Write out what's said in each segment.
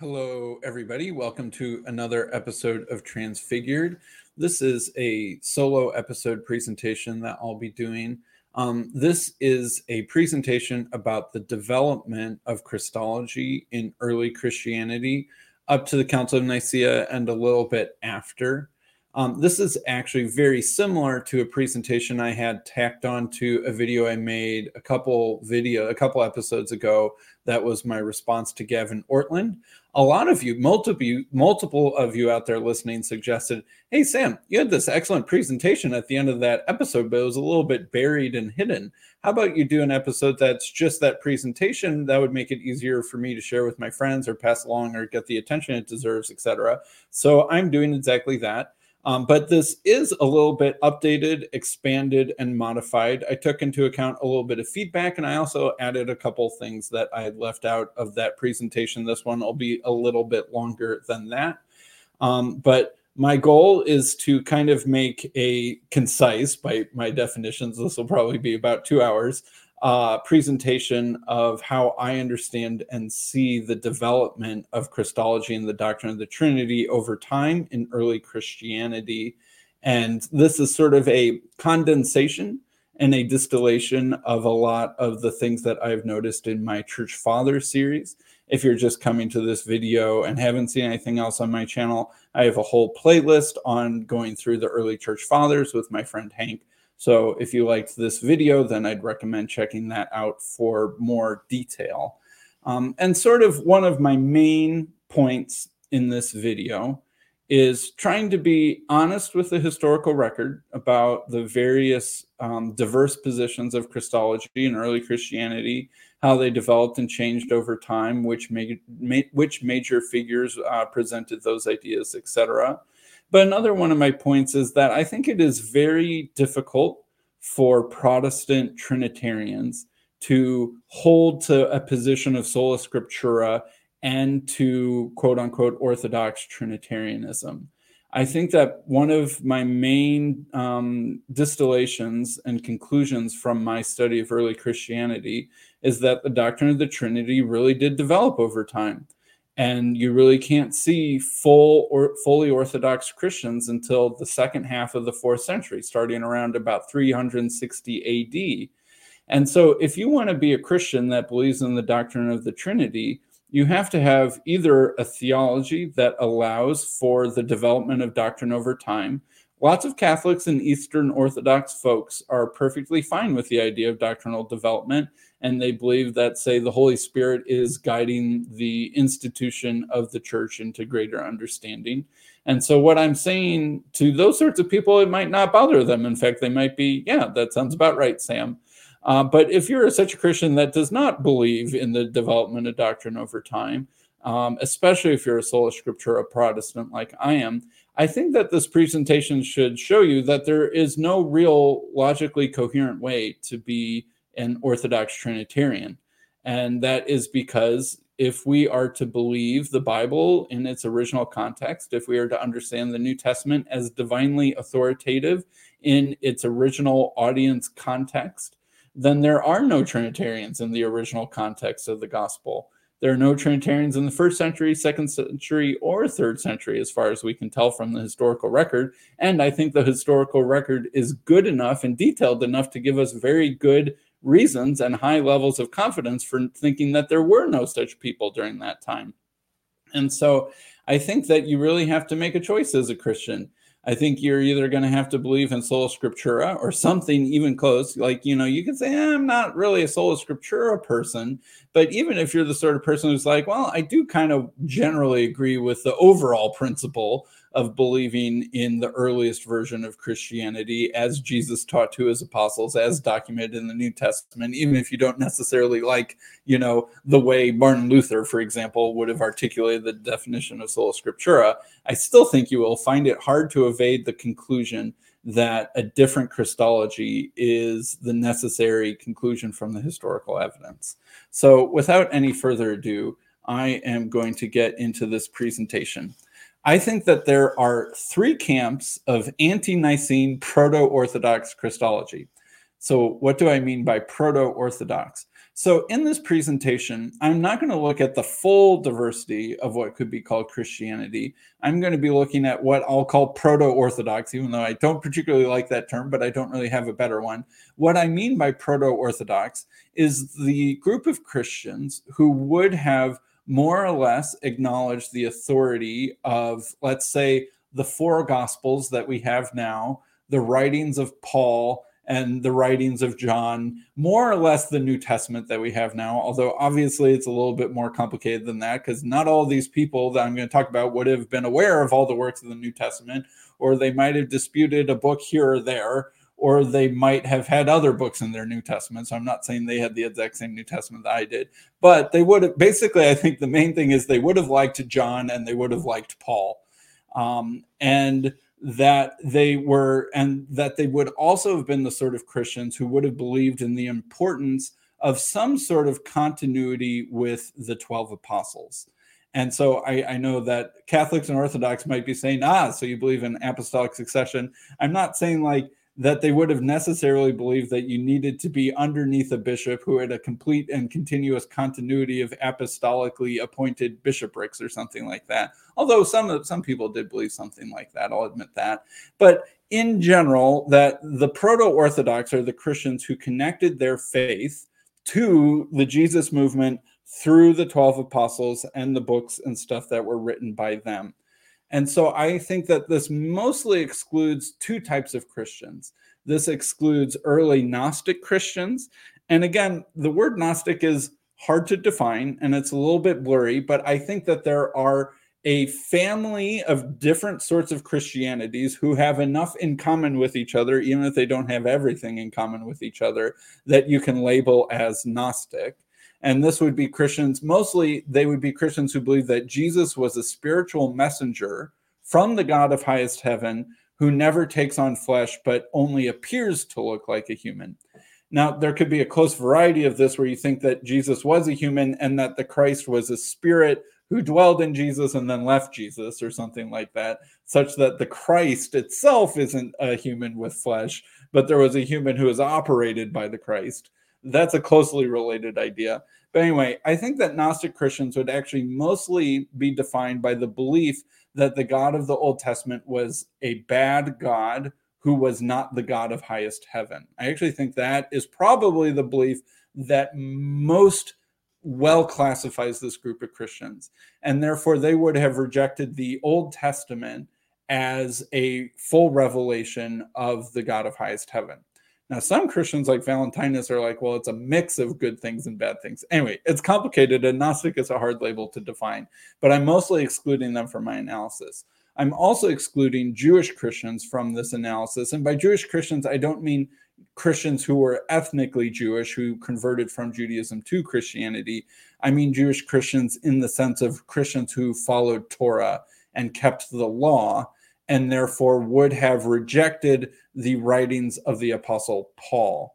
Hello, everybody. Welcome to another episode of Transfigured. This is a solo episode presentation that I'll be doing. Um, this is a presentation about the development of Christology in early Christianity up to the Council of Nicaea and a little bit after. Um, this is actually very similar to a presentation I had tacked on to a video I made a couple video a couple episodes ago. That was my response to Gavin Ortlund. A lot of you, multiple multiple of you out there listening, suggested, "Hey Sam, you had this excellent presentation at the end of that episode, but it was a little bit buried and hidden. How about you do an episode that's just that presentation? That would make it easier for me to share with my friends or pass along or get the attention it deserves, etc." So I'm doing exactly that. Um, but this is a little bit updated, expanded, and modified. I took into account a little bit of feedback, and I also added a couple things that I had left out of that presentation. This one will be a little bit longer than that. Um, but my goal is to kind of make a concise, by my definitions, this will probably be about two hours, uh, presentation of how I understand and see the development of Christology and the doctrine of the Trinity over time in early Christianity. And this is sort of a condensation and a distillation of a lot of the things that I've noticed in my Church Father series. If you're just coming to this video and haven't seen anything else on my channel, I have a whole playlist on going through the early Church Fathers with my friend Hank so if you liked this video, then I'd recommend checking that out for more detail. Um, and sort of one of my main points in this video is trying to be honest with the historical record about the various um, diverse positions of Christology in early Christianity, how they developed and changed over time, which, ma- ma- which major figures uh, presented those ideas, etc. But another one of my points is that I think it is very difficult for Protestant Trinitarians to hold to a position of sola scriptura and to quote unquote Orthodox Trinitarianism. I think that one of my main um, distillations and conclusions from my study of early Christianity is that the doctrine of the Trinity really did develop over time and you really can't see full or fully orthodox christians until the second half of the fourth century starting around about 360 AD and so if you want to be a christian that believes in the doctrine of the trinity you have to have either a theology that allows for the development of doctrine over time. Lots of Catholics and Eastern Orthodox folks are perfectly fine with the idea of doctrinal development, and they believe that, say, the Holy Spirit is guiding the institution of the church into greater understanding. And so, what I'm saying to those sorts of people, it might not bother them. In fact, they might be, yeah, that sounds about right, Sam. Uh, but if you're such a Christian that does not believe in the development of doctrine over time, um, especially if you're a sola scriptura Protestant like I am, I think that this presentation should show you that there is no real logically coherent way to be an Orthodox Trinitarian. And that is because if we are to believe the Bible in its original context, if we are to understand the New Testament as divinely authoritative in its original audience context, then there are no Trinitarians in the original context of the gospel. There are no Trinitarians in the first century, second century, or third century, as far as we can tell from the historical record. And I think the historical record is good enough and detailed enough to give us very good reasons and high levels of confidence for thinking that there were no such people during that time. And so I think that you really have to make a choice as a Christian. I think you're either going to have to believe in sola scriptura or something even close. Like, you know, you can say, eh, I'm not really a sola scriptura person. But even if you're the sort of person who's like, well, I do kind of generally agree with the overall principle of believing in the earliest version of Christianity as Jesus taught to his apostles, as documented in the New Testament, even if you don't necessarily like, you know, the way Martin Luther, for example, would have articulated the definition of sola scriptura, I still think you will find it hard to evade the conclusion that a different Christology is the necessary conclusion from the historical evidence. So, without any further ado, I am going to get into this presentation. I think that there are three camps of ante Nicene proto Orthodox Christology. So, what do I mean by proto Orthodox? So, in this presentation, I'm not going to look at the full diversity of what could be called Christianity. I'm going to be looking at what I'll call proto Orthodox, even though I don't particularly like that term, but I don't really have a better one. What I mean by proto Orthodox is the group of Christians who would have more or less acknowledge the authority of, let's say, the four Gospels that we have now, the writings of Paul and the writings of John, more or less the New Testament that we have now. Although obviously it's a little bit more complicated than that because not all these people that I'm going to talk about would have been aware of all the works of the New Testament, or they might have disputed a book here or there, or they might have had other books in their New Testament. So I'm not saying they had the exact same New Testament that I did, but they would have basically, I think the main thing is they would have liked John and they would have liked Paul. Um, and that they were and that they would also have been the sort of Christians who would have believed in the importance of some sort of continuity with the 12 apostles. And so I, I, know that Catholics and Orthodox might be saying, ah, so you believe in apostolic succession. I'm not saying like that they would have necessarily believed that you needed to be underneath a bishop who had a complete and continuous continuity of apostolically appointed bishoprics or something like that. Although some some people did believe something like that, I'll admit that. But in general, that the proto-orthodox are the Christians who connected their faith to the Jesus movement through the 12 apostles and the books and stuff that were written by them. And so I think that this mostly excludes two types of Christians. This excludes early Gnostic Christians. And again, the word Gnostic is hard to define and it's a little bit blurry, but I think that there are a family of different sorts of Christianities who have enough in common with each other, even if they don't have everything in common with each other, that you can label as Gnostic. And this would be Christians, mostly they would be Christians who believe that Jesus was a spiritual messenger from the God of highest heaven who never takes on flesh, but only appears to look like a human. Now, there could be a close variety of this where you think that Jesus was a human and that the Christ was a spirit who dwelled in Jesus and then left Jesus, or something like that, such that the Christ itself isn't a human with flesh, but there was a human who was operated by the Christ that's a closely related idea. But anyway, I think that Gnostic Christians would actually mostly be defined by the belief that the God of the Old Testament was a bad God who was not the God of highest heaven. I actually think that is probably the belief that most well classifies this group of Christians. And therefore, they would have rejected the Old Testament as a full revelation of the God of highest heaven. Now, some Christians like Valentinus are like, well, it's a mix of good things and bad things. Anyway, it's complicated, and Gnostic is a hard label to define, but I'm mostly excluding them from my analysis. I'm also excluding Jewish Christians from this analysis. And by Jewish Christians, I don't mean Christians who were ethnically Jewish who converted from Judaism to Christianity. I mean Jewish Christians in the sense of Christians who followed Torah and kept the law and therefore would have rejected the writings of the apostle Paul.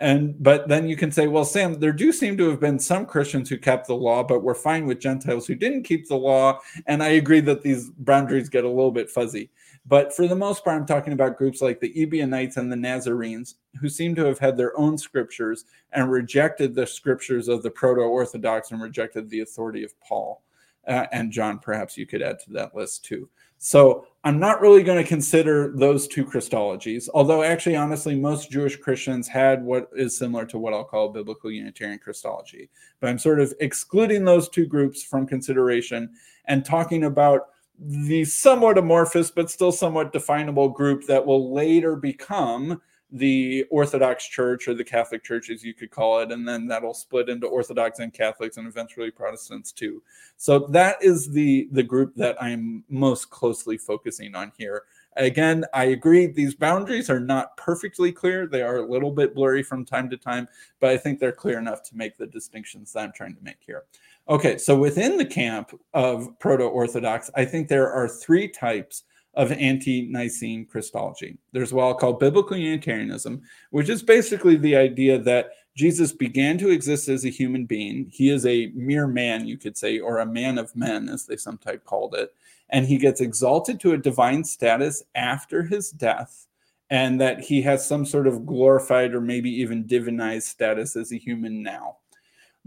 And but then you can say, well, Sam, there do seem to have been some Christians who kept the law, but were fine with Gentiles who didn't keep the law. And I agree that these boundaries get a little bit fuzzy. But for the most part, I'm talking about groups like the Ebionites and the Nazarenes, who seem to have had their own scriptures and rejected the scriptures of the proto Orthodox and rejected the authority of Paul. Uh, and John, perhaps you could add to that list too. So I'm not really going to consider those two Christologies, although actually, honestly, most Jewish Christians had what is similar to what I'll call biblical Unitarian Christology. But I'm sort of excluding those two groups from consideration and talking about the somewhat amorphous but still somewhat definable group that will later become the Orthodox Church or the Catholic Church, as you could call it, and then that'll split into Orthodox and Catholics and eventually Protestants too. So that is the the group that I'm most closely focusing on here. Again, I agree these boundaries are not perfectly clear. They are a little bit blurry from time to time, but I think they're clear enough to make the distinctions that I'm trying to make here. Okay, so within the camp of proto Orthodox, I think there are three types of ante Nicene Christology. There's what I'll call biblical Unitarianism, which is basically the idea that Jesus began to exist as a human being. He is a mere man, you could say, or a man of men, as they sometimes called it. And he gets exalted to a divine status after his death, and that he has some sort of glorified or maybe even divinized status as a human now.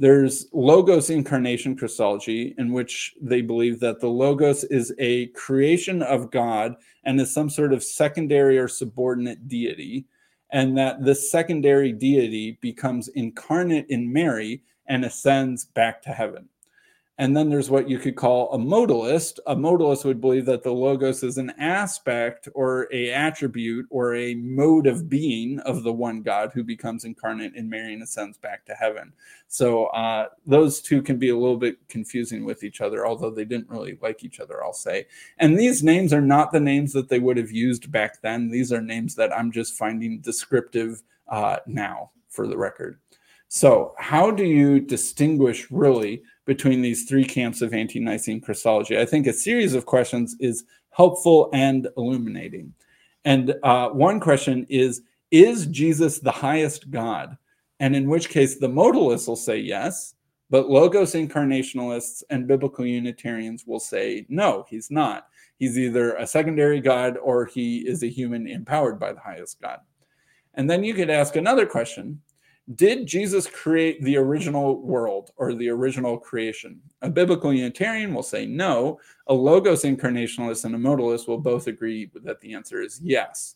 There's Logos incarnation Christology, in which they believe that the Logos is a creation of God and is some sort of secondary or subordinate deity, and that this secondary deity becomes incarnate in Mary and ascends back to heaven. And then there's what you could call a modalist. A modalist would believe that the logos is an aspect or a attribute or a mode of being of the one God who becomes incarnate in Mary and ascends back to heaven. So uh, those two can be a little bit confusing with each other, although they didn't really like each other, I'll say. And these names are not the names that they would have used back then. These are names that I'm just finding descriptive uh, now for the record. So, how do you distinguish really between these three camps of ante Nicene Christology? I think a series of questions is helpful and illuminating. And uh, one question is Is Jesus the highest God? And in which case, the modalists will say yes, but Logos incarnationalists and biblical Unitarians will say no, he's not. He's either a secondary God or he is a human empowered by the highest God. And then you could ask another question did Jesus create the original world or the original creation? A biblical Unitarian will say no. A Logos incarnationalist and a modalist will both agree that the answer is yes.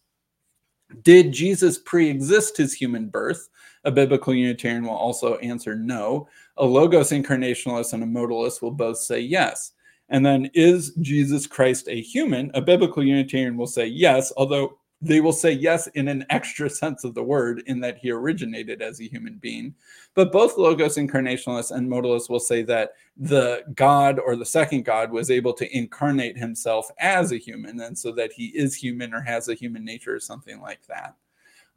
Did Jesus pre exist his human birth? A biblical Unitarian will also answer no. A Logos incarnationalist and a modalist will both say yes. And then, is Jesus Christ a human? A biblical Unitarian will say yes, although they will say yes in an extra sense of the word, in that he originated as a human being. But both Logos incarnationalists and modalists will say that the God or the second God was able to incarnate himself as a human, and so that he is human or has a human nature or something like that.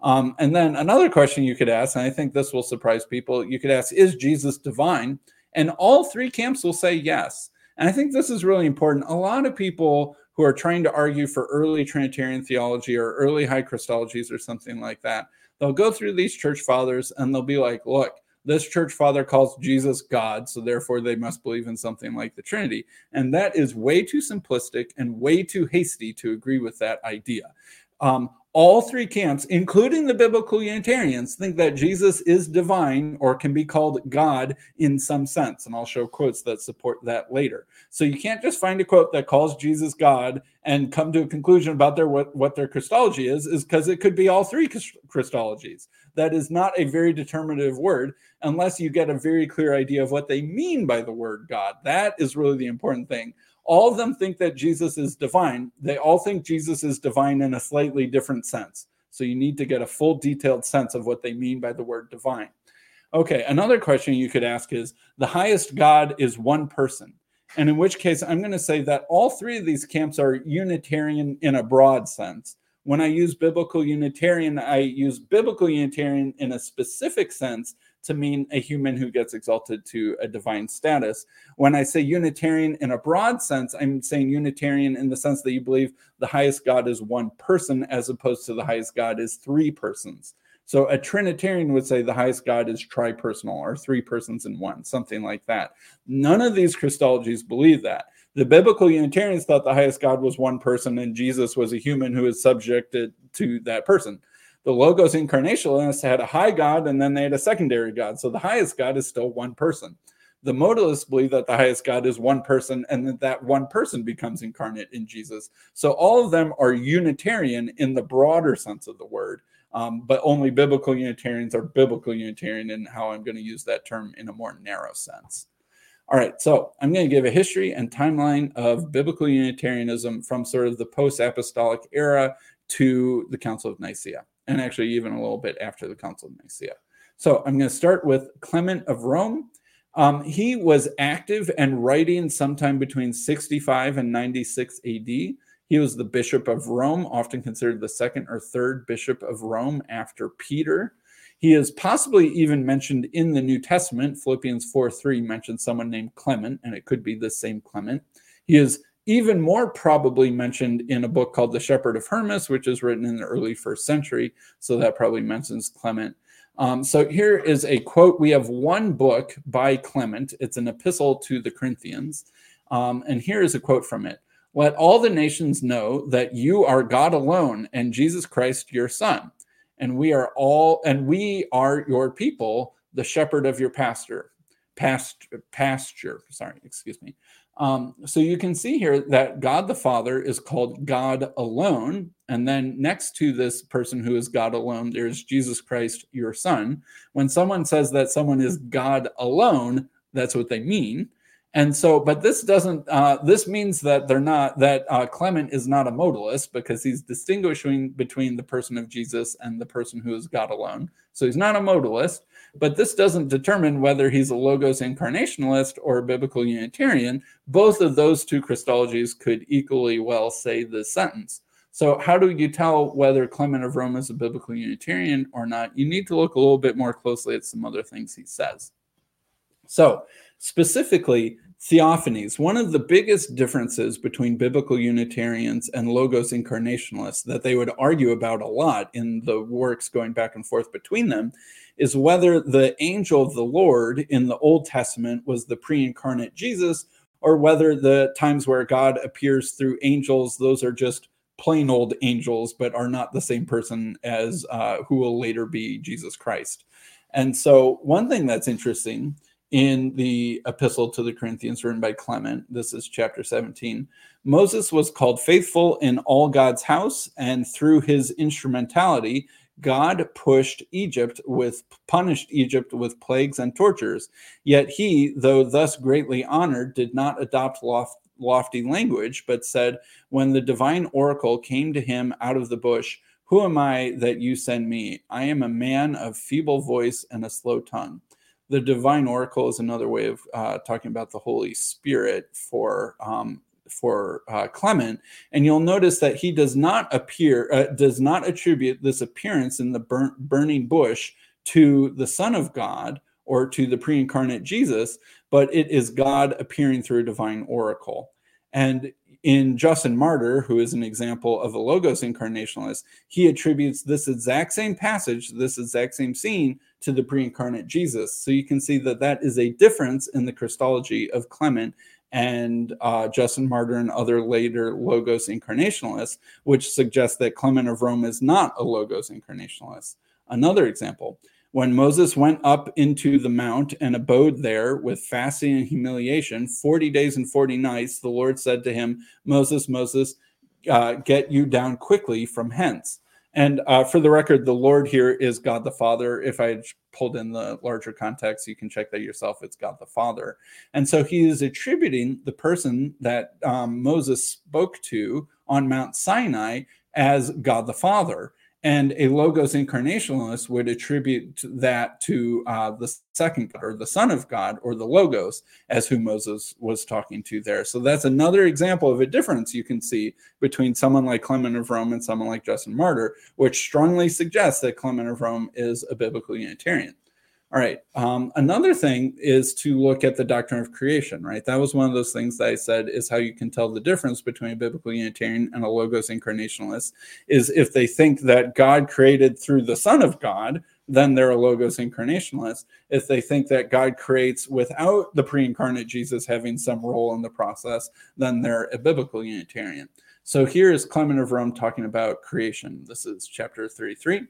Um, and then another question you could ask, and I think this will surprise people you could ask, is Jesus divine? And all three camps will say yes. And I think this is really important. A lot of people who are trying to argue for early Trinitarian theology or early high Christologies or something like that. They'll go through these church fathers and they'll be like, look, this church father calls Jesus God, so therefore they must believe in something like the Trinity. And that is way too simplistic and way too hasty to agree with that idea. Um, all three camps, including the biblical Unitarians, think that Jesus is divine or can be called God in some sense. And I'll show quotes that support that later. So you can't just find a quote that calls Jesus God and come to a conclusion about their what, what their Christology is, is because it could be all three Christologies. That is not a very determinative word unless you get a very clear idea of what they mean by the word God. That is really the important thing all of them think that Jesus is divine. They all think Jesus is divine in a slightly different sense. So you need to get a full detailed sense of what they mean by the word divine. Okay, another question you could ask is the highest God is one person. And in which case, I'm going to say that all three of these camps are Unitarian in a broad sense. When I use biblical Unitarian, I use biblical Unitarian in a specific sense to mean a human who gets exalted to a divine status. When I say Unitarian in a broad sense, I'm saying Unitarian in the sense that you believe the highest God is one person as opposed to the highest God is three persons. So a Trinitarian would say the highest God is tripersonal or three persons in one, something like that. None of these Christologies believe that. The biblical Unitarians thought the highest God was one person and Jesus was a human who is subjected to that person the Logos incarnationalists had a high God and then they had a secondary God. So the highest God is still one person. The modalists believe that the highest God is one person and that that one person becomes incarnate in Jesus. So all of them are Unitarian in the broader sense of the word. Um, but only biblical Unitarians are biblical Unitarian in how I'm going to use that term in a more narrow sense. All right, so I'm going to give a history and timeline of biblical Unitarianism from sort of the post apostolic era to the Council of Nicaea and actually even a little bit after the Council of Nicaea. So I'm going to start with Clement of Rome. Um, he was active and writing sometime between 65 and 96 AD. He was the Bishop of Rome, often considered the second or third Bishop of Rome after Peter. He is possibly even mentioned in the New Testament. Philippians 4 3 mentions someone named Clement, and it could be the same Clement. He is even more probably mentioned in a book called The Shepherd of Hermas, which is written in the early first century. So that probably mentions Clement. Um, so here is a quote. We have one book by Clement, it's an epistle to the Corinthians. Um, and here is a quote from it Let all the nations know that you are God alone and Jesus Christ your Son. And we are all, and we are your people, the shepherd of your pastor. past, pasture. Sorry, excuse me. Um, so you can see here that God the Father is called God alone. And then next to this person who is God alone, there's Jesus Christ, your Son. When someone says that someone is God alone, that's what they mean. And so, but this doesn't, uh, this means that they're not, that uh, Clement is not a modalist because he's distinguishing between the person of Jesus and the person who is God alone. So he's not a modalist, but this doesn't determine whether he's a Logos incarnationalist or a biblical Unitarian. Both of those two Christologies could equally well say this sentence. So, how do you tell whether Clement of Rome is a biblical Unitarian or not? You need to look a little bit more closely at some other things he says. So, specifically, theophanies. One of the biggest differences between biblical Unitarians and Logos incarnationalists that they would argue about a lot in the works going back and forth between them is whether the angel of the Lord in the Old Testament was the pre incarnate Jesus or whether the times where God appears through angels, those are just plain old angels, but are not the same person as uh, who will later be Jesus Christ. And so, one thing that's interesting in the epistle to the Corinthians written by Clement. This is chapter 17. Moses was called faithful in all God's house, and through his instrumentality, God pushed Egypt with punished Egypt with plagues and tortures. Yet he, though thus greatly honored, did not adopt loft, lofty language, but said, When the divine oracle came to him out of the bush, Who am I that you send me? I am a man of feeble voice and a slow tongue the divine oracle is another way of uh, talking about the Holy Spirit for um, for uh, Clement, and you'll notice that he does not appear uh, does not attribute this appearance in the burn, burning bush to the Son of God or to the pre-incarnate Jesus, but it is God appearing through a divine oracle. And in Justin Martyr, who is an example of a Logos incarnationalist, he attributes this exact same passage, this exact same scene, to the pre incarnate Jesus. So you can see that that is a difference in the Christology of Clement and uh, Justin Martyr and other later Logos incarnationalists, which suggests that Clement of Rome is not a Logos incarnationalist. Another example when Moses went up into the mount and abode there with fasting and humiliation, 40 days and 40 nights, the Lord said to him, Moses, Moses, uh, get you down quickly from hence. And uh, for the record, the Lord here is God the Father. If I pulled in the larger context, you can check that yourself. It's God the Father. And so he is attributing the person that um, Moses spoke to on Mount Sinai as God the Father. And a logos incarnationalist would attribute that to uh, the second God or the Son of God or the logos as who Moses was talking to there. So that's another example of a difference you can see between someone like Clement of Rome and someone like Justin Martyr, which strongly suggests that Clement of Rome is a biblical Unitarian. All right. Um, another thing is to look at the doctrine of creation, right? That was one of those things that I said is how you can tell the difference between a biblical Unitarian and a Logos incarnationalist is if they think that God created through the Son of God, then they're a Logos incarnationalist. If they think that God creates without the pre incarnate Jesus having some role in the process, then they're a biblical Unitarian. So here is Clement of Rome talking about creation. This is chapter 33.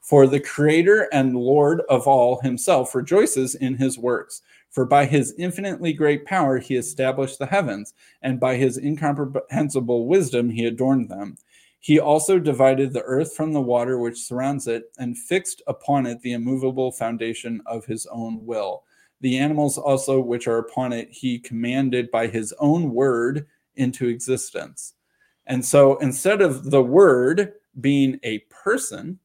For the creator and Lord of all himself rejoices in his works. For by his infinitely great power he established the heavens, and by his incomprehensible wisdom he adorned them. He also divided the earth from the water which surrounds it, and fixed upon it the immovable foundation of his own will. The animals also which are upon it he commanded by his own word into existence. And so instead of the word being a person,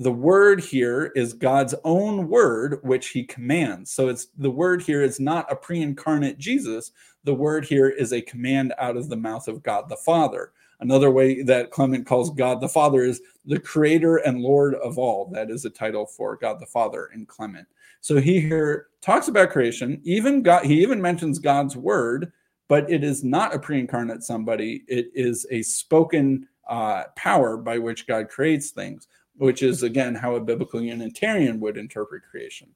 the word here is God's own word, which he commands. So it's the word here is not a pre incarnate Jesus. The word here is a command out of the mouth of God the Father. Another way that Clement calls God the Father is the creator and Lord of all. That is a title for God the Father in Clement. So he here talks about creation. Even God, he even mentions God's word, but it is not a pre-incarnate somebody. It is a spoken uh, power by which God creates things which is again how a biblical Unitarian would interpret creation.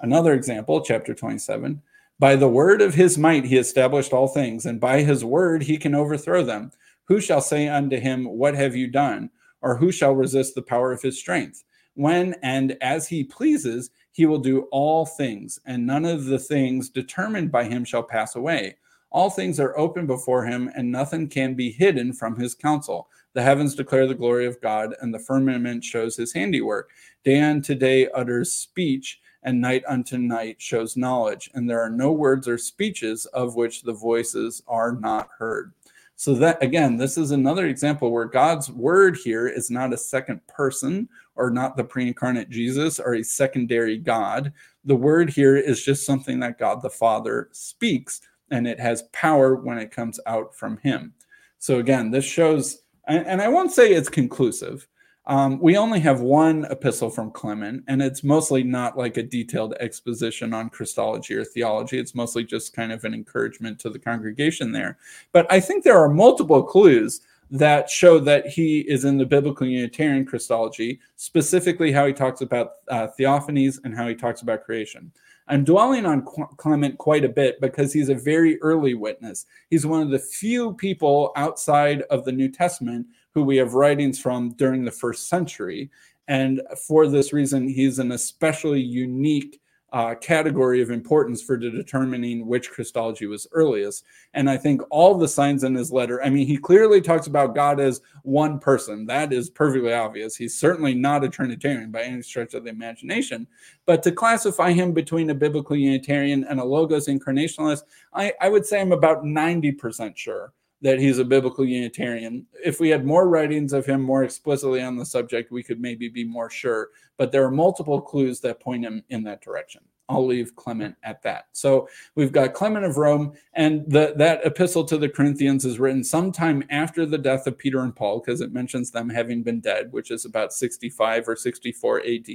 Another example, chapter 27 By the word of his might he established all things, and by his word he can overthrow them. Who shall say unto him, What have you done? Or who shall resist the power of his strength? When and as he pleases, he will do all things, and none of the things determined by him shall pass away. All things are open before him, and nothing can be hidden from his counsel. The heavens declare the glory of God, and the firmament shows his handiwork. Day unto day utters speech, and night unto night shows knowledge. And there are no words or speeches of which the voices are not heard. So that again, this is another example where God's word here is not a second person or not the pre-incarnate Jesus or a secondary God. The word here is just something that God the Father speaks and it has power when it comes out from him. So again, this shows and, I won't say it's conclusive um, we only have one epistle from Clement, and it's mostly not like a detailed exposition on Christology or theology. It's mostly just kind of an encouragement to the congregation there. But I think there are multiple clues that show that he is in the biblical Unitarian Christology, specifically how he talks about uh, theophanies and how he talks about creation. I'm dwelling on Clement quite a bit because he's a very early witness. He's one of the few people outside of the New Testament who we have writings from during the first century. And for this reason, he's an especially unique uh, category of importance for determining which Christology was earliest. And I think all the signs in his letter, I mean, he clearly talks about God as one person. That is perfectly obvious. He's certainly not a Trinitarian by any stretch of the imagination. But to classify him between a biblical Unitarian and a Logos incarnationalist, I, I would say I'm about 90% sure that he's a biblical Unitarian. If we had more writings of him more explicitly on the subject, we could maybe be more sure. But there are multiple clues that point him in that direction. I'll leave Clement at that. So we've got Clement of Rome, and the, that epistle to the Corinthians is written sometime after the death of Peter and Paul, because it mentions them having been dead, which is about 65 or 64 AD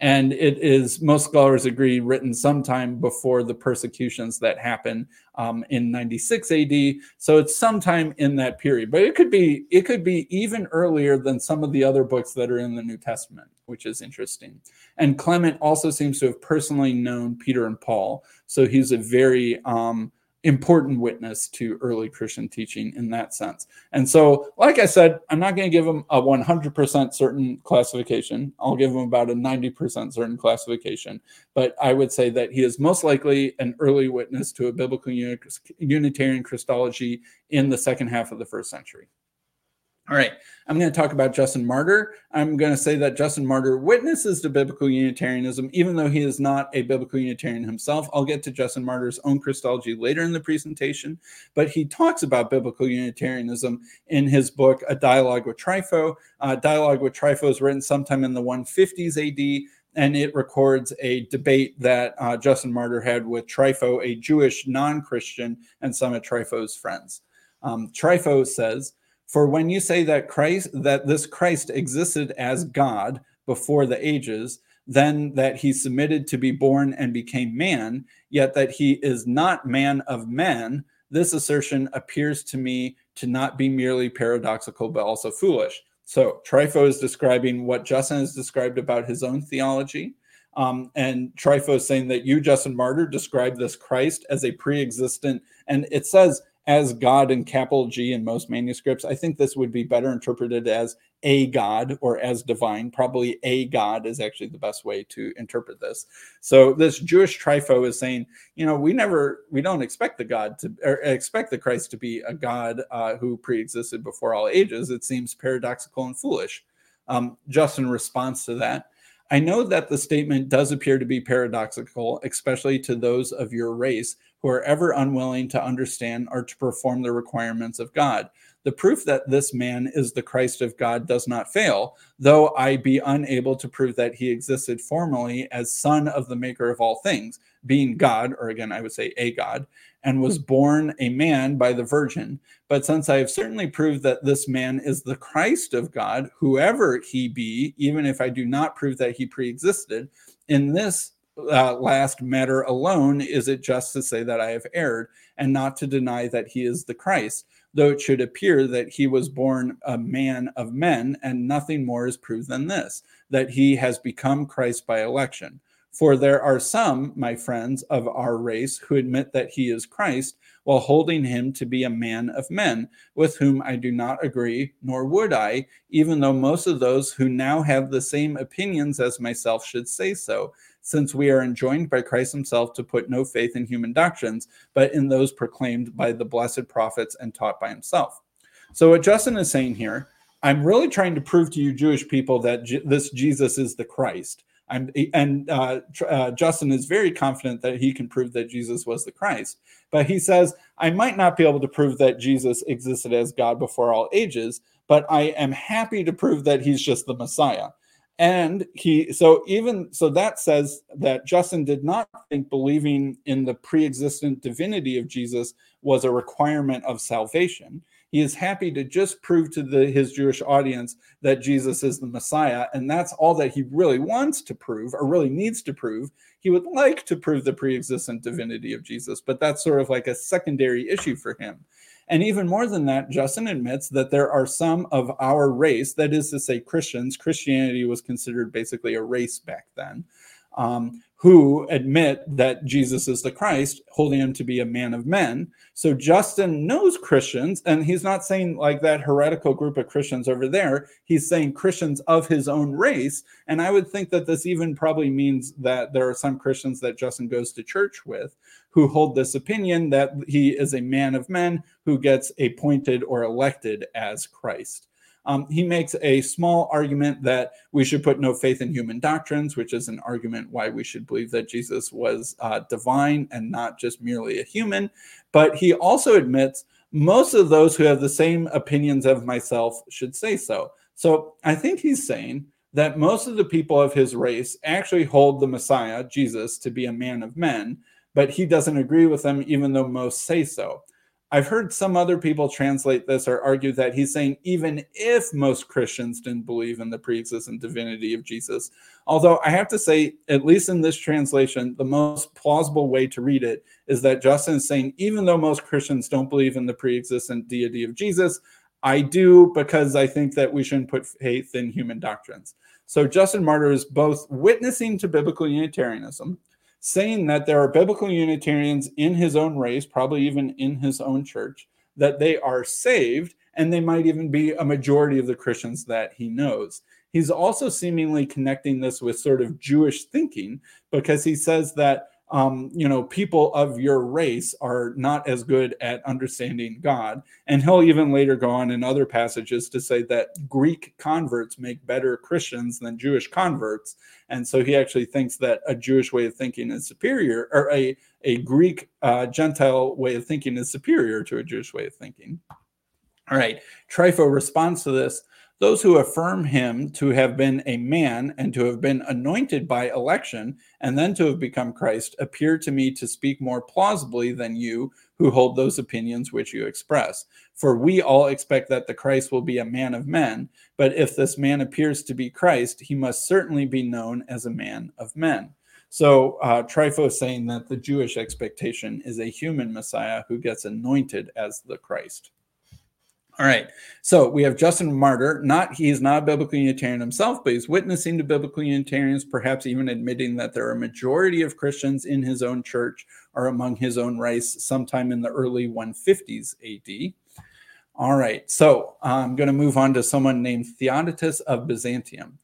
and it is most scholars agree written sometime before the persecutions that happen um, in 96 AD. So it's sometime in that period, but it could be it could be even earlier than some of the other books that are in the New Testament, which is interesting. And Clement also seems to have personally known Peter and Paul, so he's a very um, important witness to early Christian teaching in that sense. And so, like I said, I'm not going to give him a 100% certain classification. I'll give him about a 90% certain classification. But I would say that he is most likely an early witness to a biblical Unitarian Christology in the second half of the first century. All right, I'm going to talk about Justin Martyr. I'm going to say that Justin Martyr witnesses to biblical Unitarianism, even though he is not a biblical Unitarian himself. I'll get to Justin Martyr's own Christology later in the presentation, but he talks about biblical Unitarianism in his book, A Dialogue with Trypho. Uh, Dialogue with Trypho is written sometime in the 150s AD, and it records a debate that uh, Justin Martyr had with Trypho, a Jewish non Christian, and some of Trypho's friends. Um, Trypho says, for when you say that Christ, that this Christ existed as God before the ages, then that he submitted to be born and became man, yet that he is not man of men, this assertion appears to me to not be merely paradoxical, but also foolish. So Trypho is describing what Justin has described about his own theology. Um, and Trypho is saying that you, Justin Martyr, described this Christ as a pre existent, and it says as God in capital G in most manuscripts. I think this would be better interpreted as a God or as divine. Probably a God is actually the best way to interpret this. So this Jewish Trypho is saying, you know, we never, we don't expect the God to, expect the Christ to be a God uh, who pre-existed before all ages. It seems paradoxical and foolish. Um, Justin responds to that. I know that the statement does appear to be paradoxical, especially to those of your race who are ever unwilling to understand or to perform the requirements of God. The proof that this man is the Christ of God does not fail, though I be unable to prove that he existed formerly as son of the maker of all things, being God, or again, I would say a God, and was hmm. born a man by the Virgin. But since I have certainly proved that this man is the Christ of God, whoever he be, even if I do not prove that he pre existed, in this uh, last matter alone is it just to say that I have erred and not to deny that he is the Christ, though it should appear that he was born a man of men, and nothing more is proved than this that he has become Christ by election. For there are some, my friends, of our race who admit that he is Christ, while holding him to be a man of men, with whom I do not agree, nor would I, even though most of those who now have the same opinions as myself should say so, since we are enjoined by Christ himself to put no faith in human doctrines, but in those proclaimed by the blessed prophets and taught by himself. So, what Justin is saying here, I'm really trying to prove to you, Jewish people, that J- this Jesus is the Christ. I'm, and uh, uh, Justin is very confident that he can prove that Jesus was the Christ. But he says, I might not be able to prove that Jesus existed as God before all ages, but I am happy to prove that he's just the Messiah. And he, so even, so that says that Justin did not think believing in the pre existent divinity of Jesus was a requirement of salvation he is happy to just prove to the, his Jewish audience that Jesus is the Messiah. And that's all that he really wants to prove or really needs to prove. He would like to prove the pre existent divinity of Jesus, but that's sort of like a secondary issue for him. And even more than that, Justin admits that there are some of our race, that is to say, Christians, Christianity was considered basically a race back then, um, who admit that Jesus is the Christ, holding him to be a man of men. So Justin knows Christians, and he's not saying like that heretical group of Christians over there. He's saying Christians of his own race. And I would think that this even probably means that there are some Christians that Justin goes to church with who hold this opinion that he is a man of men who gets appointed or elected as Christ. Um, he makes a small argument that we should put no faith in human doctrines, which is an argument why we should believe that Jesus was uh, divine and not just merely a human. But he also admits most of those who have the same opinions of myself should say so. So I think he's saying that most of the people of his race actually hold the Messiah, Jesus, to be a man of men, but he doesn't agree with them, even though most say so. I've heard some other people translate this or argue that he's saying even if most Christians didn't believe in the pre-existent divinity of Jesus. Although I have to say, at least in this translation, the most plausible way to read it is that Justin is saying, even though most Christians don't believe in the pre-existent deity of Jesus, I do because I think that we shouldn't put faith in human doctrines. So Justin Martyr is both witnessing to biblical Unitarianism saying that there are biblical Unitarians in his own race, probably even in his own church, that they are saved, and they might even be a majority of the Christians that he knows. He's also seemingly connecting this with sort of Jewish thinking because he says that um, you know, people of your race are not as good at understanding God. And he'll even later go on in other passages to say that Greek converts make better Christians than Jewish converts. And so he actually thinks that a Jewish way of thinking is superior, or a, a Greek uh, Gentile way of thinking is superior to a Jewish way of thinking. All right, Trypho responds to this those who affirm him to have been a man and to have been anointed by election and then to have become Christ appear to me to speak more plausibly than you who hold those opinions which you express. For we all expect that the Christ will be a man of men, but if this man appears to be Christ, he must certainly be known as a man of men. So uh, is saying that the Jewish expectation is a human Messiah who gets anointed as the Christ. All right. So we have Justin Martyr. Not he's not a biblical Unitarian himself, but he's witnessing to biblical Unitarians, perhaps even admitting that there are a majority of Christians in his own church or among his own race sometime in the early 150s AD. All right. So I'm going to move on to someone named Theodotus of Byzantium.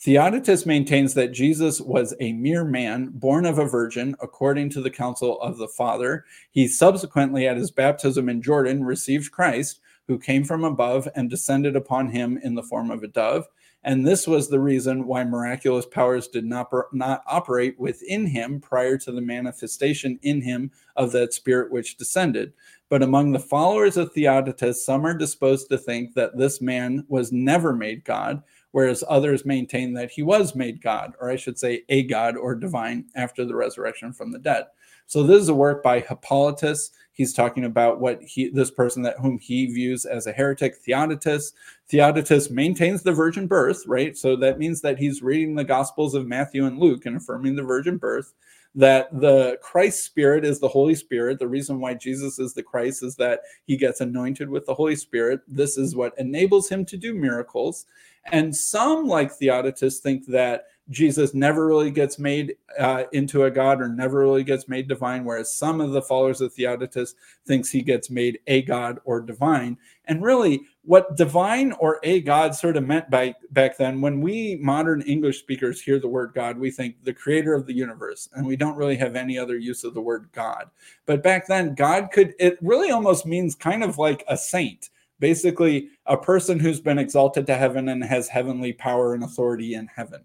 Theodotus maintains that Jesus was a mere man, born of a virgin, according to the counsel of the Father. He subsequently, at his baptism in Jordan, received Christ who came from above and descended upon him in the form of a dove. And this was the reason why miraculous powers did not, not operate within him prior to the manifestation in him of that spirit which descended. But among the followers of Theodotus, some are disposed to think that this man was never made God, whereas others maintain that he was made God, or I should say, a God or divine after the resurrection from the dead. So this is a work by Hippolytus He's talking about what he this person that whom he views as a heretic, Theodotus. Theodotus maintains the virgin birth, right? So that means that he's reading the Gospels of Matthew and Luke and affirming the virgin birth. That the Christ Spirit is the Holy Spirit. The reason why Jesus is the Christ is that he gets anointed with the Holy Spirit. This is what enables him to do miracles. And some, like Theodotus, think that Jesus never really gets made uh, into a god or never really gets made divine, whereas some of the followers of Theodotus thinks he gets made a god or divine. And really, what divine or a god sort of meant by back then, when we modern English speakers hear the word God, we think the creator of the universe, and we don't really have any other use of the word God. But back then, God could, it really almost means kind of like a saint basically a person who's been exalted to heaven and has heavenly power and authority in heaven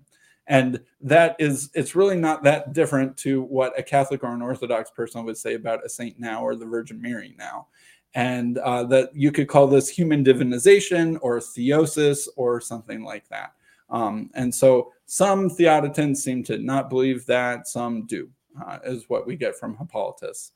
and that is it's really not that different to what a catholic or an orthodox person would say about a saint now or the virgin mary now. And uh, that you could call this human divinization or theosis or something like that. Um, and so some theodotans seem to not believe that some do uh, is what we get from hippolytus.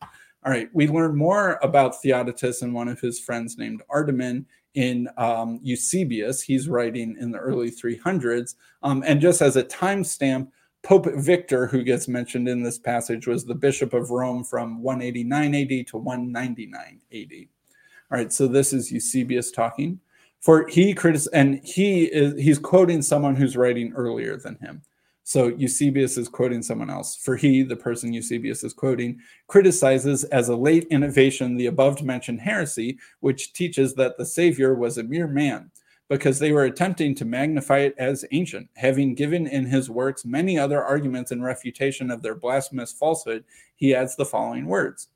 All right, we learn more about Theodotus and one of his friends named Artemon in um, Eusebius. He's writing in the early 300s. Um, and just as a timestamp, Pope Victor, who gets mentioned in this passage, was the Bishop of Rome from 189 AD to 199 AD. All right, so this is Eusebius talking. For he critic and he is he's quoting someone who's writing earlier than him. So Eusebius is quoting someone else. For he, the person Eusebius is quoting, criticizes as a late innovation the above mentioned heresy, which teaches that the Savior was a mere man, because they were attempting to magnify it as ancient. Having given in his works many other arguments in refutation of their blasphemous falsehood, he adds the following words.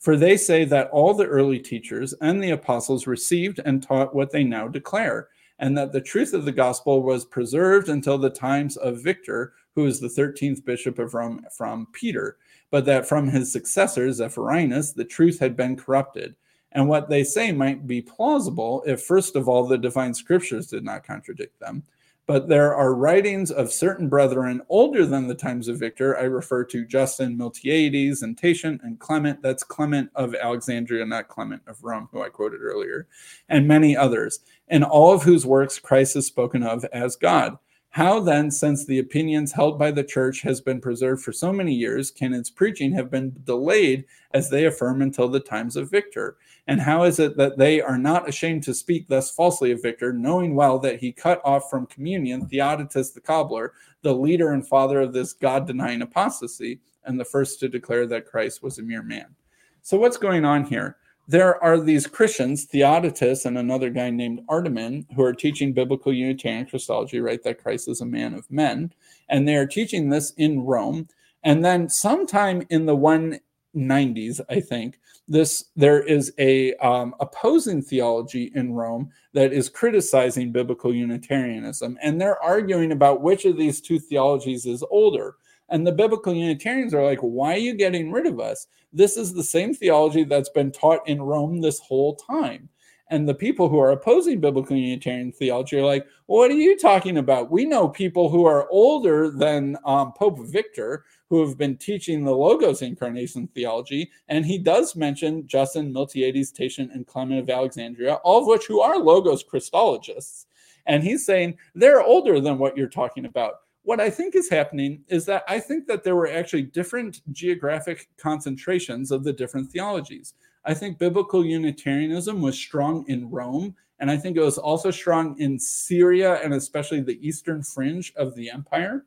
For they say that all the early teachers and the apostles received and taught what they now declare and that the truth of the gospel was preserved until the times of Victor, who was the 13th bishop of Rome from Peter, but that from his successor, Zephyrinus, the truth had been corrupted. And what they say might be plausible if, first of all, the divine scriptures did not contradict them, but there are writings of certain brethren older than the times of Victor. I refer to Justin, Miltiades, and Tatian, and Clement. That's Clement of Alexandria, not Clement of Rome, who I quoted earlier, and many others, in all of whose works Christ is spoken of as God. How then, since the opinions held by the church has been preserved for so many years, can its preaching have been delayed, as they affirm, until the times of Victor? And how is it that they are not ashamed to speak thus falsely of Victor, knowing well that he cut off from communion Theodotus the cobbler, the leader and father of this God denying apostasy, and the first to declare that Christ was a mere man? So, what's going on here? There are these Christians, Theodotus and another guy named Artemon, who are teaching biblical Unitarian Christology, right? That Christ is a man of men. And they are teaching this in Rome. And then sometime in the 190s, I think, this there is a um, opposing theology in Rome that is criticizing biblical Unitarianism, and they're arguing about which of these two theologies is older. And the biblical Unitarians are like, why are you getting rid of us? This is the same theology that's been taught in Rome this whole time. And the people who are opposing biblical Unitarian theology are like, what are you talking about? We know people who are older than um, Pope Victor who have been teaching the Logos incarnation theology. And he does mention Justin, Miltiades, Tatian, and Clement of Alexandria, all of which who are Logos Christologists. And he's saying they're older than what you're talking about. What I think is happening is that I think that there were actually different geographic concentrations of the different theologies. I think biblical Unitarianism was strong in Rome, and I think it was also strong in Syria and especially the eastern fringe of the empire.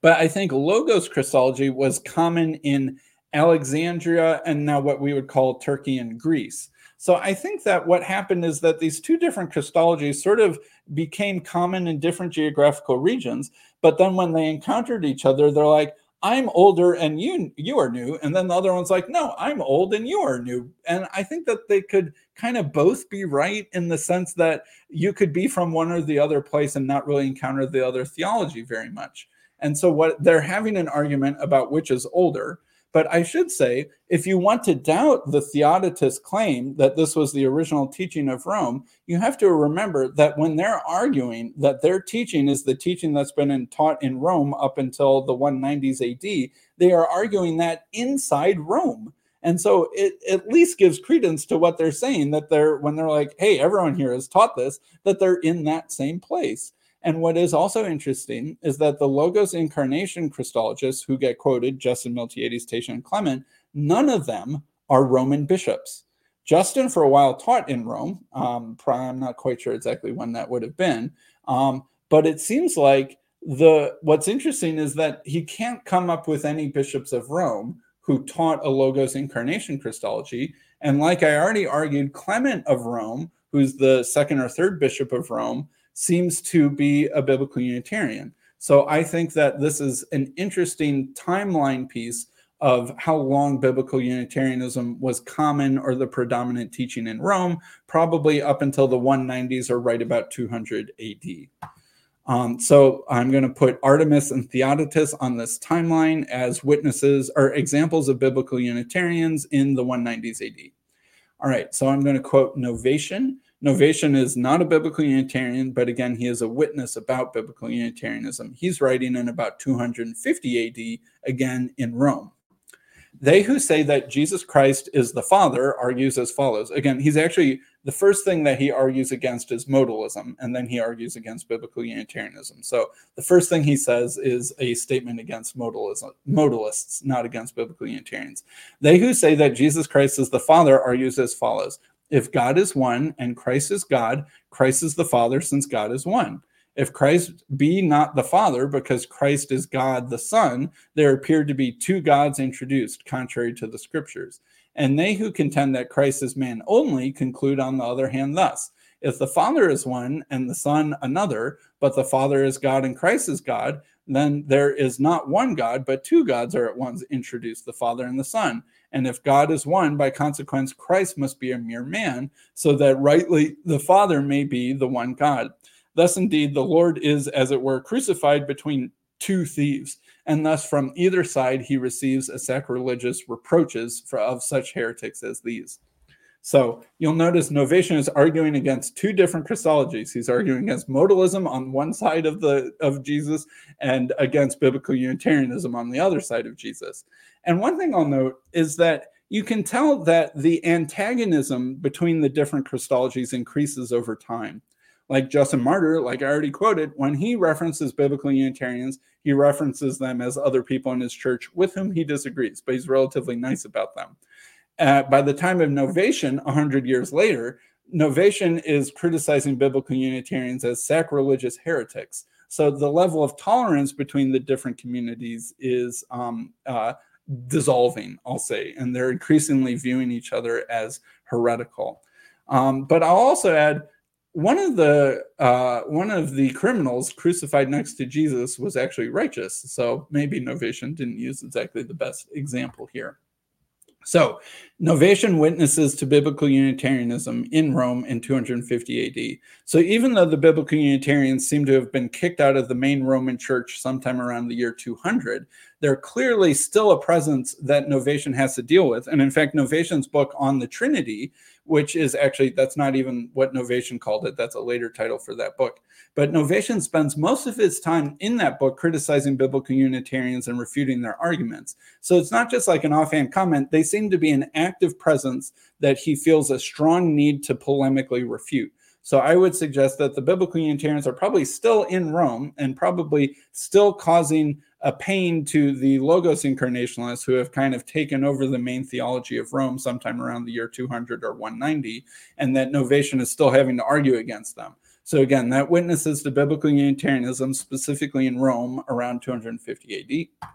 But I think Logos Christology was common in Alexandria and now what we would call Turkey and Greece. So I think that what happened is that these two different Christologies sort of became common in different geographical regions. But then when they encountered each other, they're like, I'm older and you you are new. And then the other one's like, no, I'm old and you are new. And I think that they could kind of both be right in the sense that you could be from one or the other place and not really encounter the other theology very much. And so what they're having an argument about which is older. But I should say, if you want to doubt the Theodotus claim that this was the original teaching of Rome, you have to remember that when they're arguing that their teaching is the teaching that's been taught in Rome up until the 190s AD, they are arguing that inside Rome. And so it at least gives credence to what they're saying that they're when they're like, hey, everyone here has taught this, that they're in that same place. And what is also interesting is that the Logos incarnation Christologists who get quoted, Justin Miltiades, Tatian, and Clement, none of them are Roman bishops. Justin, for a while, taught in Rome. Um, I'm not quite sure exactly when that would have been. Um, but it seems like the what's interesting is that he can't come up with any bishops of Rome who taught a logos incarnation Christology. And like I already argued, Clement of Rome, who's the second or third bishop of Rome, seems to be a biblical Unitarian. So I think that this is an interesting timeline piece of how long biblical Unitarianism was common or the predominant teaching in Rome, probably up until the 190s or right about 200 AD. Um, so I'm going to put Artemas and Theodotus on this timeline as witnesses or examples of biblical Unitarians in the 190s AD. All right, so I'm going to quote Novatian. Novatian is not a biblical Unitarian, but again, he is a witness about biblical Unitarianism. He's writing in about 250 AD, again in Rome. They who say that Jesus Christ is the Father argues as follows. Again, he's actually the first thing that he argues against is modalism, and then he argues against biblical Unitarianism. So the first thing he says is a statement against modalism, modalists, not against biblical Unitarians. They who say that Jesus Christ is the Father argues as follows. If God is one and Christ is God, Christ is the Father since God is one. If Christ be not the Father, because Christ is God the Son, there appear to be two gods introduced, contrary to the Scriptures. And they who contend that Christ is man only conclude, on the other hand, thus If the Father is one and the Son another, but the Father is God and Christ is God, then there is not one God, but two gods are at once introduced, the Father and the Son. And if God is one, by consequence, Christ must be a mere man, so that rightly the Father may be the one God. Thus, indeed, the Lord is, as it were, crucified between two thieves, and thus from either side he receives a sacrilegious reproaches for, of such heretics as these. So you'll notice Novatian is arguing against two different Christologies. He's arguing against modalism on one side of the of Jesus and against biblical Unitarianism on the other side of Jesus. And one thing I'll note is that you can tell that the antagonism between the different Christologies increases over time like Justin Martyr, like I already quoted, when he references biblical Unitarians, he references them as other people in his church with whom he disagrees, but he's relatively nice about them. Uh, by the time of Novatian, 100 years later, Novatian is criticizing biblical Unitarians as sacrilegious heretics. So the level of tolerance between the different communities is um, uh, dissolving, I'll say, and they're increasingly viewing each other as heretical. Um, but I'll also add one of the uh, one of the criminals crucified next to Jesus was actually righteous. So maybe Novatian didn't use exactly the best example here. So, Novatian witnesses to biblical Unitarianism in Rome in 250 AD. So, even though the biblical Unitarians seem to have been kicked out of the main Roman church sometime around the year 200, they're clearly still a presence that Novatian has to deal with. And in fact, Novatian's book on the Trinity which is actually that's not even what Novatian called it. That's a later title for that book. But Novatian spends most of his time in that book criticizing biblical Unitarians and refuting their arguments. So it's not just like an offhand comment. They seem to be an active presence that he feels a strong need to polemically refute. So I would suggest that the biblical Unitarians are probably still in Rome and probably still causing a pain to the Logos incarnationalists who have kind of taken over the main theology of Rome sometime around the year 200 or 190, and that Novatian is still having to argue against them. So again, that witnesses to biblical Unitarianism, specifically in Rome around 250 AD.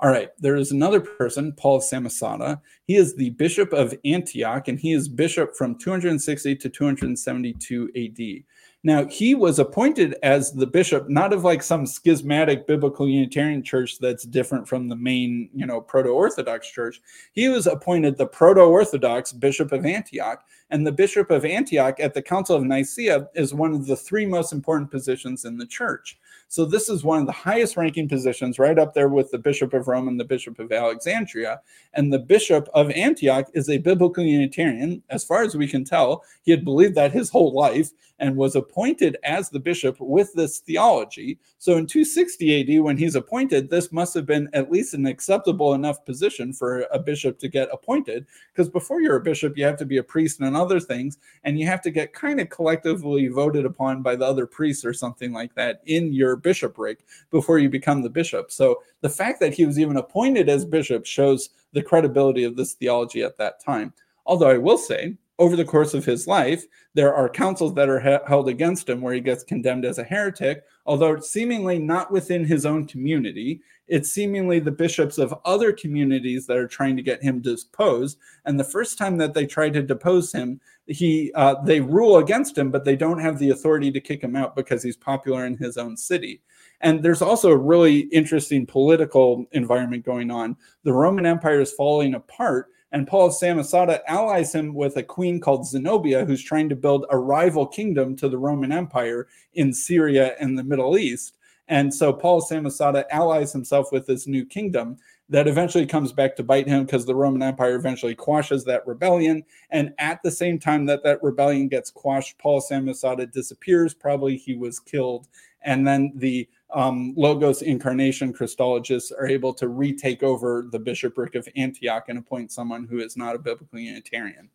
All right, there is another person, Paul Samosata. He is the bishop of Antioch, and he is bishop from 260 to 272 AD. Now, he was appointed as the bishop, not of like some schismatic biblical Unitarian church that's different from the main, you know, proto Orthodox church. He was appointed the proto Orthodox bishop of Antioch. And the bishop of Antioch at the Council of Nicaea is one of the three most important positions in the church. So this is one of the highest ranking positions, right up there with the Bishop of Rome and the Bishop of Alexandria. And the Bishop of Antioch is a biblical Unitarian. As far as we can tell, he had believed that his whole life and was appointed as the bishop with this theology. So in 260 AD, when he's appointed, this must have been at least an acceptable enough position for a bishop to get appointed. Because before you're a bishop, you have to be a priest and other things, and you have to get kind of collectively voted upon by the other priests or something like that in your bishopric before you become the bishop. So the fact that he was even appointed as bishop shows the credibility of this theology at that time. Although I will say, over the course of his life, there are councils that are he- held against him where he gets condemned as a heretic, although seemingly not within his own community. It's seemingly the bishops of other communities that are trying to get him deposed. And the first time that they try to depose him, he uh, they rule against him, but they don't have the authority to kick him out because he's popular in his own city. And there's also a really interesting political environment going on. The Roman Empire is falling apart, and Paul of Samosata allies him with a queen called Zenobia, who's trying to build a rival kingdom to the Roman Empire in Syria and the Middle East. And so Paul of Samosata allies himself with this new kingdom that eventually comes back to bite him because the Roman Empire eventually quashes that rebellion. And at the same time that that rebellion gets quashed, Paul Samosata disappears. Probably he was killed. And then the um, Logos incarnation Christologists are able to retake over the bishopric of Antioch and appoint someone who is not a biblical Unitarian.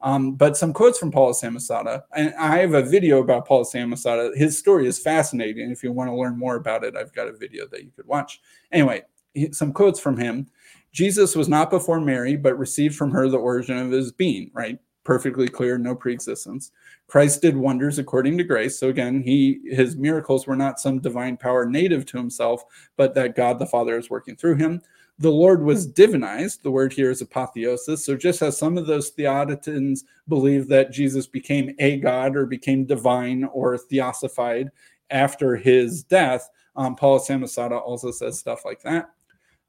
Um, but some quotes from Paul Samosata, and I have a video about Paul Samosata. His story is fascinating. If you want to learn more about it, I've got a video that you could watch. Anyway, some quotes from him. Jesus was not before Mary, but received from her the origin of his being, right? Perfectly clear, no preexistence. Christ did wonders according to grace. So again, he his miracles were not some divine power native to himself, but that God the Father is working through him. The Lord was divinized. The word here is apotheosis. So just as some of those Theodotians believe that Jesus became a God or became divine or theosified after his death, um, Paul of Samosata also says stuff like that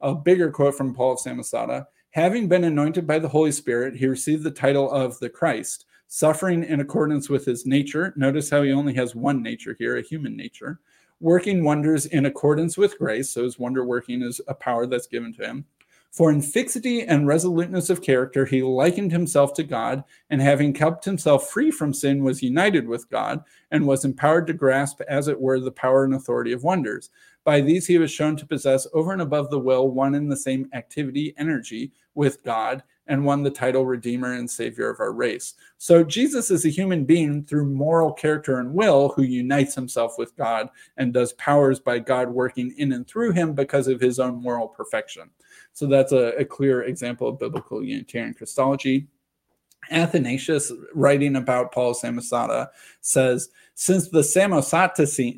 a bigger quote from Paul of Samosata Having been anointed by the Holy Spirit, he received the title of the Christ, suffering in accordance with his nature. Notice how he only has one nature here, a human nature, working wonders in accordance with grace. So his wonder working is a power that's given to him. For in fixity and resoluteness of character, he likened himself to God, and having kept himself free from sin, was united with God, and was empowered to grasp, as it were, the power and authority of wonders. By these, he was shown to possess over and above the will one and the same activity, energy with God, and won the title Redeemer and Savior of our race. So Jesus is a human being through moral character and will who unites himself with God and does powers by God working in and through him because of his own moral perfection. So that's a, a clear example of biblical Unitarian Christology. Athanasius, writing about Paul Samosata, says, Since the Samosatine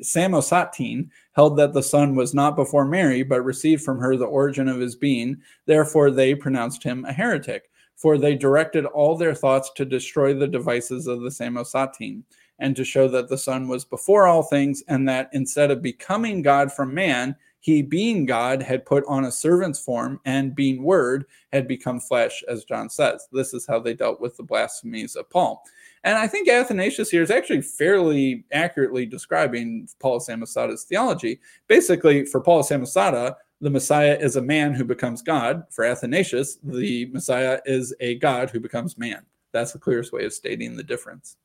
held that the Son was not before Mary, but received from her the origin of his being, therefore they pronounced him a heretic, for they directed all their thoughts to destroy the devices of the Samosatine, and to show that the Son was before all things, and that instead of becoming God from man, he, being God, had put on a servant's form and, being word, had become flesh, as John says. This is how they dealt with the blasphemies of Paul. And I think Athanasius here is actually fairly accurately describing Paul Samosata's theology. Basically, for Paul Samosata, the Messiah is a man who becomes God. For Athanasius, the Messiah is a God who becomes man. That's the clearest way of stating the difference.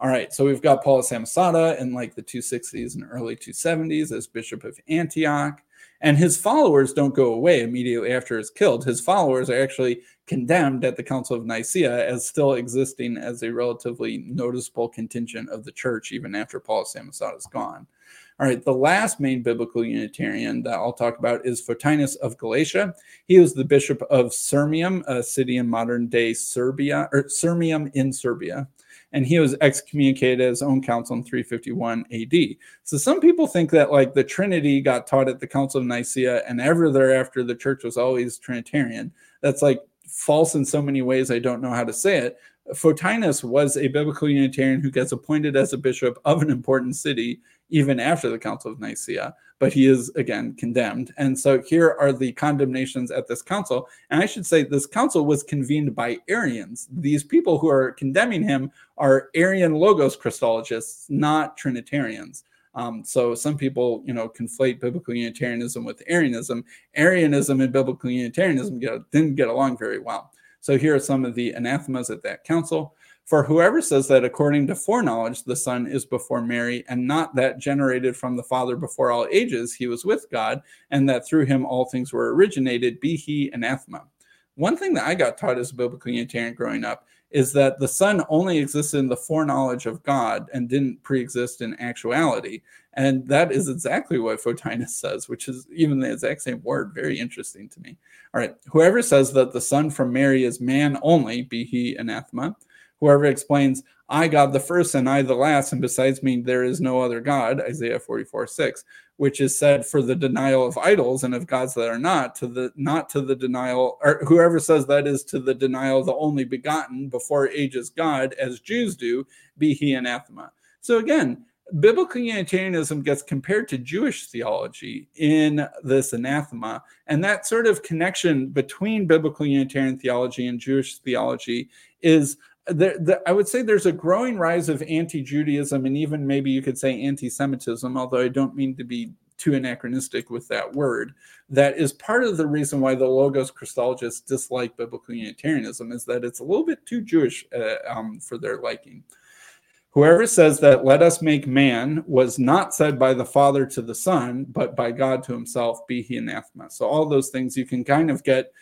All right, so we've got Paul Samosata in like the 260s and early 270s as Bishop of Antioch. And his followers don't go away immediately after he's killed. His followers are actually condemned at the Council of Nicaea as still existing as a relatively noticeable contingent of the church, even after Paul of Samosata is gone. All right, the last main biblical Unitarian that I'll talk about is Photinus of Galatia. He was the bishop of Sirmium, a city in modern day Serbia, or Sirmium in Serbia and he was excommunicated as own council in 351 AD. So some people think that like the Trinity got taught at the Council of Nicaea, and ever thereafter the church was always Trinitarian. That's like false in so many ways. I don't know how to say it. Photinus was a biblical Unitarian who gets appointed as a bishop of an important city even after the Council of Nicaea, but he is again condemned. And so here are the condemnations at this council. And I should say this council was convened by Arians. These people who are condemning him are Arian logos Christologists, not Trinitarians. Um, so some people, you know, conflate biblical Unitarianism with Arianism. Arianism and biblical Unitarianism get, didn't get along very well. So here are some of the anathemas at that council. For whoever says that according to foreknowledge the Son is before Mary, and not that generated from the Father before all ages he was with God, and that through him all things were originated, be he anathema. One thing that I got taught as a biblical Unitarian growing up is that the Son only existed in the foreknowledge of God and didn't pre exist in actuality. And that is exactly what Photinus says, which is even the exact same word. Very interesting to me. All right. Whoever says that the Son from Mary is man only, be he anathema. Whoever explains, I God the first and I the last, and besides me there is no other God, Isaiah 44 6, which is said for the denial of idols and of gods that are not, to the not to the denial, or whoever says that is to the denial of the only begotten before ages God, as Jews do, be he anathema. So again, biblical Unitarianism gets compared to Jewish theology in this anathema. And that sort of connection between biblical Unitarian theology and Jewish theology is there, the, I would say there's a growing rise of anti Judaism and even maybe you could say anti Semitism, although I don't mean to be too anachronistic with that word. That is part of the reason why the Logos Christologists dislike biblical Unitarianism, is that it's a little bit too Jewish uh, um, for their liking. Whoever says that let us make man was not said by the Father to the Son, but by God to himself, be he anathema. So all those things you can kind of get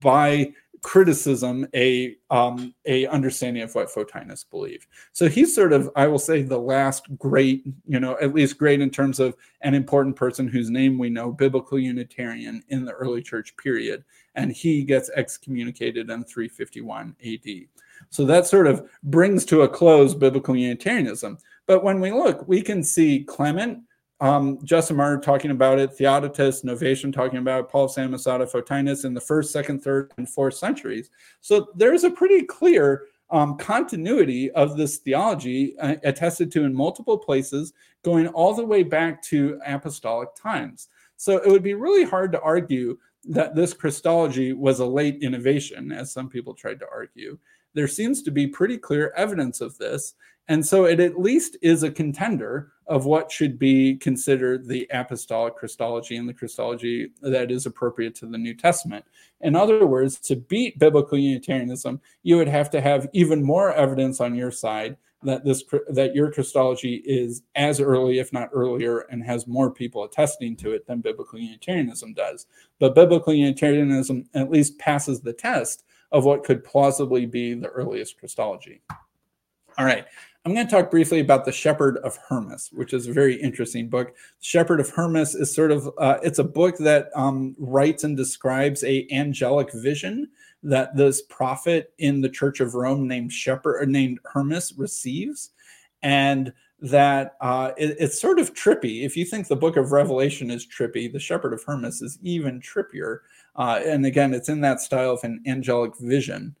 by criticism a um, a understanding of what Photinus believed. So he's sort of, I will say, the last great, you know, at least great in terms of an important person whose name we know, biblical Unitarian in the early church period, and he gets excommunicated in 351 AD. So that sort of brings to a close biblical Unitarianism. But when we look, we can see Clement, um, Justin Martyr talking about it, Theodotus, Novatian talking about it, Paul Samosata, Photinus in the first, second, third, and fourth centuries. So there's a pretty clear um, continuity of this theology uh, attested to in multiple places, going all the way back to apostolic times. So it would be really hard to argue that this Christology was a late innovation, as some people tried to argue there seems to be pretty clear evidence of this. And so it at least is a contender of what should be considered the apostolic Christology and the Christology that is appropriate to the New Testament. In other words, to beat biblical Unitarianism, you would have to have even more evidence on your side that this that your Christology is as early, if not earlier, and has more people attesting to it than biblical Unitarianism does. But biblical Unitarianism at least passes the test of what could plausibly be the earliest Christology. All right, I'm going to talk briefly about the Shepherd of Hermas, which is a very interesting book. The Shepherd of Hermas is sort of uh, it's a book that um, writes and describes a angelic vision that this prophet in the Church of Rome named Shepherd or named Hermas receives, and that uh, it, it's sort of trippy. If you think the Book of Revelation is trippy, the Shepherd of Hermas is even trippier uh, and again, it's in that style of an angelic vision.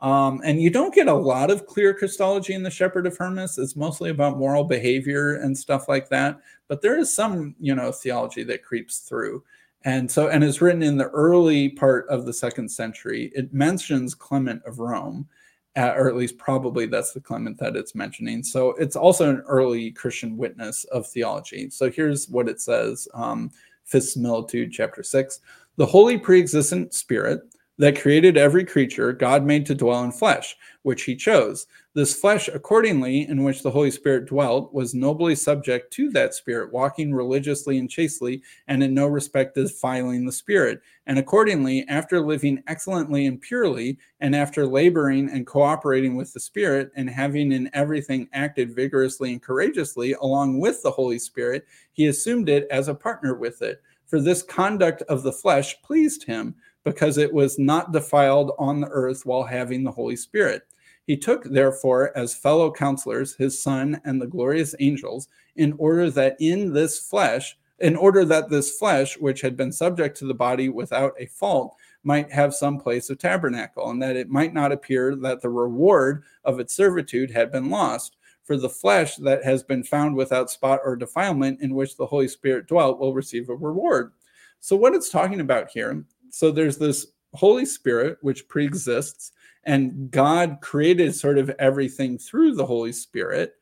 Um, and you don't get a lot of clear Christology in the Shepherd of Hermas. It's mostly about moral behavior and stuff like that. But there is some, you know, theology that creeps through. And so, and it's written in the early part of the second century. It mentions Clement of Rome, uh, or at least probably that's the Clement that it's mentioning. So it's also an early Christian witness of theology. So here's what it says um, Fifth Similitude, chapter 6. The holy pre-existent spirit that created every creature God made to dwell in flesh, which he chose. This flesh, accordingly, in which the Holy Spirit dwelt, was nobly subject to that Spirit, walking religiously and chastely, and in no respect defiling the Spirit. And accordingly, after living excellently and purely, and after laboring and cooperating with the Spirit, and having in everything acted vigorously and courageously along with the Holy Spirit, he assumed it as a partner with it for this conduct of the flesh pleased him, because it was not defiled on the earth while having the Holy Spirit. He took, therefore, as fellow counselors his Son and the glorious angels, in order that in this flesh, in order that this flesh, which had been subject to the body without a fault, might have some place of tabernacle, and that it might not appear that the reward of its servitude had been lost for the flesh that has been found without spot or defilement, in which the Holy Spirit dwelt, will receive a reward. So, what it's talking about here so there's this Holy Spirit, which pre exists, and God created sort of everything through the Holy Spirit.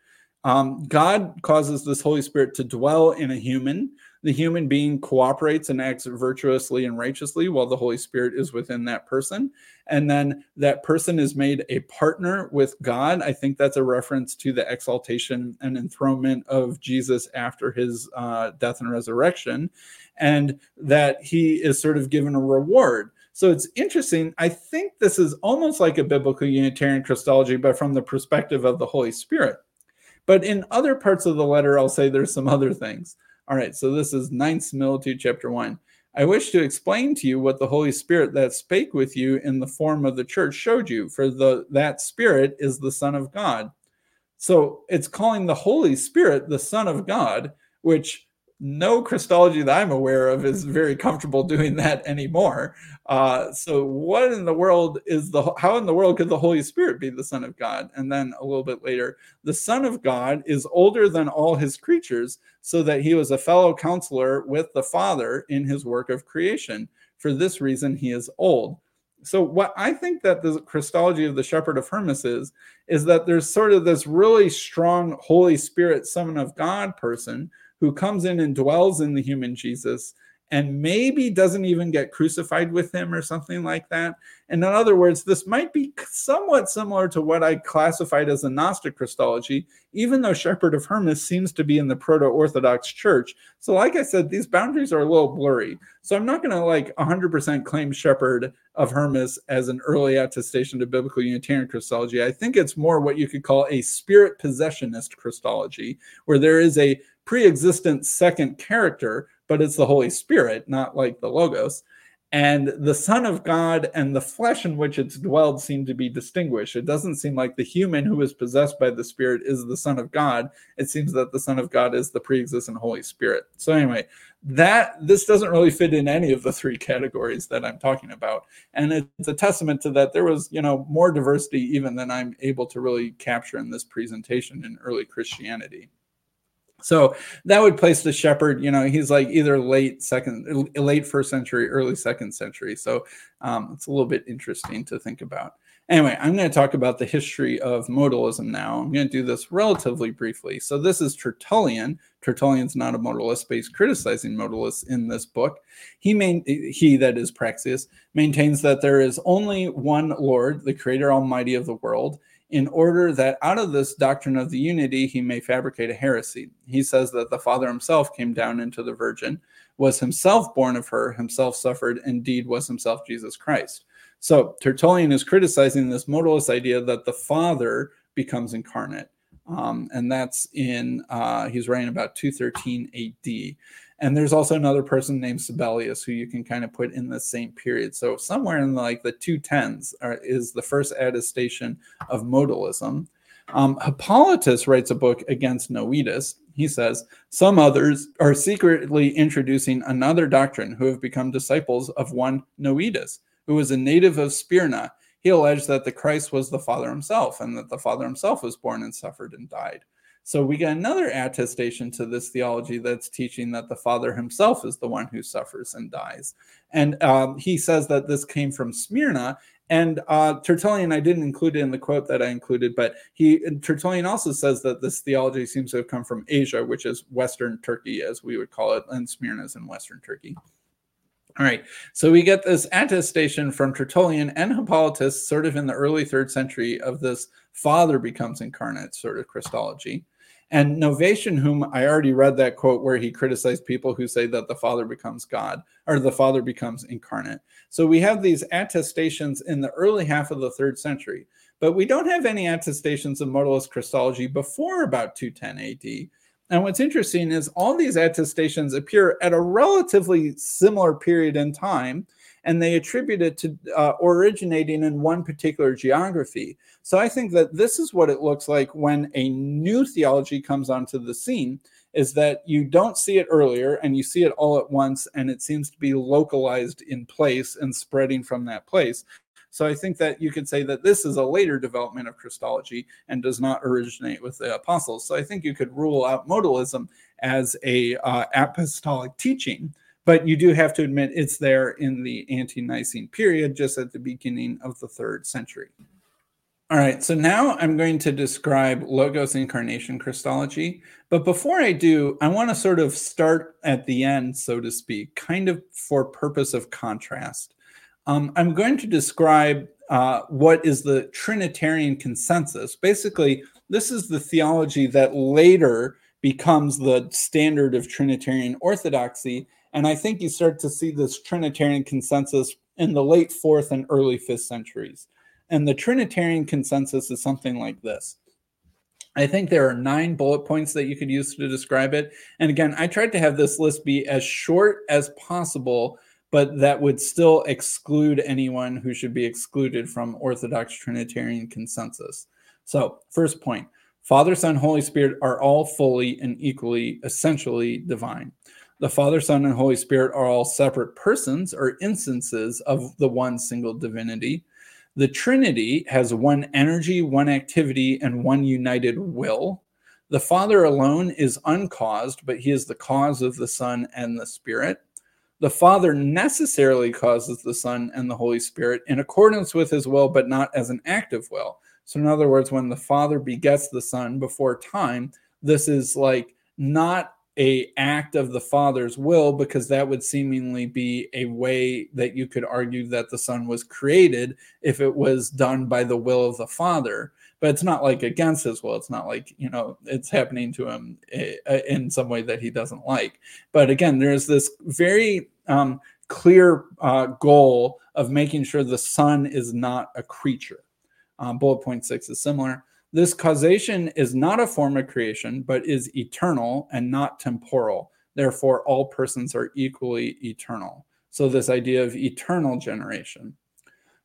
Um, God causes this Holy Spirit to dwell in a human the human being cooperates and acts virtuously and righteously while the Holy Spirit is within that person. And then that person is made a partner with God. I think that's a reference to the exaltation and enthronement of Jesus after his uh, death and resurrection, and that he is sort of given a reward. So it's interesting. I think this is almost like a biblical Unitarian Christology, but from the perspective of the Holy Spirit. But in other parts of the letter, I'll say there's some other things. All right, so this is Ninth Similitude, chapter 1. I wish to explain to you what the Holy Spirit that spake with you in the form of the church showed you, for the that Spirit is the Son of God. So it's calling the Holy Spirit the Son of God, which no Christology that I'm aware of is very comfortable doing that anymore. Uh, so, what in the world is the how in the world could the Holy Spirit be the Son of God? And then a little bit later, the Son of God is older than all his creatures, so that he was a fellow counselor with the Father in his work of creation. For this reason, he is old. So, what I think that the Christology of the Shepherd of Hermas is, is that there's sort of this really strong Holy Spirit, Son of God person who comes in and dwells in the human Jesus and maybe doesn't even get crucified with him or something like that. And in other words, this might be somewhat similar to what I classified as a Gnostic Christology, even though Shepherd of Hermas seems to be in the Proto Orthodox Church. So, like I said, these boundaries are a little blurry. So, I'm not going to like 100% claim Shepherd of Hermas as an early attestation to biblical Unitarian Christology. I think it's more what you could call a spirit possessionist Christology, where there is a pre existent second character but it's the Holy Spirit, not like the Logos. And the Son of God and the flesh in which it's dwelled seem to be distinguished. It doesn't seem like the human who is possessed by the Spirit is the Son of God. It seems that the Son of God is the pre-existent Holy Spirit. So anyway, that this doesn't really fit in any of the three categories that I'm talking about. And it's a testament to that there was, you know, more diversity even than I'm able to really capture in this presentation in early Christianity. So that would place the shepherd, you know, he's like either late second, late first century, early second century. So um, it's a little bit interesting to think about. Anyway, I'm going to talk about the history of modalism now. I'm going to do this relatively briefly. So this is Tertullian. Tertullian's not a modalist, but he's criticizing modalists in this book. He main he that is Praxeas maintains that there is only one Lord, the Creator Almighty of the world, in order that out of this doctrine of the unity he may fabricate a heresy. He says that the Father himself came down into the Virgin, was himself born of her, himself suffered, indeed was himself Jesus Christ. So Tertullian is criticizing this modalist idea that the Father becomes incarnate. Um, and that's in, uh, he's writing about 213 AD. And there's also another person named Sabellius who you can kind of put in the same period. So somewhere in like the 210s are, is the first attestation of modalism. Um, Hippolytus writes a book against Noetus. He says, Some others are secretly introducing another doctrine who have become disciples of one Noetus, who was a native of Smyrna. He alleged that the Christ was the Father himself and that the Father himself was born and suffered and died. So we get another attestation to this theology that's teaching that the Father himself is the one who suffers and dies. And um, he says that this came from Smyrna. And uh, Tertullian, I didn't include it in the quote that I included, but he Tertullian also says that this theology seems to have come from Asia, which is Western Turkey, as we would call it, and Smyrna is in Western Turkey. All right, so we get this attestation from Tertullian and Hippolytus, sort of in the early third century, of this Father becomes incarnate sort of Christology. And Novatian, whom I already read that quote where he criticized people who say that the Father becomes God or the Father becomes incarnate. So we have these attestations in the early half of the third century, but we don't have any attestations of modalist Christology before about 210 AD. And what's interesting is all these attestations appear at a relatively similar period in time and they attribute it to uh, originating in one particular geography. So I think that this is what it looks like when a new theology comes onto the scene is that you don't see it earlier and you see it all at once and it seems to be localized in place and spreading from that place. So I think that you could say that this is a later development of Christology and does not originate with the apostles. So I think you could rule out modalism as a uh, apostolic teaching but you do have to admit it's there in the ante Nicene period, just at the beginning of the third century. All right, so now I'm going to describe Logos incarnation Christology. But before I do, I want to sort of start at the end, so to speak, kind of for purpose of contrast. Um, I'm going to describe uh, what is the Trinitarian consensus. Basically, this is the theology that later becomes the standard of Trinitarian orthodoxy and I think you start to see this Trinitarian consensus in the late fourth and early fifth centuries. And the Trinitarian consensus is something like this I think there are nine bullet points that you could use to describe it. And again, I tried to have this list be as short as possible, but that would still exclude anyone who should be excluded from Orthodox Trinitarian consensus. So, first point Father, Son, Holy Spirit are all fully and equally, essentially divine. The Father, Son, and Holy Spirit are all separate persons or instances of the one single divinity. The Trinity has one energy, one activity, and one united will. The Father alone is uncaused, but he is the cause of the Son and the Spirit. The Father necessarily causes the Son and the Holy Spirit in accordance with his will, but not as an active will. So, in other words, when the Father begets the Son before time, this is like not a act of the father's will because that would seemingly be a way that you could argue that the son was created if it was done by the will of the father. But it's not like against his will. It's not like you know it's happening to him eh, eh, in some way that he doesn't like. But again there's this very um, clear uh, goal of making sure the son is not a creature. Um, bullet point six is similar this causation is not a form of creation, but is eternal and not temporal. Therefore, all persons are equally eternal. So, this idea of eternal generation.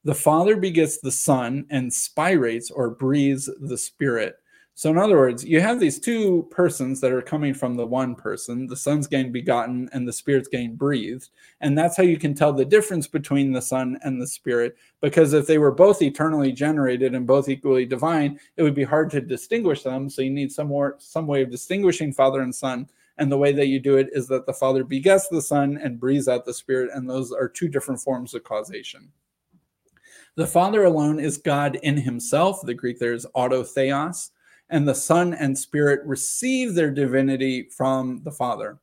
The Father begets the Son and spirates or breathes the Spirit so, in other words, you have these two persons that are coming from the one person. The Son's getting begotten and the Spirit's getting breathed. And that's how you can tell the difference between the Son and the Spirit. Because if they were both eternally generated and both equally divine, it would be hard to distinguish them. So, you need some more some way of distinguishing Father and Son. And the way that you do it is that the Father begets the Son and breathes out the Spirit. And those are two different forms of causation. The Father alone is God in himself. The Greek there is autotheos and the Son and Spirit receive their divinity from the Father.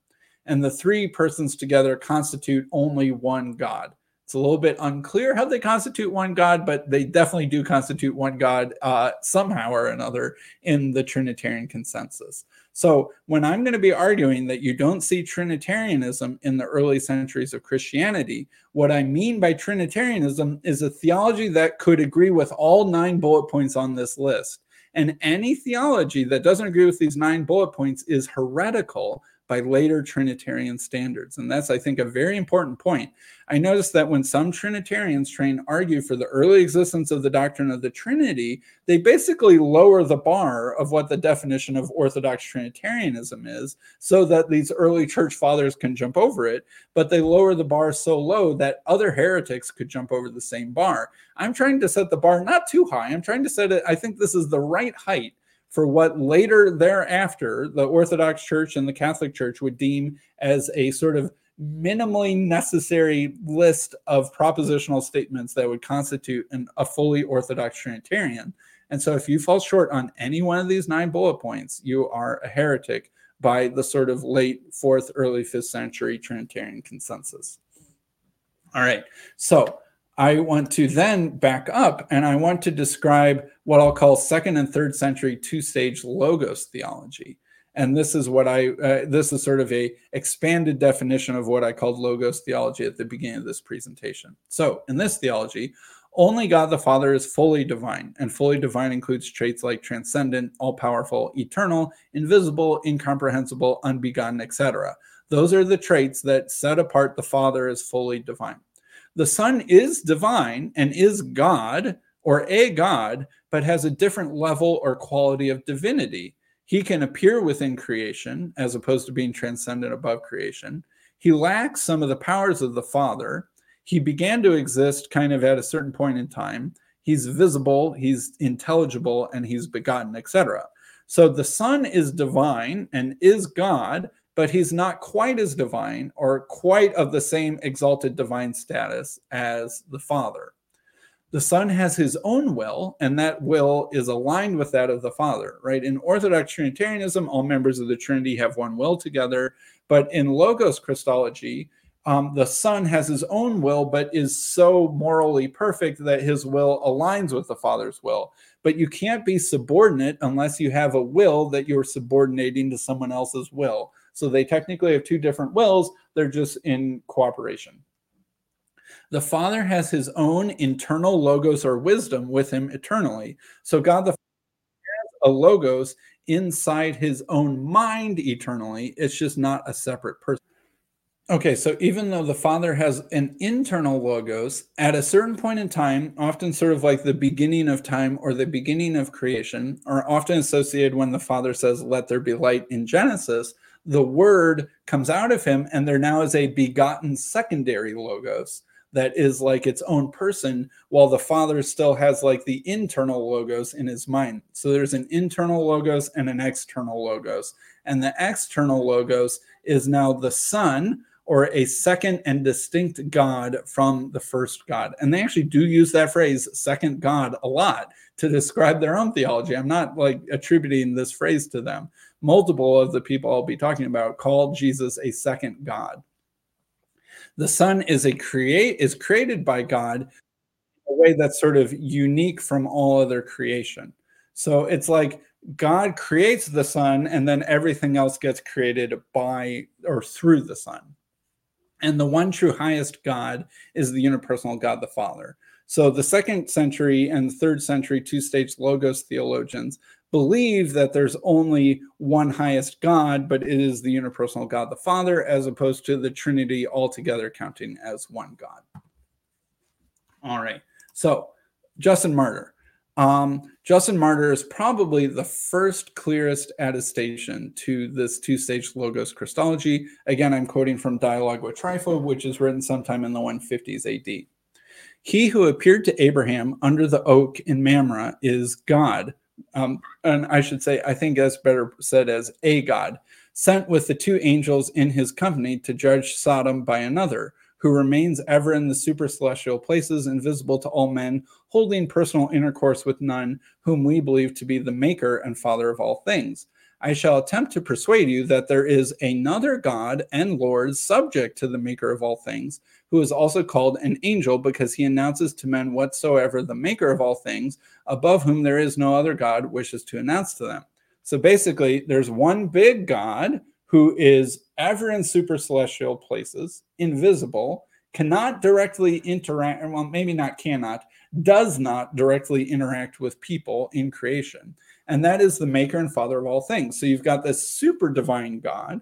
And the three persons together constitute only one God. It's a little bit unclear how they constitute one God, but they definitely do constitute one God uh, somehow or another in the Trinitarian consensus. So, when I'm going to be arguing that you don't see Trinitarianism in the early centuries of Christianity, what I mean by Trinitarianism is a theology that could agree with all nine bullet points on this list and any theology that doesn't agree with these nine bullet points is heretical by later Trinitarian standards. And that's, I think, a very important point. I noticed that when some Trinitarians try and argue for the early existence of the doctrine of the Trinity, they basically lower the bar of what the definition of Orthodox Trinitarianism is so that these early church fathers can jump over it. But they lower the bar so low that other heretics could jump over the same bar. I'm trying to set the bar not too high. I'm trying to set it, I think this is the right height for what later thereafter the Orthodox Church and the Catholic Church would deem as a sort of minimally necessary list of propositional statements that would constitute an, a fully Orthodox Trinitarian. And so, if you fall short on any one of these nine bullet points, you are a heretic by the sort of late fourth, early fifth century Trinitarian consensus. All right. So, I want to then back up and I want to describe what I'll call second and third century two stage logos theology. And this is what I, uh, this is sort of a expanded definition of what I called logos theology at the beginning of this presentation. So in this theology, only God the Father is fully divine, and fully divine includes traits like transcendent, all powerful, eternal, invisible, incomprehensible, unbegotten, etc. Those are the traits that set apart the Father as fully divine. The Son is divine and is God or a God, but has a different level or quality of divinity. He can appear within creation as opposed to being transcendent above creation. He lacks some of the powers of the Father. He began to exist kind of at a certain point in time. He's visible, he's intelligible, and he's begotten, etc. So the Son is divine and is God, but he's not quite as divine or quite of the same exalted divine status as the Father. The Son has his own will, and that will is aligned with that of the Father, right? In Orthodox Trinitarianism, all members of the Trinity have one will together, but in Logos Christology, um, the Son has his own will, but is so morally perfect that his will aligns with the Father's will. But you can't be subordinate unless you have a will that you're subordinating to someone else's will. So they technically have two different wills, they're just in cooperation. The Father has his own internal logos or wisdom with him eternally. So God the Father has a logos inside his own mind eternally. It's just not a separate person. Okay, so even though the Father has an internal logos, at a certain point in time, often sort of like the beginning of time or the beginning of creation, are often associated when the Father says, Let there be light in Genesis, the word comes out of him, and there now is a begotten secondary logos that is like its own person, while the Father still has like the internal logos in his mind. So there's an internal logos and an external logos. And the external logos is now the Son or a second and distinct God from the first God. And they actually do use that phrase, second God, a lot to describe their own theology. I'm not like attributing this phrase to them. Multiple of the people I'll be talking about call Jesus a second God. The Son is a create is created by God in a way that's sort of unique from all other creation. So it's like God creates the Son and then everything else gets created by or through the Son. And the one true highest God is the unipersonal God the Father. So the second century and third century two stage logos theologians believe that there's only one highest God, but it is the unipersonal God the Father, as opposed to the Trinity altogether counting as one God. All right. So Justin Martyr. Um, Justin Martyr is probably the first clearest attestation to this two stage logos Christology. Again, I'm quoting from Dialogue with Trypho, which is written sometime in the 150s AD. He who appeared to Abraham under the oak in Mamre is God. Um, and I should say, I think that's better said as a God, sent with the two angels in his company to judge Sodom by another who remains ever in the supercelestial places, invisible to all men, holding personal intercourse with none, whom we believe to be the maker and father of all things. I shall attempt to persuade you that there is another God and Lord subject to the maker of all things, who is also called an angel because he announces to men whatsoever the maker of all things, above whom there is no other God, wishes to announce to them. So basically, there's one big God who is ever in super celestial places, invisible, cannot directly interact, well, maybe not cannot, does not directly interact with people in creation. And that is the maker and father of all things. So you've got this super divine God.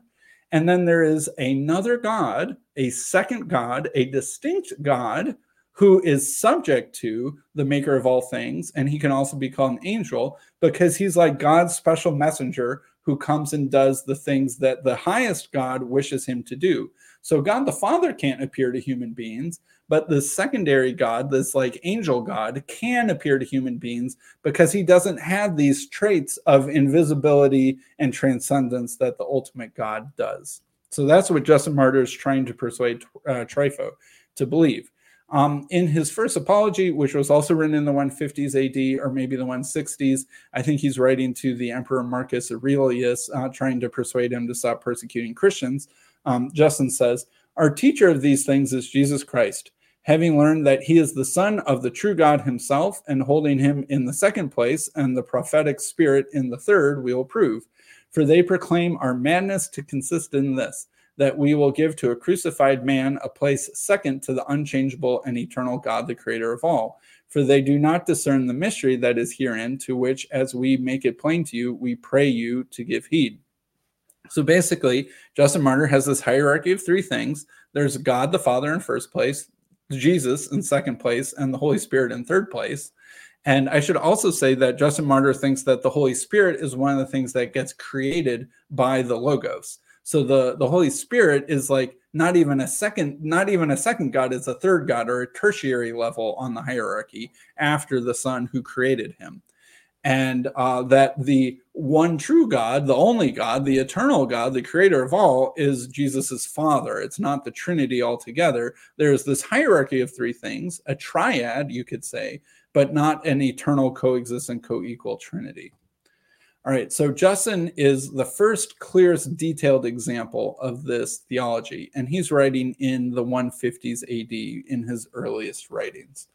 And then there is another God, a second God, a distinct God who is subject to the maker of all things. And he can also be called an angel because he's like God's special messenger who comes and does the things that the highest God wishes him to do. So God the Father can't appear to human beings, but the secondary God, this like angel God, can appear to human beings because he doesn't have these traits of invisibility and transcendence that the ultimate God does. So that's what Justin Martyr is trying to persuade uh, Trypho to believe. Um, in his first apology, which was also written in the 150s AD or maybe the 160s, I think he's writing to the Emperor Marcus Aurelius, uh, trying to persuade him to stop persecuting Christians. Um, Justin says, Our teacher of these things is Jesus Christ. Having learned that he is the Son of the true God himself, and holding him in the second place, and the prophetic spirit in the third, we will prove. For they proclaim our madness to consist in this that we will give to a crucified man a place second to the unchangeable and eternal God, the creator of all. For they do not discern the mystery that is herein, to which, as we make it plain to you, we pray you to give heed. So basically, Justin Martyr has this hierarchy of three things there's God the Father in first place, Jesus in second place, and the Holy Spirit in third place. And I should also say that Justin Martyr thinks that the Holy Spirit is one of the things that gets created by the Logos. So the the Holy Spirit is like not even a second, not even a second God, it's a third God or a tertiary level on the hierarchy after the Son who created him. And uh, that the one true God, the only God, the eternal God, the creator of all, is Jesus's Father. It's not the Trinity altogether. There's this hierarchy of three things, a triad, you could say, but not an eternal coexistent co-equal Trinity. All right, so Justin is the first clearest detailed example of this theology, and he's writing in the 150s AD in his earliest writings.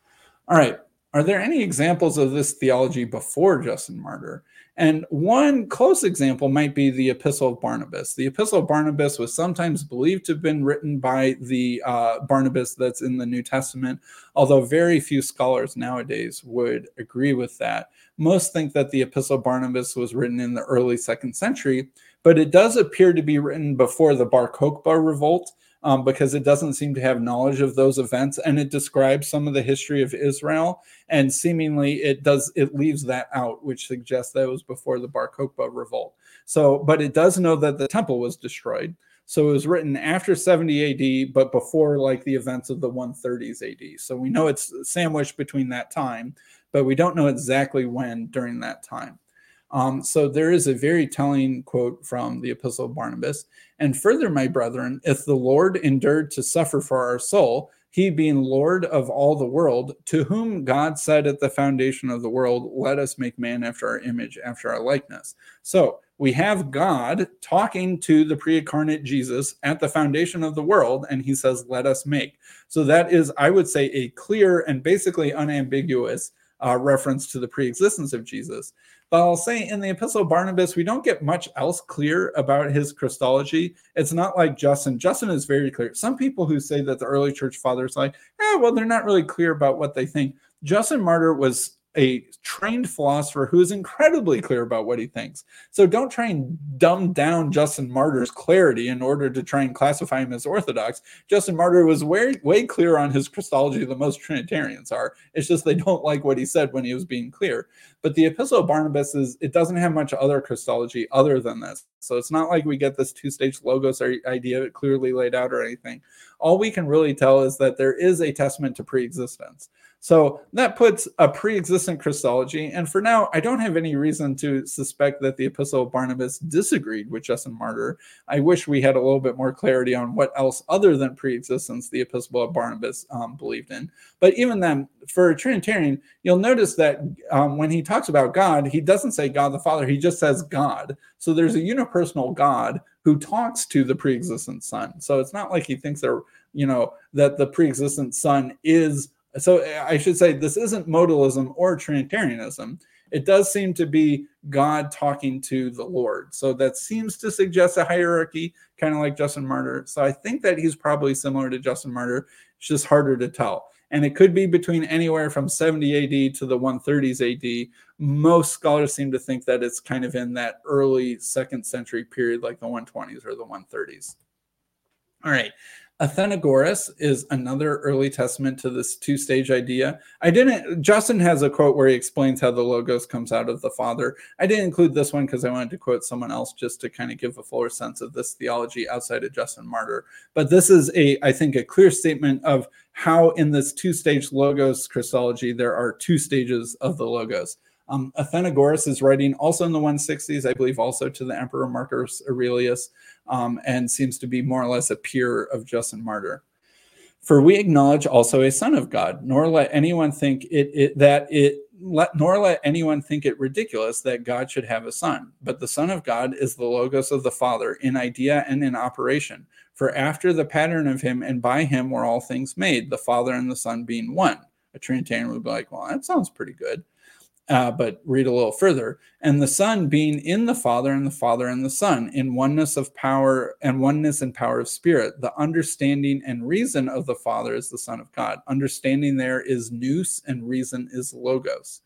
All right, are there any examples of this theology before Justin Martyr? And one close example might be the Epistle of Barnabas. The Epistle of Barnabas was sometimes believed to have been written by the uh, Barnabas that's in the New Testament, although very few scholars nowadays would agree with that. Most think that the Epistle of Barnabas was written in the early second century, but it does appear to be written before the Bar Kokhba revolt um, because it doesn't seem to have knowledge of those events and it describes some of the history of Israel and seemingly it does it leaves that out which suggests that was before the Bar Kokhba revolt. So but it does know that the temple was destroyed. So it was written after 70 AD but before like the events of the 130s AD. So we know it's sandwiched between that time, but we don't know exactly when during that time. Um, so there is a very telling quote from the Epistle of Barnabas. And further, my brethren, if the Lord endured to suffer for our soul, he being Lord of all the world, to whom God said at the foundation of the world, Let us make man after our image, after our likeness. So we have God talking to the pre incarnate Jesus at the foundation of the world, and he says, Let us make. So that is, I would say, a clear and basically unambiguous uh, reference to the pre existence of Jesus. But I'll say in the Epistle of Barnabas, we don't get much else clear about his Christology. It's not like Justin. Justin is very clear. Some people who say that the early church fathers like, eh, well, they're not really clear about what they think. Justin Martyr was a trained philosopher who is incredibly clear about what he thinks. So don't try and dumb down Justin Martyr's clarity in order to try and classify him as orthodox. Justin Martyr was way, way clear on his Christology than most Trinitarians are. It's just they don't like what he said when he was being clear. But the Epistle of Barnabas is it doesn't have much other Christology other than this. So it's not like we get this two-stage logos idea clearly laid out or anything. All we can really tell is that there is a testament to pre-existence. So that puts a pre existent Christology. And for now, I don't have any reason to suspect that the Epistle of Barnabas disagreed with Justin Martyr. I wish we had a little bit more clarity on what else other than pre existence the Epistle of Barnabas um, believed in. But even then, for a Trinitarian, you'll notice that um, when he talks about God, he doesn't say God the Father, he just says God. So there's a unipersonal God who talks to the pre existent Son. So it's not like he thinks they're, you know, that the pre existent Son is so eh, I should say this isn't modalism or Trinitarianism. It does seem to be God talking to the Lord. So that seems to suggest a hierarchy, kind of like Justin Martyr. So I think that he's probably similar to Justin Martyr. It's just harder to tell. And it could be between anywhere from 70 AD to the 130s AD. Most scholars seem to think that it's kind of in that early second century period, like the 120s or the 130s. All right. Athenagoras is another early testament to this two stage idea. I didn't, Justin has a quote where he explains how the Logos comes out of the Father. I didn't include this one because I wanted to quote someone else just to kind of give a fuller sense of this theology outside of Justin Martyr. But this is a, I think, a clear statement of how in this two stage Logos Christology, there are two stages of the Logos. Um, Athenagoras is writing also in the 160s, I believe, also to the Emperor Marcus Aurelius, um, and seems to be more or less a peer of Justin Martyr. For we acknowledge also a son of God, nor let anyone think it, it that it let nor let anyone think it ridiculous that God should have a son. But the Son of God is the logos of the Father in idea and in operation. For after the pattern of him and by him were all things made, the Father and the Son being one. A Trinitarian would be like, well, that sounds pretty good. Uh, but read a little further. And the Son being in the Father, and the Father and the Son, in oneness of power and oneness and power of spirit. The understanding and reason of the Father is the Son of God. Understanding there is nous, and reason is logos.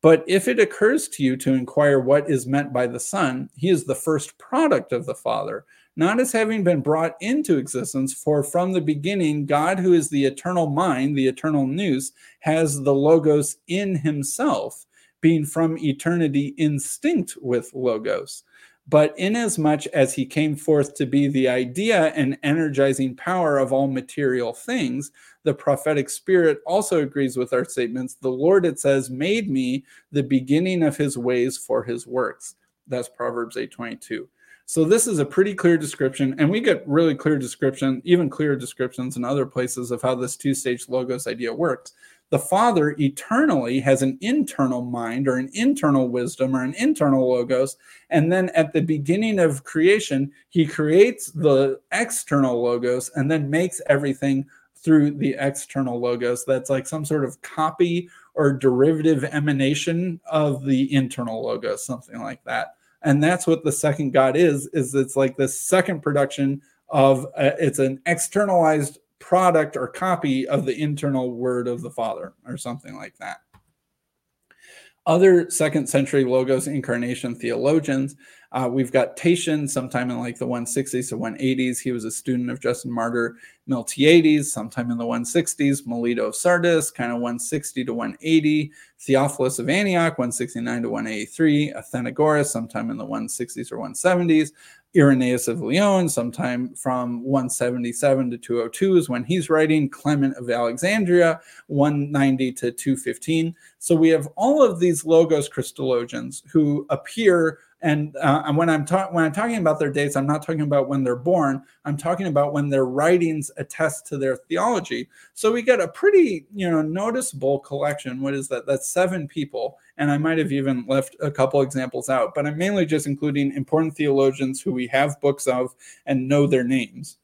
But if it occurs to you to inquire what is meant by the Son, he is the first product of the Father, not as having been brought into existence, for from the beginning, God, who is the eternal mind, the eternal nous, has the Logos in himself being from eternity instinct with Logos. But inasmuch as he came forth to be the idea and energizing power of all material things, the prophetic spirit also agrees with our statements. The Lord, it says, made me the beginning of his ways for his works. That's Proverbs 8:22. So this is a pretty clear description, and we get really clear description, even clearer descriptions in other places of how this two-stage logos idea works the Father eternally has an internal mind or an internal wisdom or an internal logos. And then at the beginning of creation, he creates the external logos and then makes everything through the external logos. That's like some sort of copy or derivative emanation of the internal logos, something like that. And that's what the second God is, is it's like the second production of uh, it's an externalized product or copy of the internal word of the Father or something like that. Other second century logos incarnation theologians uh, we've got Tatian sometime in like the 160s to 180s. He was a student of Justin Martyr Miltiades sometime in the 160s. Melito of Sardis, kind of 160 to 180. Theophilus of Antioch, 169 to 183. Athenagoras, sometime in the 160s or 170s. Irenaeus of Lyon, sometime from 177 to 202 is when he's writing. Clement of Alexandria, 190 to 215. So we have all of these logos Christologians who appear and, uh, and when I'm talking when I'm talking about their dates, I'm not talking about when they're born. I'm talking about when their writings attest to their theology. So we get a pretty you know noticeable collection. What is that? That's seven people, and I might have even left a couple examples out, but I'm mainly just including important theologians who we have books of and know their names.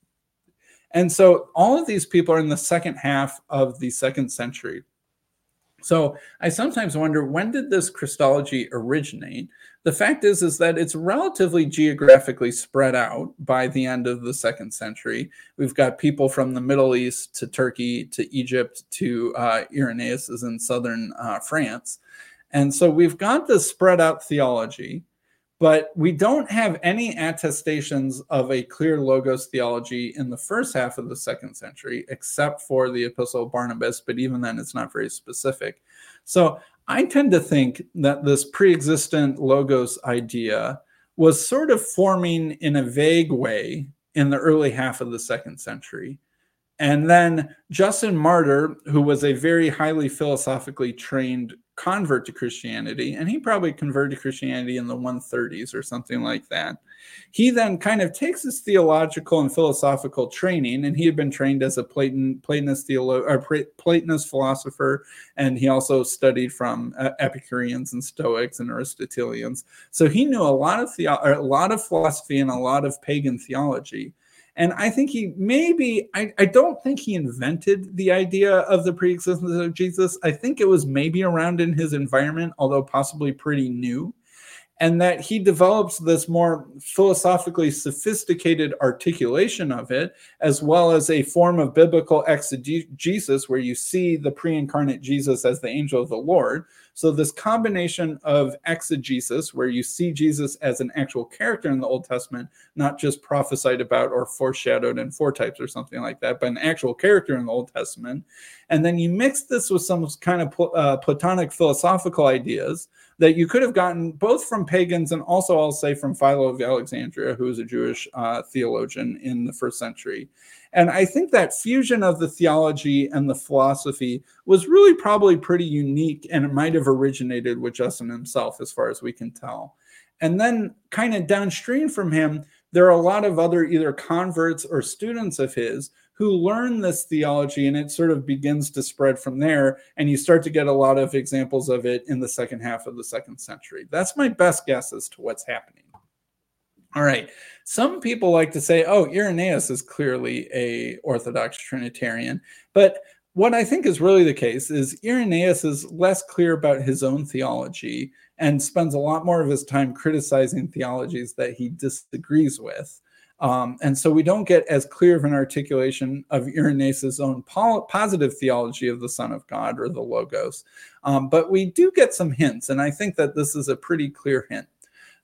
And so all of these people are in the second half of the second century. So I sometimes wonder when did this Christology originate? The fact is is that it's relatively geographically spread out by the end of the second century. We've got people from the Middle East to Turkey to Egypt to uh, Irenaeus is in southern uh, France. And so we've got this spread out theology but we don't have any attestations of a clear logos theology in the first half of the second century, except for the Epistle of Barnabas, but even then it's not very specific. So I tend to think that this pre existent logos idea was sort of forming in a vague way in the early half of the second century. And then Justin Martyr, who was a very highly philosophically trained convert to Christianity, and he probably converted to Christianity in the 130s or something like that. He then kind of takes his theological and philosophical training, and he had been trained as a Platon, Platonist, theolo- or Platonist philosopher, and he also studied from uh, Epicureans and Stoics and Aristotelians. So he knew a lot of the- a lot of philosophy and a lot of pagan theology. And I think he maybe, I, I don't think he invented the idea of the pre-existence of Jesus. I think it was maybe around in his environment, although possibly pretty new. And that he develops this more philosophically sophisticated articulation of it, as well as a form of biblical exegesis where you see the pre incarnate Jesus as the angel of the Lord, so, this combination of exegesis, where you see Jesus as an actual character in the Old Testament, not just prophesied about or foreshadowed in four types or something like that, but an actual character in the Old Testament. And then you mix this with some kind of uh, Platonic philosophical ideas that you could have gotten both from pagans and also, I'll say, from Philo of Alexandria, who was a Jewish uh, theologian in the first century. And I think that fusion of the theology and the philosophy was really probably pretty unique, and it might have originated with Justin himself, as far as we can tell. And then, kind of downstream from him, there are a lot of other either converts or students of his who learn this theology, and it sort of begins to spread from there. And you start to get a lot of examples of it in the second half of the second century. That's my best guess as to what's happening. All right. Some people like to say, "Oh, Irenaeus is clearly a Orthodox Trinitarian," but what I think is really the case is Irenaeus is less clear about his own theology and spends a lot more of his time criticizing theologies that he disagrees with. Um, and so we don't get as clear of an articulation of Irenaeus' own positive theology of the Son of God or the Logos. Um, but we do get some hints, and I think that this is a pretty clear hint.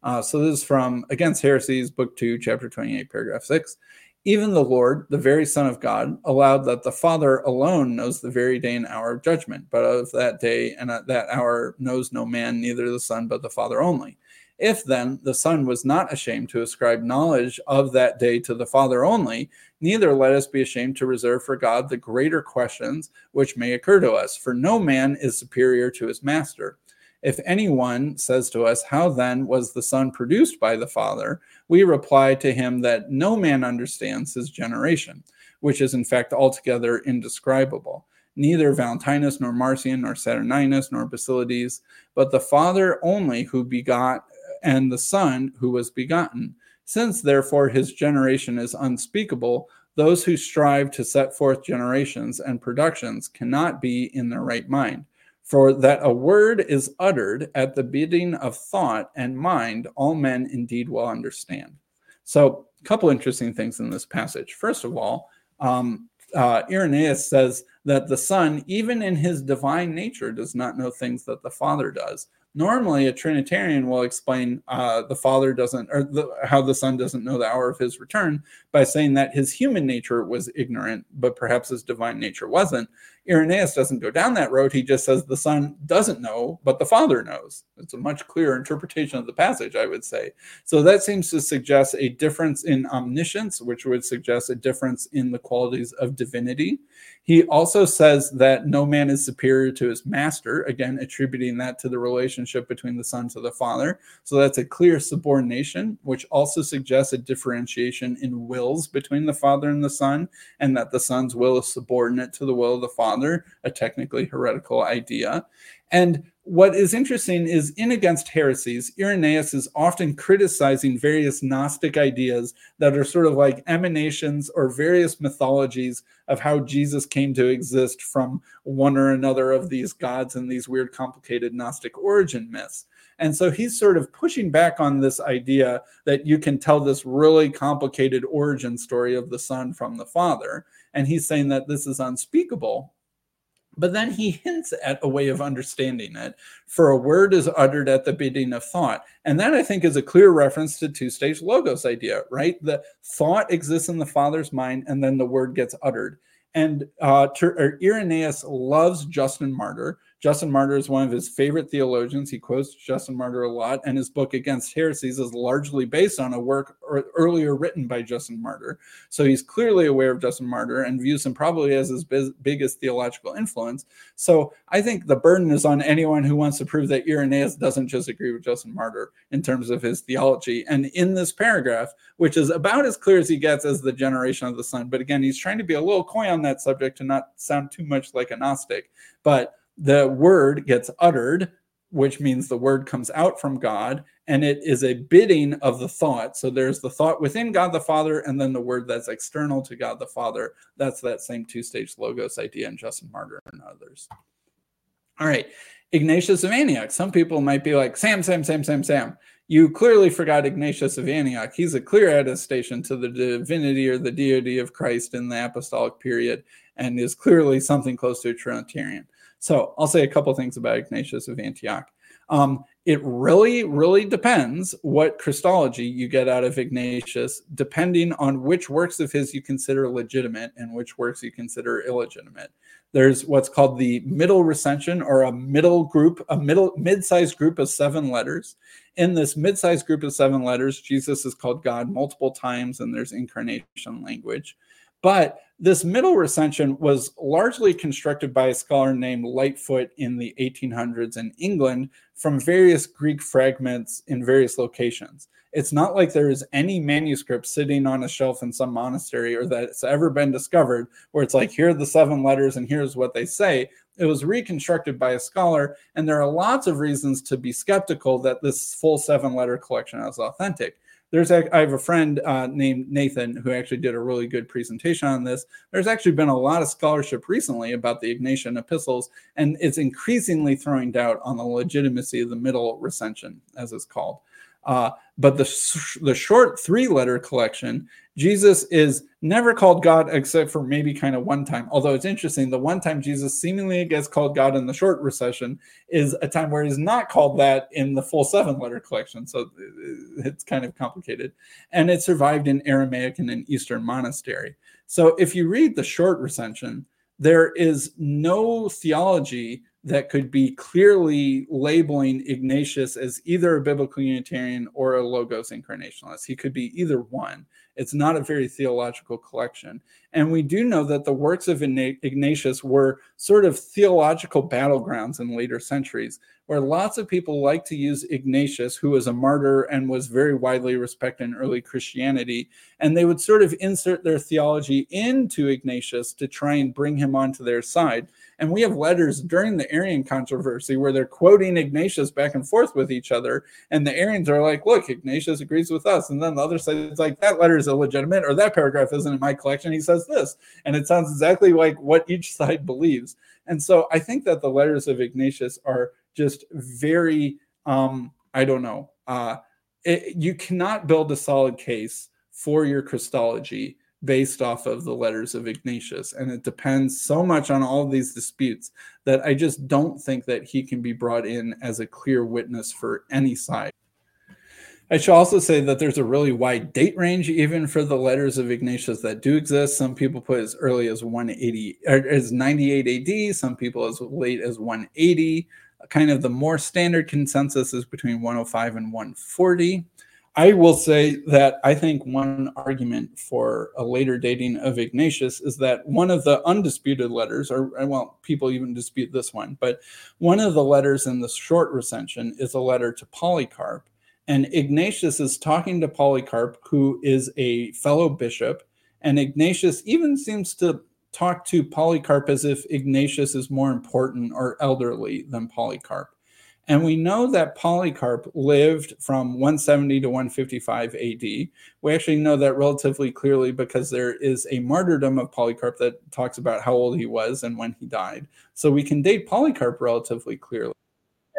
Uh, so this is from Against Heresies, Book 2, Chapter 28, Paragraph 6. Even the Lord, the very Son of God, allowed that the Father alone knows the very day and hour of judgment, but of that day and that hour knows no man, neither the Son, but the Father only. If then the Son was not ashamed to ascribe knowledge of that day to the Father only, neither let us be ashamed to reserve for God the greater questions which may occur to us, for no man is superior to his master. If anyone says to us, How then was the Son produced by the Father? we reply to him that no man understands his generation, which is in fact altogether indescribable. Neither Valentinus, nor Marcion, nor Saturninus, nor Basilides, but the Father only who begot, and the Son who was begotten. Since therefore his generation is unspeakable, those who strive to set forth generations and productions cannot be in their right mind For that a word is uttered at the bidding of thought and mind, all men indeed will understand. So, a couple interesting things in this passage. First of all, um, uh, Irenaeus says that the Son, even in his divine nature, does not know things that the Father does. Normally, a Trinitarian will explain uh, the Father doesn't, or the, how the Son doesn't know the hour of his return by saying that his human nature was ignorant, but perhaps his divine nature wasn't. Irenaeus doesn't go down that road. He just says the Son doesn't know, but the Father knows. It's a much clearer interpretation of the passage, I would say. So that seems to suggest a difference in omniscience, which would suggest a difference in the qualities of divinity. He also says that no man is superior to his master, again, attributing that to the relationship between the Son to the Father. So that's a clear subordination, which also suggests a differentiation in wills between the Father and the Son, and that the Son's will is subordinate to the will of the Father, a technically heretical idea. And what is interesting is in Against Heresies, Irenaeus is often criticizing various Gnostic ideas that are sort of like emanations or various mythologies of how Jesus came to exist from one or another of these gods and these weird, complicated Gnostic origin myths. And so he's sort of pushing back on this idea that you can tell this really complicated origin story of the Son from the Father. And he's saying that this is unspeakable but then he hints at a way of understanding it. For a word is uttered at the bidding of thought. And that I think is a clear reference to two stage logos idea, right? The thought exists in the Father's mind, and then the word gets uttered. And uh, Irenaeus loves Justin Martyr Justin Martyr is one of his favorite theologians. He quotes Justin Martyr a lot, and his book Against Heresies is largely based on a work er, earlier written by Justin Martyr. So he's clearly aware of Justin Martyr and views him probably as his biz- biggest theological influence. So I think the burden is on anyone who wants to prove that Irenaeus doesn't just agree with Justin Martyr in terms of his theology. And in this paragraph, which is about as clear as he gets as the generation of the Son, but again, he's trying to be a little coy on that subject to not sound too much like a Gnostic. But the word gets uttered, which means the word comes out from God, and it is a bidding of the thought. So there's the thought within God the Father, and then the word that's external to God the Father. That's that same two stage logos idea in Justin Martyr and others. All right, Ignatius of Antioch. Some people might be like, Sam, Sam, Sam, Sam, Sam. You clearly forgot Ignatius of Antioch. He's a clear attestation to the divinity or the deity of Christ in the apostolic period and is clearly something close to a Trinitarian. So I'll say a couple things about Ignatius of Antioch. Um, it really, really depends what Christology you get out of Ignatius, depending on which works of his you consider legitimate and which works you consider illegitimate. There's what's called the middle recension or a middle group, a middle mid-sized group of seven letters. In this mid-sized group of seven letters, Jesus is called God multiple times, and there's incarnation language. But this middle recension was largely constructed by a scholar named Lightfoot in the 1800s in England from various Greek fragments in various locations. It's not like there is any manuscript sitting on a shelf in some monastery or that it's ever been discovered where it's like, here are the seven letters and here's what they say. It was reconstructed by a scholar, and there are lots of reasons to be skeptical that this full seven letter collection is authentic there's a, I have a friend uh, named Nathan who actually did a really good presentation on this. There's actually been a lot of scholarship recently about the Ignatian epistles, and it's increasingly throwing doubt on the legitimacy of the middle recension, as it's called. Uh, but the, the short three letter collection, Jesus is never called God except for maybe kind of one time. Although it's interesting, the one time Jesus seemingly gets called God in the short recension is a time where he's not called that in the full seven letter collection. So uh, it's kind of complicated. And it survived in Aramaic and an Eastern monastery. So if you read the short recension, there is no theology that could be clearly labeling Ignatius as either a biblical Unitarian or a Logos incarnationalist. He could be either one. It's not a very theological collection. And we do know that the works of Ignatius were sort of theological battlegrounds in later centuries, where lots of people like to use Ignatius, who was a martyr and was very widely respected in early Christianity, and they would sort of insert their theology into Ignatius to try and bring him onto their side. And we have letters during the Arian controversy where they're quoting Ignatius back and forth with each other. And the Arians are like, look, Ignatius agrees with us. And then the other side is like, that letter is illegitimate or that paragraph isn't in my collection. He says this. And it sounds exactly like what each side believes. And so I think that the letters of Ignatius are just very, um, I don't know, uh, it, you cannot build a solid case for your Christology based off of the letters of Ignatius. And it depends so much on all these disputes that I just don't think that he can be brought in as a clear witness for any side. I should also say that there's a really wide date range even for the letters of Ignatius that do exist. Some people put as early as 180 or as 98 AD, some people as late as 180. Kind of the more standard consensus is between 105 and 140. I will say that I think one argument for a later dating of Ignatius is that one of the undisputed letters, or uh, well, people even dispute this one, but one of the letters in the short recension is a letter to Polycarp. And Ignatius is talking to Polycarp, who is a fellow bishop. And Ignatius even seems to talk to Polycarp as if Ignatius is more important or elderly than Polycarp. And we know that Polycarp lived from 170 to 155 AD. We actually know that relatively clearly because there is a martyrdom of Polycarp that talks about how old he was and when he died. So we can date Polycarp relatively clearly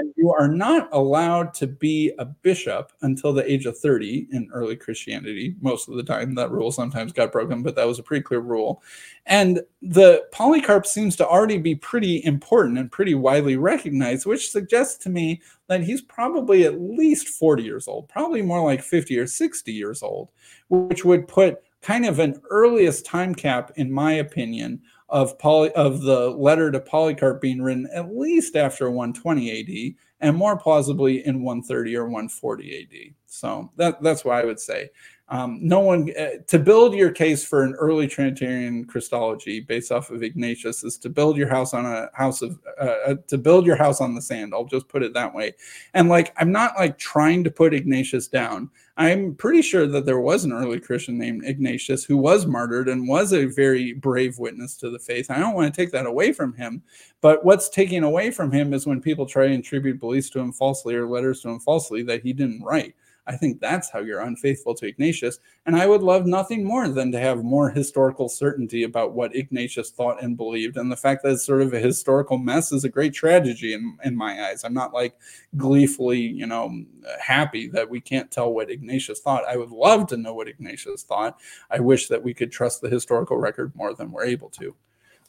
and you are not allowed to be a bishop until the age of 30 in early Christianity. Most of the time, that rule sometimes got broken, but that was a pretty clear rule. And the Polycarp seems to already be pretty important and pretty widely recognized, which suggests to me that he's probably at least 40 years old, probably more like 50 or 60 years old, which would put kind of an earliest time cap, in my opinion, of poly of the letter to Polycarp being written at least after 120 AD and more plausibly in 130 or 140 AD. So that that's why I would say um, no one uh, to build your case for an early Trinitarian Christology based off of Ignatius is to build your house on a house of uh, uh, to build your house on the sand. I'll just put it that way. And like I'm not like trying to put Ignatius down. I'm pretty sure that there was an early Christian named Ignatius who was martyred and was a very brave witness to the faith. I don't want to take that away from him, but what's taken away from him is when people try to attribute beliefs to him falsely or letters to him falsely that he didn't write. I think that's how you're unfaithful to Ignatius. And I would love nothing more than to have more historical certainty about what Ignatius thought and believed. And the fact that it's sort of a historical mess is a great tragedy in, in my eyes. I'm not like gleefully, you know, happy that we can't tell what Ignatius thought. I would love to know what Ignatius thought. I wish that we could trust the historical record more than we're able to.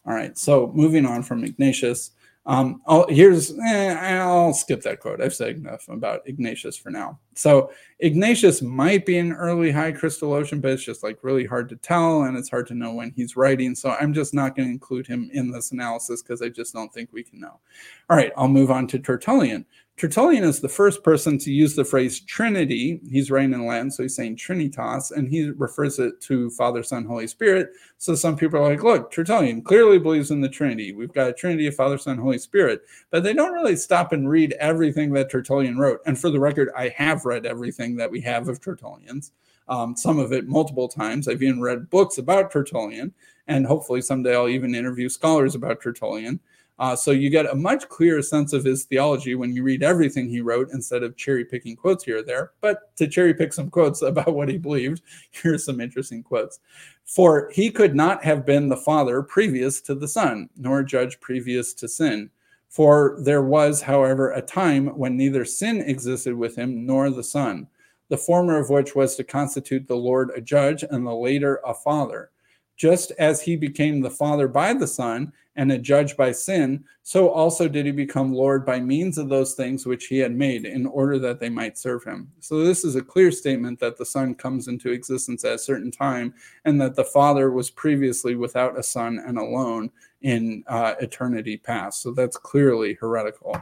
All right. So moving on from Ignatius. Um, I'll, here's, eh, I'll skip that quote. I've said enough about Ignatius for now. So Ignatius might be an early high Christologian, but it's just like really hard to tell, and it's hard to know when he's writing. So I'm just not going to include him in this analysis because I just don't think we can know. All right, I'll move on to Tertullian. Tertullian is the first person to use the phrase Trinity. He's writing in Latin, so he's saying Trinitas, and he refers it to Father, Son, Holy Spirit. So some people are like, look, Tertullian clearly believes in the Trinity. We've got a Trinity of Father, Son, Holy Spirit. But they don't really stop and read everything that Tertullian wrote. And for the record, I have read everything that we have of Tertullian's, um, some of it multiple times. I've even read books about Tertullian, and hopefully someday I'll even interview scholars about Tertullian. Uh, so you get a much clearer sense of his theology when you read everything he wrote instead of cherry picking quotes here or there. But to cherry pick some quotes about what he believed, here's some interesting quotes. For he could not have been the Father previous to the Son, nor judge previous to sin. For there was, however, a time when neither sin existed with him nor the Son, the former of which was to constitute the Lord a judge and the later a father. Just as he became the Father by the Son, and a judge by sin, so also did he become Lord by means of those things which he had made, in order that they might serve him. So, this is a clear statement that the Son comes into existence at a certain time, and that the Father was previously without a Son and alone in uh, eternity past. So, that's clearly heretical.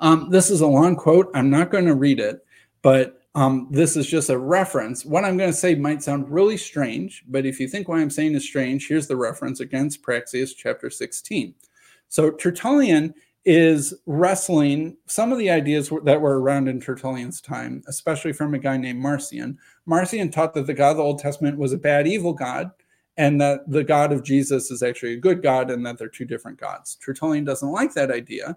Um, this is a long quote. I'm not going to read it, but um, this is just a reference. What I'm going to say might sound really strange, but if you think what I'm saying is strange, here's the reference against Praxeas chapter 16. So Tertullian is wrestling some of the ideas that were around in Tertullian's time, especially from a guy named Marcion. Marcion taught that the God of the Old Testament was a bad, evil God, and that the God of Jesus is actually a good God, and that they're two different gods. Tertullian doesn't like that idea.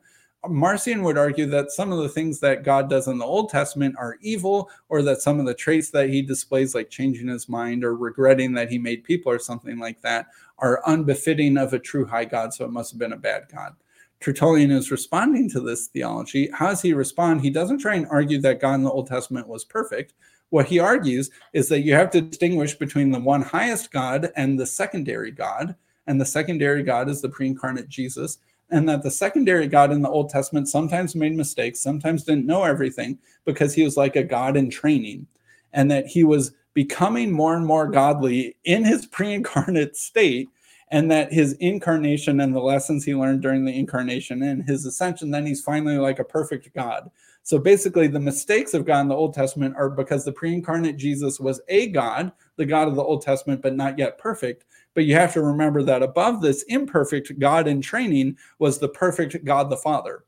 Marcion would argue that some of the things that God does in the Old Testament are evil, or that some of the traits that he displays, like changing his mind or regretting that he made people or something like that, are unbefitting of a true high God. So it must have been a bad God. Tertullian is responding to this theology. How does he respond? He doesn't try and argue that God in the Old Testament was perfect. What he argues is that you have to distinguish between the one highest God and the secondary God. And the secondary God is the pre incarnate Jesus. And that the secondary God in the Old Testament sometimes made mistakes, sometimes didn't know everything because he was like a God in training. And that he was becoming more and more godly in his pre incarnate state and that his incarnation and the lessons he learned during the incarnation and his ascension, then he's finally like a perfect God. So basically, the mistakes of God in the Old Testament are because the pre incarnate Jesus was a God, the God of the Old Testament, but not yet perfect. But you have to remember that above this imperfect God in training was the perfect God the Father.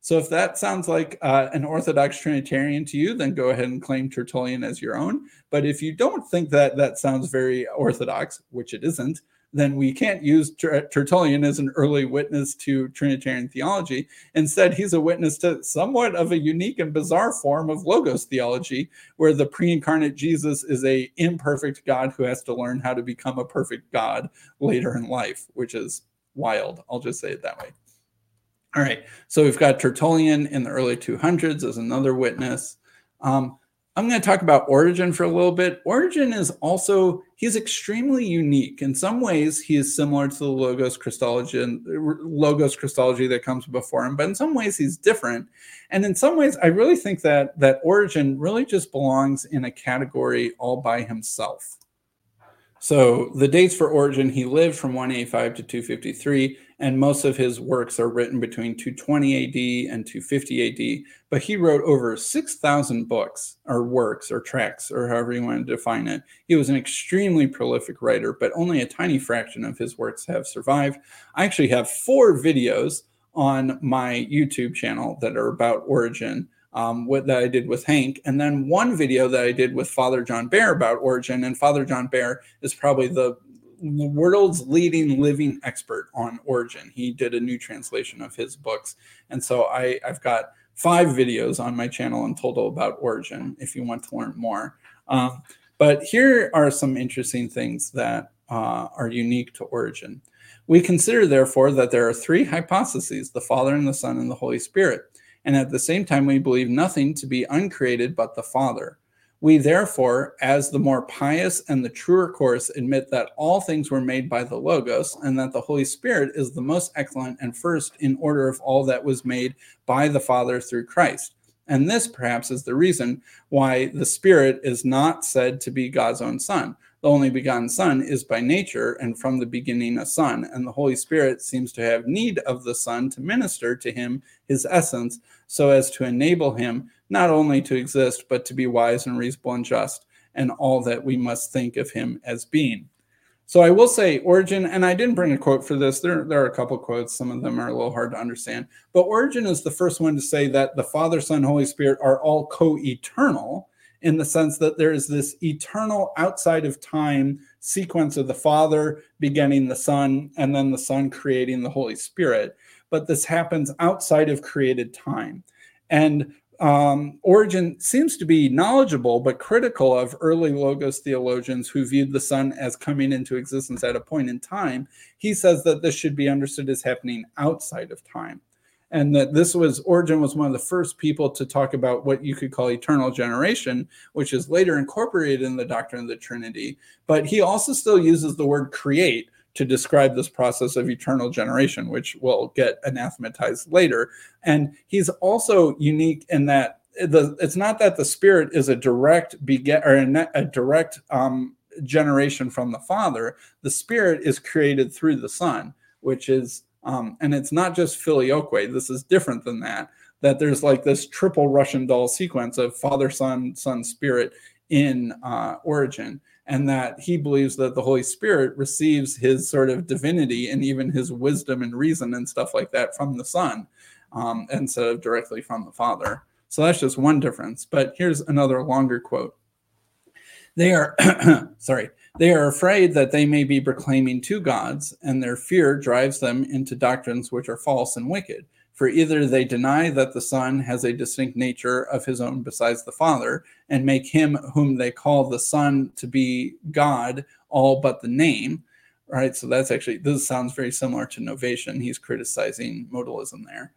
So if that sounds like uh, an Orthodox Trinitarian to you, then go ahead and claim Tertullian as your own. But if you don't think that that sounds very Orthodox, which it isn't, then we can't use Tertullian as an early witness to Trinitarian theology. Instead, he's a witness to somewhat of a unique and bizarre form of logos theology, where the pre-incarnate Jesus is a imperfect God who has to learn how to become a perfect God later in life, which is wild. I'll just say it that way. All right, so we've got Tertullian in the early 200s as another witness. Um, I'm going to talk about Origen for a little bit. Origen is also he's extremely unique. In some ways, he is similar to the Logos Christology and Logos Christology that comes before him, but in some ways he's different. And in some ways, I really think that that Origen really just belongs in a category all by himself. So the dates for Origen, he lived from 185 to 253, and most of his works are written between 220 AD and 250 AD. But he wrote over 6,000 books or works or tracts or however you want to define it. He was an extremely prolific writer, but only a tiny fraction of his works have survived. I actually have four videos on my YouTube channel that are about Origen um, what that I did with Hank, and then one video that I did with Father John Behr about Origen. And Father John Behr is probably the world's leading living expert on Origen. He did a new translation of his books, and so I, I've got five videos on my channel in total about Origen. If you want to learn more, um, but here are some interesting things that uh, are unique to Origen. We consider, therefore, that there are three hypostases: the Father and the Son and the Holy Spirit and at the same time we believe nothing to be uncreated but the Father. We therefore, as the more pious and the truer course, admit that all things were made by the Logos, and that the Holy Spirit is the most excellent and first in order of all that was made by the Father through Christ. And this perhaps is the reason why the Spirit is not said to be God's own Son. The only begotten Son is by nature and from the beginning a Son, and the Holy Spirit seems to have need of the Son to minister to him his essence, so as to enable him not only to exist, but to be wise and reasonable and just, and all that we must think of him as being. So I will say Origen, and I didn't bring a quote for this. There, there are a couple quotes. Some of them are a little hard to understand. But Origen is the first one to say that the Father, Son, Holy Spirit are all co-eternal in the sense that there is this eternal outside of time sequence of the Father beginning the Son and then the Son creating the Holy Spirit. But this happens outside of created time. And um, Origen seems to be knowledgeable but critical of early Logos theologians who viewed the Son as coming into existence at a point in time. He says that this should be understood as happening outside of time and that this was Origen was one of the first people to talk about what you could call eternal generation, which is later incorporated in the doctrine of the Trinity. But he also still uses the word create to describe this process of eternal generation, which will get anathematized later. And he's also unique in that the, it's not that the Spirit is a direct beget or a, a direct um, generation from the Father. The Spirit is created through the Son, which is um, and it's not just filioque. This is different than that. That there's like this triple Russian doll sequence of Father, Son, Son, Spirit in uh, Origen, and that he believes that the Holy Spirit receives his sort of divinity and even his wisdom and reason and stuff like that from the Son. um, instead of directly from the Father. So that's just one difference. But here's another longer quote. They are, sorry, they are afraid that they may be proclaiming two gods, and their fear drives them into doctrines which are false and wicked. For either they deny that the Son has a distinct nature of his own besides the Father, and make him whom they call the Son to be God all but the name, right? So that's actually, this sounds very similar to Novatian. He's criticizing modalism there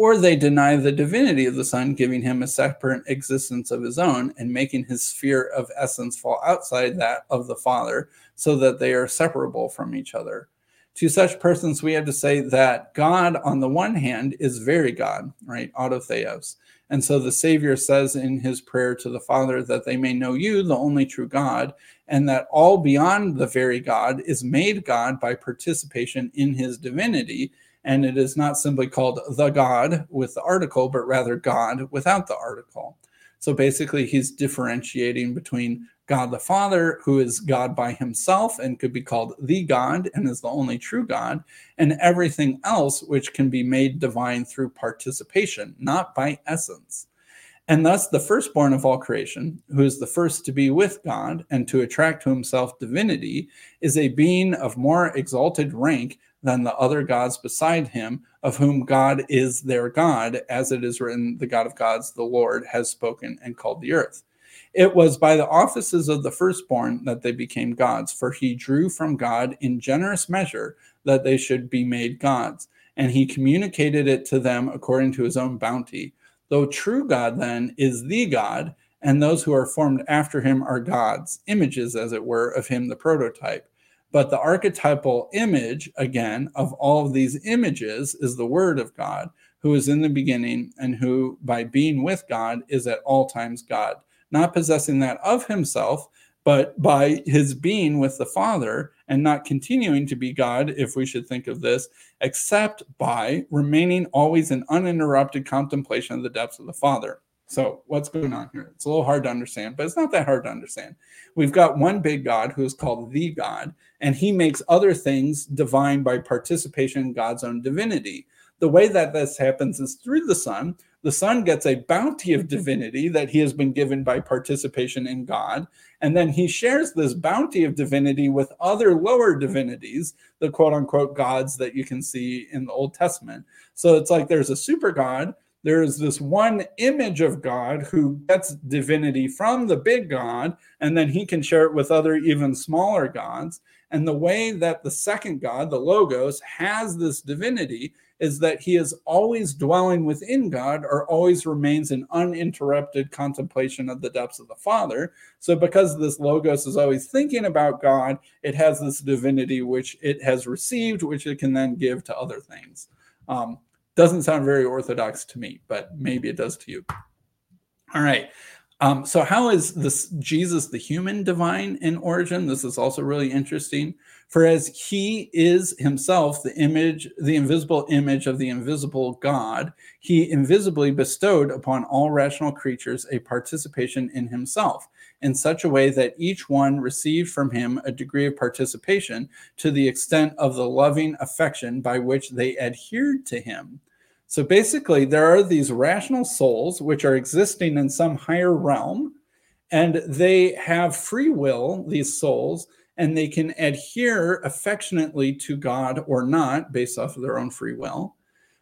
or they deny the divinity of the Son, giving him a separate existence of his own and making his sphere of essence fall outside that of the Father, so that they are separable from each other. To such persons, we have to say that God, on the one hand, is very God, right? Autotheos. And so the Savior says in his prayer to the Father that they may know you, the only true God, and that all beyond the very God is made God by participation in his divinity and it is not simply called the God with the article, but rather God without the article. So basically, he's differentiating between God the Father, who is God by himself and could be called the God and is the only true God, and everything else which can be made divine through participation, not by essence. And thus, the firstborn of all creation, who is the first to be with God and to attract to himself divinity, is a being of more exalted rank than the other gods beside him, of whom God is their God, as it is written, the God of gods, the Lord, has spoken and called the earth. It was by the offices of the firstborn that they became gods, for he drew from God in generous measure that they should be made gods, and he communicated it to them according to his own bounty Though true God then is the God, and those who are formed after him are gods, images, as it were, of him, the prototype. But the archetypal image, again, of all of these images is the Word of God, who is in the beginning and who, by being with God, is at all times God, not possessing that of himself, but by his being with the Father and not continuing to be God, if we should think of this, except by remaining always in uninterrupted contemplation of the depths of the Father. So, what's going on here? It's a little hard to understand, but it's not that hard to understand. We've got one big God who is called the God, and he makes other things divine by participation in God's own divinity. The way that this happens is through the Son, the Son gets a bounty of divinity that he has been given by participation in God. And then he shares this bounty of divinity with other lower divinities, the quote unquote gods that you can see in the Old Testament. So it's like there's a super God, there's this one image of God who gets divinity from the big God, and then he can share it with other, even smaller gods. And the way that the second God, the Logos, has this divinity is that he is always dwelling within God or always remains in uninterrupted contemplation of the depths of the Father. So, because this Logos is always thinking about God, it has this divinity which it has received, which it can then give to other things. Um, doesn't sound very orthodox to me, but maybe it does to you. All right. Um, so, how is this Jesus the human divine in origin? This is also really interesting. For as he is himself the image, the invisible image of the invisible God, he invisibly bestowed upon all rational creatures a participation in himself, in such a way that each one received from him a degree of participation to the extent of the loving affection by which they adhered to him. So basically, there are these rational souls which are existing in some higher realm, and they have free will, these souls, and they can adhere affectionately to God or not based off of their own free will.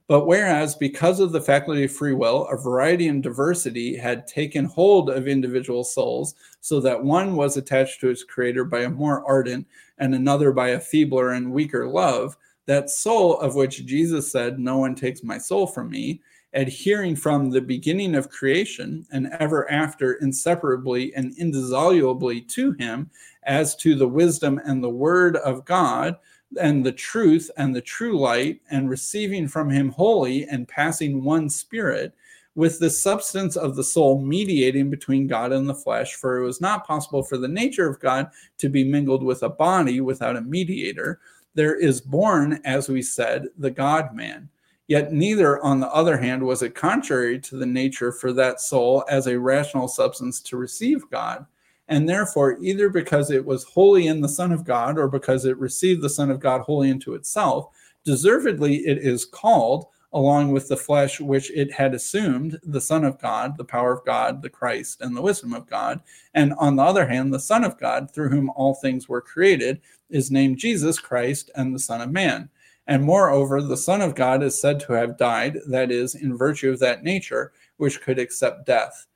But whereas, because of the faculty of free will, a variety and diversity had taken hold of individual souls, so that one was attached to its creator by a more ardent and another by a feebler and weaker love, that soul of which Jesus said, No one takes my soul from me, adhering from the beginning of creation and ever after inseparably and indissolubly to him as to the wisdom and the word of God and the truth and the true light and receiving from him wholly and passing one spirit with the substance of the soul mediating between God and the flesh. For it was not possible for the nature of God to be mingled with a body without a mediator there is born, as we said, the God man. Yet neither, on the other hand, was it contrary to the nature for that soul as a rational substance to receive God. And therefore, either because it was wholly in the Son of God or because it received the Son of God wholly into itself, deservedly it is called along with the flesh which it had assumed, the Son of God, the power of God, the Christ, and the wisdom of God. And on the other hand, the Son of God, through whom all things were created, is named Jesus Christ and the Son of Man. And moreover, the Son of God is said to have died, that is, in virtue of that nature which could accept death.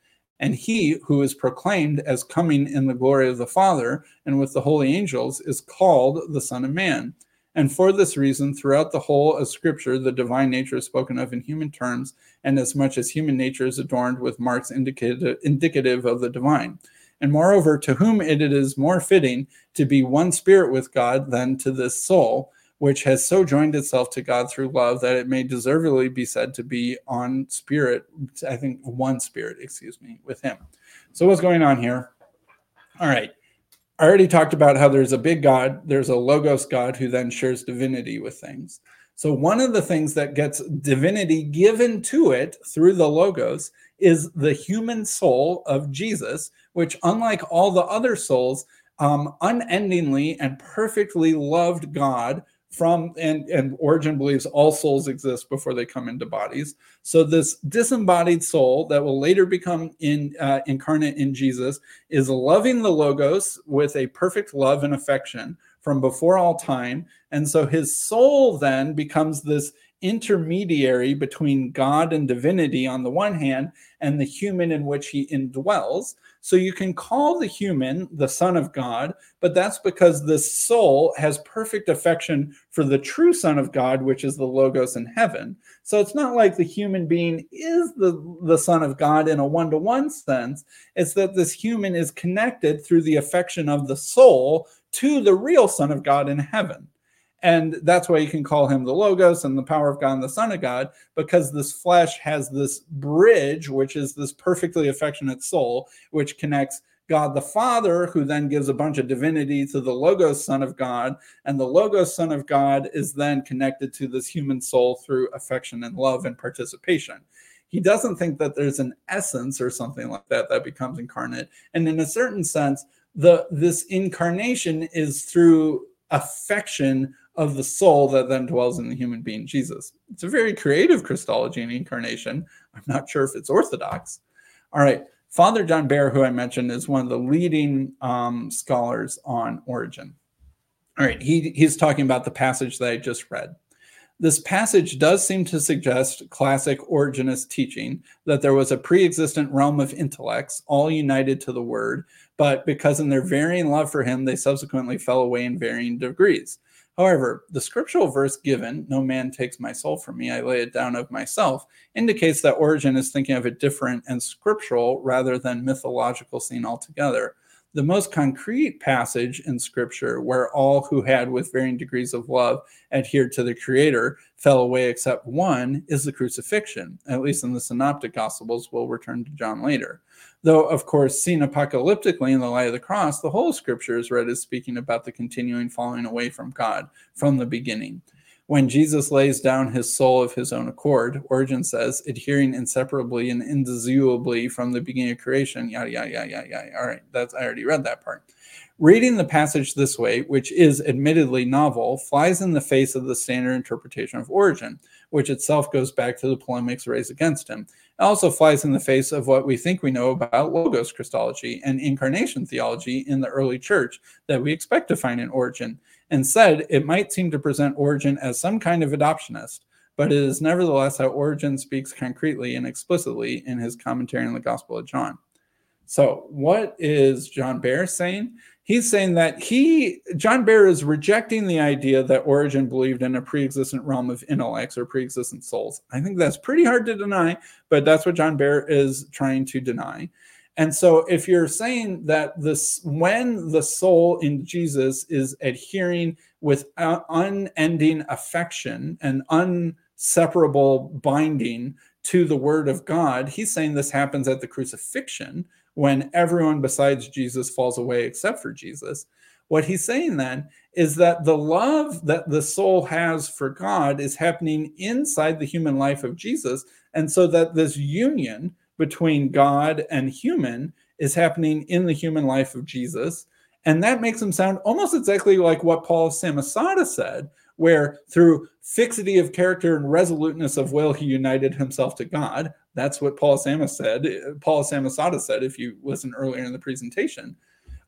And he who is proclaimed as coming in the glory of the Father and with the holy angels is called the Son of Man. And for this reason, throughout the whole of Scripture, the divine nature is spoken of in human terms, and as much as human nature is adorned with marks indicative, of the divine. And moreover, to whom it is more fitting to be one spirit with God than to this soul, which has so joined itself to God through love that it may deservedly be said to be on spirit, I think one spirit, excuse me, with Him. So, what's going on here? All right. I already talked about how there's a big God, there's a Logos God who then shares divinity with things. So, one of the things that gets divinity given to it through the Logos is the human soul of Jesus, which, unlike all the other souls, um, unendingly and perfectly loved God from and and Origen believes all souls exist before they come into bodies so this disembodied soul that will later become in uh, incarnate in jesus is loving the logos with a perfect love and affection from before all time and so his soul then becomes this intermediary between God and divinity on the one hand and the human in which he indwells. So you can call the human the Son of God, but that's because the soul has perfect affection for the true Son of God, which is the Logos in heaven. So it's not like the human being is the, the Son of God in a one to one sense. It's that this human is connected through the affection of the soul to the real Son of God in heaven. And that's why you can call him the Logos and the power of God and the Son of God, because this flesh has this bridge, which is this perfectly affectionate soul, which connects God the Father, who then gives a bunch of divinity to the Logos Son of God. And the Logos Son of God is then connected to this human soul through affection and love and participation. He doesn't think that there's an essence or something like that that becomes incarnate. And in a certain sense, the this incarnation is through affection of the soul that then dwells in the human being Jesus. It's a very creative Christology and incarnation. I'm not sure if it's orthodox. All right. Father John Behr, who I mentioned, is one of the leading um, scholars on Origen. All right, he, he's talking about the passage that I just read. This passage does seem to suggest classic Origenist teaching that there was a pre existent realm of intellects, all united to the Word, but because in their varying love for him, they subsequently fell away in varying degrees. However, the scriptural verse given, No man takes my soul from me, I lay it down of myself, indicates that Origen is thinking of a different and scriptural rather than mythological scene altogether. The most concrete passage in scripture where all who had, with varying degrees of love, adhered to the Creator fell away except one is the crucifixion, at least in the Synoptic Gospels. We'll return to John later. Though, of course, seen apocalyptically in the light of the cross, the whole scripture is read as speaking about the continuing falling away from God from the beginning. When Jesus lays down his soul of his own accord, Origen says, adhering inseparably and indissolubly from the beginning of creation, yada, yada, yada, yada, yada. All right, that's, I already read that part. Reading the passage this way, which is admittedly novel, flies in the face of the standard interpretation of Origen, which itself goes back to the polemics raised against him It also flies in the face of what we think we know about logos Christology and incarnation theology in the early church that we expect to find in Origen. Instead, it might seem to present Origen as some kind of adoptionist, but it is nevertheless how Origen speaks concretely and explicitly in his commentary on the Gospel of John. So, what is John Behr saying? he's saying that he john behr is rejecting the idea that origen believed in a pre-existent realm of intellects or pre-existent souls i think that's pretty hard to deny but that's what john behr is trying to deny and so if you're saying that this when the soul in jesus is adhering with unending affection and unseparable binding to the word of god he's saying this happens at the crucifixion when everyone besides Jesus falls away except for Jesus. What he's saying then is that the love that the soul has for God is happening inside the human life of Jesus. And so that this union between God and human is happening in the human life of Jesus. And that makes him sound almost exactly like what Paul of Samosata said where through fixity of character and resoluteness of will, he united himself to God. That's what Paul Samus said. Paul Samosata said, if you listen earlier in the presentation.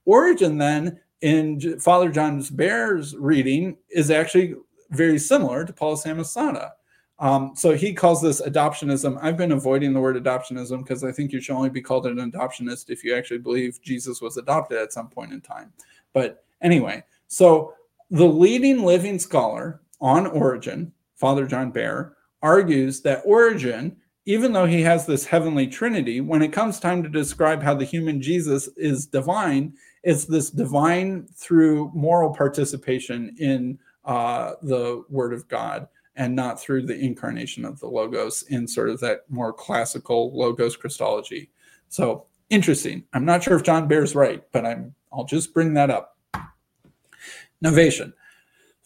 Origen then in Father John's Behr's reading is actually very similar to Paul Samosata. Um, so he calls this adoptionism. I've been avoiding the word adoptionism because I think you should only be called an adoptionist if you actually believe Jesus was adopted at some point in time. But anyway, so the leading living scholar on Origen, Father John Behr, argues that Origen, even though he has this heavenly trinity, when it comes time to describe how the human Jesus is divine, it's this divine through moral participation in uh, the Word of God and not through the incarnation of the logos in sort of that more classical logos Christology. So interesting. I'm not sure if John Behr's right, but I'm I'll just bring that up. Novatian.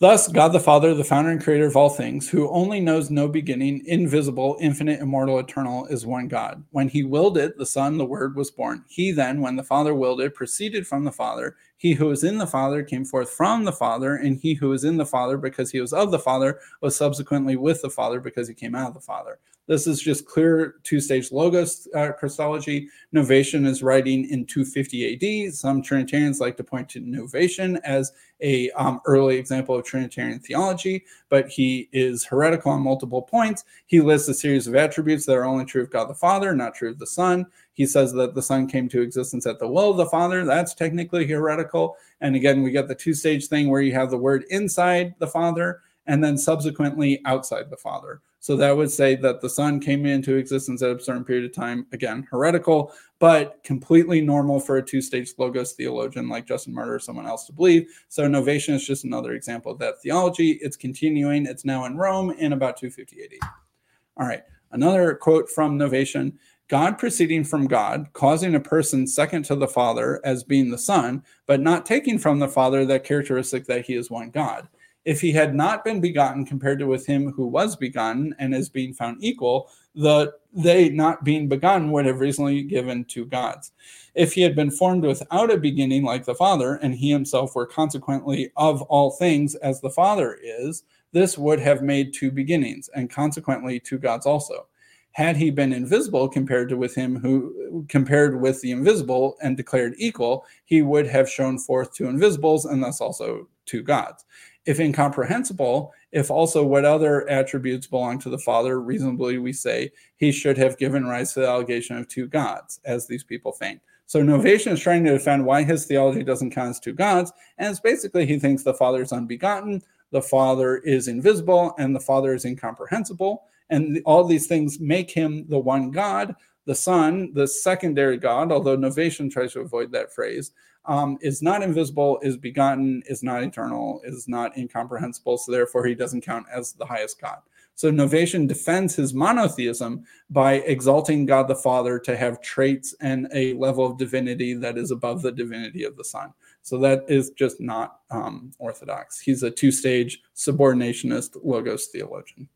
Thus, God the Father, the founder and creator of all things, who only knows no beginning, invisible, infinite, immortal, eternal, is one God. When he willed it, the Son, the Word, was born. He then, when the Father willed it, proceeded from the Father. He who is in the Father came forth from the Father, and he who is in the Father, because he was of the Father, was subsequently with the Father, because he came out of the Father. This is just clear two stage logos uh, Christology. Novatian is writing in 250 AD. Some Trinitarians like to point to Novatian as a um, early example of Trinitarian theology, but he is heretical on multiple points. He lists a series of attributes that are only true of God the Father, not true of the Son. He says that the Son came to existence at the will of the Father. That's technically heretical. And again, we get the two stage thing where you have the word inside the Father and then subsequently outside the Father. So that would say that the Son came into existence at a certain period of time. Again, heretical, but completely normal for a two stage logos theologian like Justin Martyr or someone else to believe. So Novatian is just another example of that theology. It's continuing, it's now in Rome in about 250 AD. All right, another quote from Novatian God proceeding from God, causing a person second to the Father as being the Son, but not taking from the Father that characteristic that he is one God if he had not been begotten compared to with him who was begotten and is being found equal, the they not being begotten would have reasonably given two gods. If he had been formed without a beginning like the Father, and he himself were consequently of all things as the Father is, this would have made two beginnings, and consequently two gods also. Had he been invisible compared to with him who compared with the invisible and declared equal, he would have shown forth two invisibles and thus also two gods if incomprehensible, if also what other attributes belong to the Father, reasonably we say he should have given rise to the allegation of two gods, as these people feign. So Novatian is trying to defend why his theology doesn't count as two gods, and it's basically he thinks the Father is unbegotten, the Father is invisible, and the Father is incomprehensible, and all these things make him the one God. The Son, the secondary God, although Novatian tries to avoid that phrase, um, is not invisible, is begotten, is not eternal, is not incomprehensible. So therefore, he doesn't count as the highest God. So Novatian defends his monotheism by exalting God the Father to have traits and a level of divinity that is above the divinity of the Son. So that is just not um, orthodox. He's a two stage subordinationist logos theologian.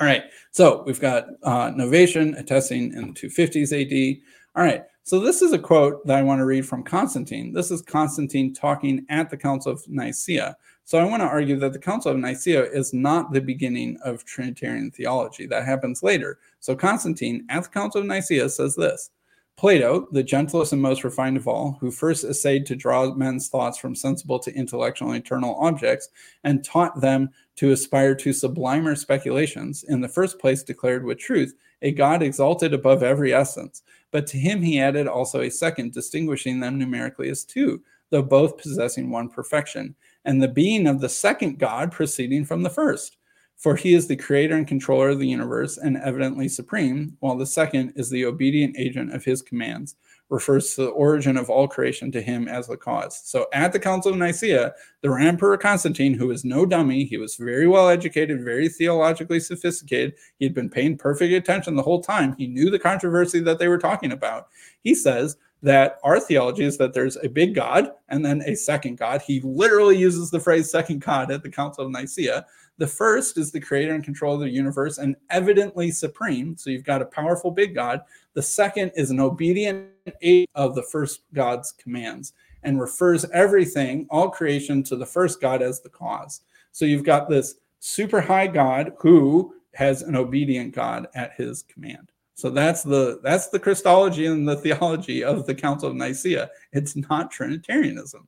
All right, so we've got uh, Novatian attesting in the 250s AD. All right, so this is a quote that I want to read from Constantine. This is Constantine talking at the Council of Nicaea. So I want to argue that the Council of Nicaea is not the beginning of Trinitarian theology. That happens later. So Constantine at the Council of Nicaea says this Plato, the gentlest and most refined of all, who first essayed to draw men's thoughts from sensible to intellectual and eternal objects, and taught them to aspire to sublimer speculations, in the first place declared with truth a God exalted above every essence but to him he added also a second, distinguishing them numerically as two, though both possessing one perfection, and the being of the second God proceeding from the first. For he is the creator and controller of the universe and evidently supreme, while the second is the obedient agent of his commands, refers to the origin of all creation to him as the cause. So at the Council of Nicaea, the Emperor Constantine, who was no dummy, he was very well educated, very theologically sophisticated. He had been paying perfect attention the whole time. He knew the controversy that they were talking about. He says that our theology is that there's a big God and then a second God. He literally uses the phrase second God at the Council of Nicaea. The first is the creator and control of the universe and evidently supreme. So you've got a powerful big God. The second is an obedient aid of the first God's commands and refers everything, all creation, to the first God as the cause. So you've got this super high God who has an obedient God at his command. So that's the that's the Christology and the theology of the Council of Nicaea. It's not Trinitarianism.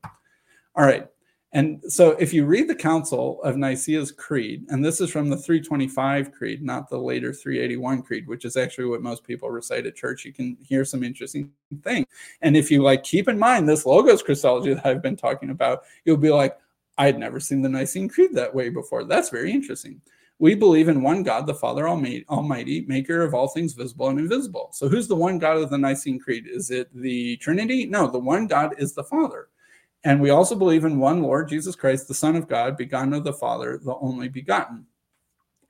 All right. And so if you read the Council of Nicaea's creed, and this is from the 325 creed, not the later 381 creed, which is actually what most people recite at church, you can hear some interesting things. And if you like keep in mind this logos Christology that I've been talking about, you'll be like, I'd never seen the Nicene Creed that way before. That's very interesting. We believe in one God, the Father Almighty, maker of all things visible and invisible. So, who's the one God of the Nicene Creed? Is it the Trinity? No, the one God is the Father. And we also believe in one Lord Jesus Christ, the Son of God, begotten of the Father, the only begotten.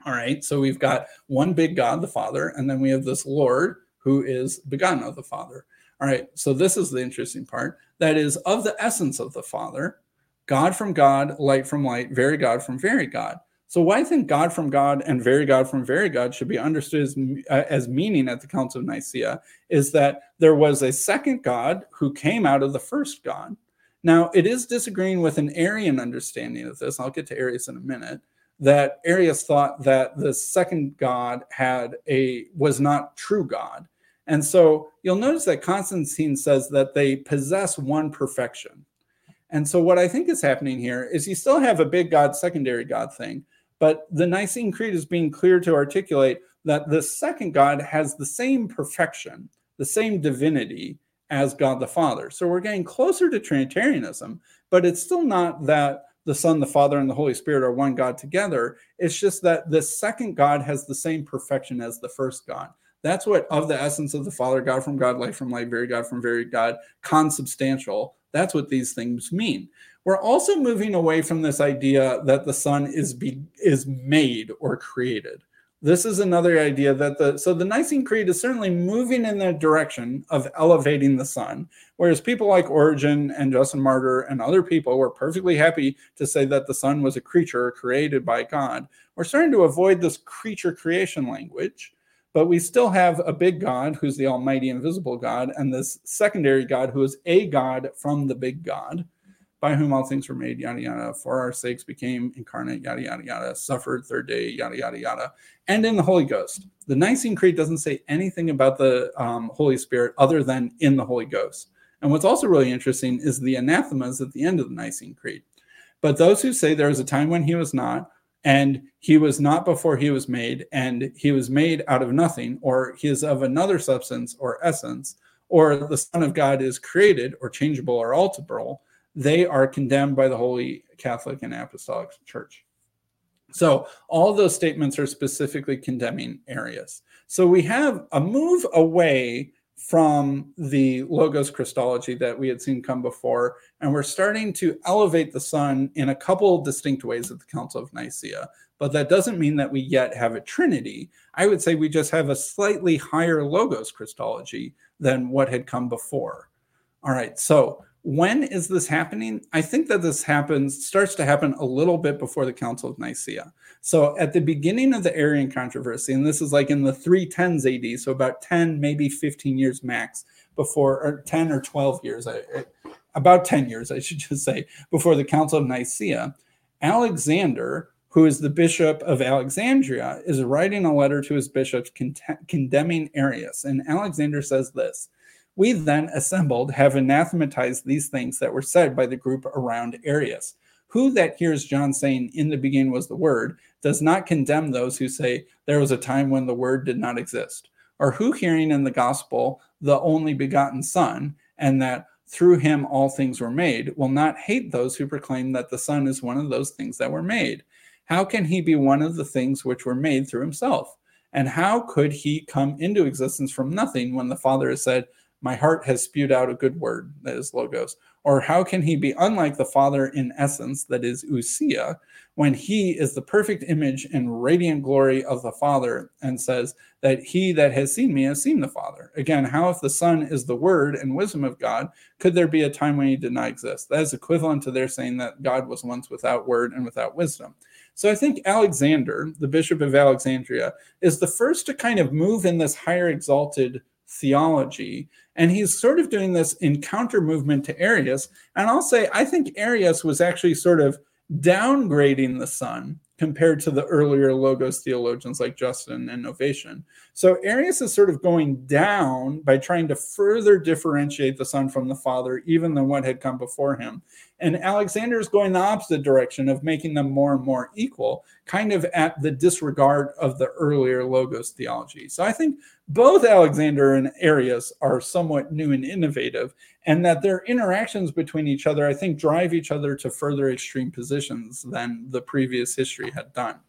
All right, so we've got one big God, the Father, and then we have this Lord who is begotten of the Father. All right, so this is the interesting part. That is of the essence of the Father, God from God, light from light, very God from very God. So why I think God from God and very God from very God should be understood as, uh, as meaning at the Council of Nicaea is that there was a second God who came out of the first God. Now, it is disagreeing with an Arian understanding of this. I'll get to Arius in a minute. That Arius thought that the second God had a was not true God. And so you'll notice that Constantine says that they possess one perfection. And so what I think is happening here is you still have a big God, secondary God thing, but the Nicene Creed is being clear to articulate that the second God has the same perfection, the same divinity as God the Father. So we're getting closer to Trinitarianism, but it's still not that the Son, the Father, and the Holy Spirit are one God together. It's just that the second God has the same perfection as the first God. That's what of the essence of the Father, God from God, light from light, very God from very God, consubstantial. That's what these things mean. We're also moving away from this idea that the Son is be, is made or created. This is another idea that the so the Nicene Creed is certainly moving in the direction of elevating the Son, whereas people like Origen and Justin Martyr and other people were perfectly happy to say that the Son was a creature created by God. We're starting to avoid this creature creation language but we still have a big God who's the almighty invisible God, and this secondary God who is a God from the big God by whom all things were made, yada, yada, for our sakes became incarnate, yada, yada, yada, suffered third day, yada, yada, yada, and in the Holy Ghost. The Nicene Creed doesn't say anything about the um, Holy Spirit other than in the Holy Ghost. And what's also really interesting is the anathemas at the end of the Nicene Creed. But those who say there was a time when he was not, and he was not before he was made, and he was made out of nothing, or he is of another substance or essence, or the Son of God is created or changeable or alterable, they are condemned by the Holy Catholic and Apostolic Church. So all those statements are specifically condemning Arius. So we have a move away from the logos Christology that we had seen come before, and we're starting to elevate the Son in a couple distinct ways at the Council of Nicaea. But that doesn't mean that we yet have a Trinity. I would say we just have a slightly higher logos Christology than what had come before. All right, so when is this happening? I think that this happens, starts to happen a little bit before the Council of Nicaea. So at the beginning of the Arian controversy, and this is like in the 310s AD, so about 10, maybe 15 years max before, or 10 or 12 years, about 10 years, I should just say, before the Council of Nicaea, Alexander, who is the bishop of Alexandria, is writing a letter to his bishops con- condemning Arius. And Alexander says this we then assembled have anathematized these things that were said by the group around Arius. Who that hears John saying, In the beginning was the Word, does not condemn those who say, There was a time when the Word did not exist? Or who hearing in the gospel the only begotten Son, and that through him all things were made, will not hate those who proclaim that the Son is one of those things that were made? How can he be one of the things which were made through himself? And how could he come into existence from nothing when the Father has said, my heart has spewed out a good word, that is logos. Or how can he be unlike the Father in essence, that is ousia, when he is the perfect image and radiant glory of the Father and says that he that has seen me has seen the Father? Again, how if the Son is the word and wisdom of God, could there be a time when he did not exist? That is equivalent to their saying that God was once without word and without wisdom. So I think Alexander, the Bishop of Alexandria, is the first to kind of move in this higher exalted theology. And he's sort of doing this in counter movement to Arius. And I'll say, I think Arius was actually sort of downgrading the Son compared to the earlier Logos theologians like Justin and Novatian. So Arius is sort of going down by trying to further differentiate the Son from the Father, even than what had come before him. And Alexander is going the opposite direction of making them more and more equal, kind of at the disregard of the earlier Logos theology. So I think both Alexander and Arius are somewhat new and innovative, and that their interactions between each other, I think, drive each other to further extreme positions than the previous history had done.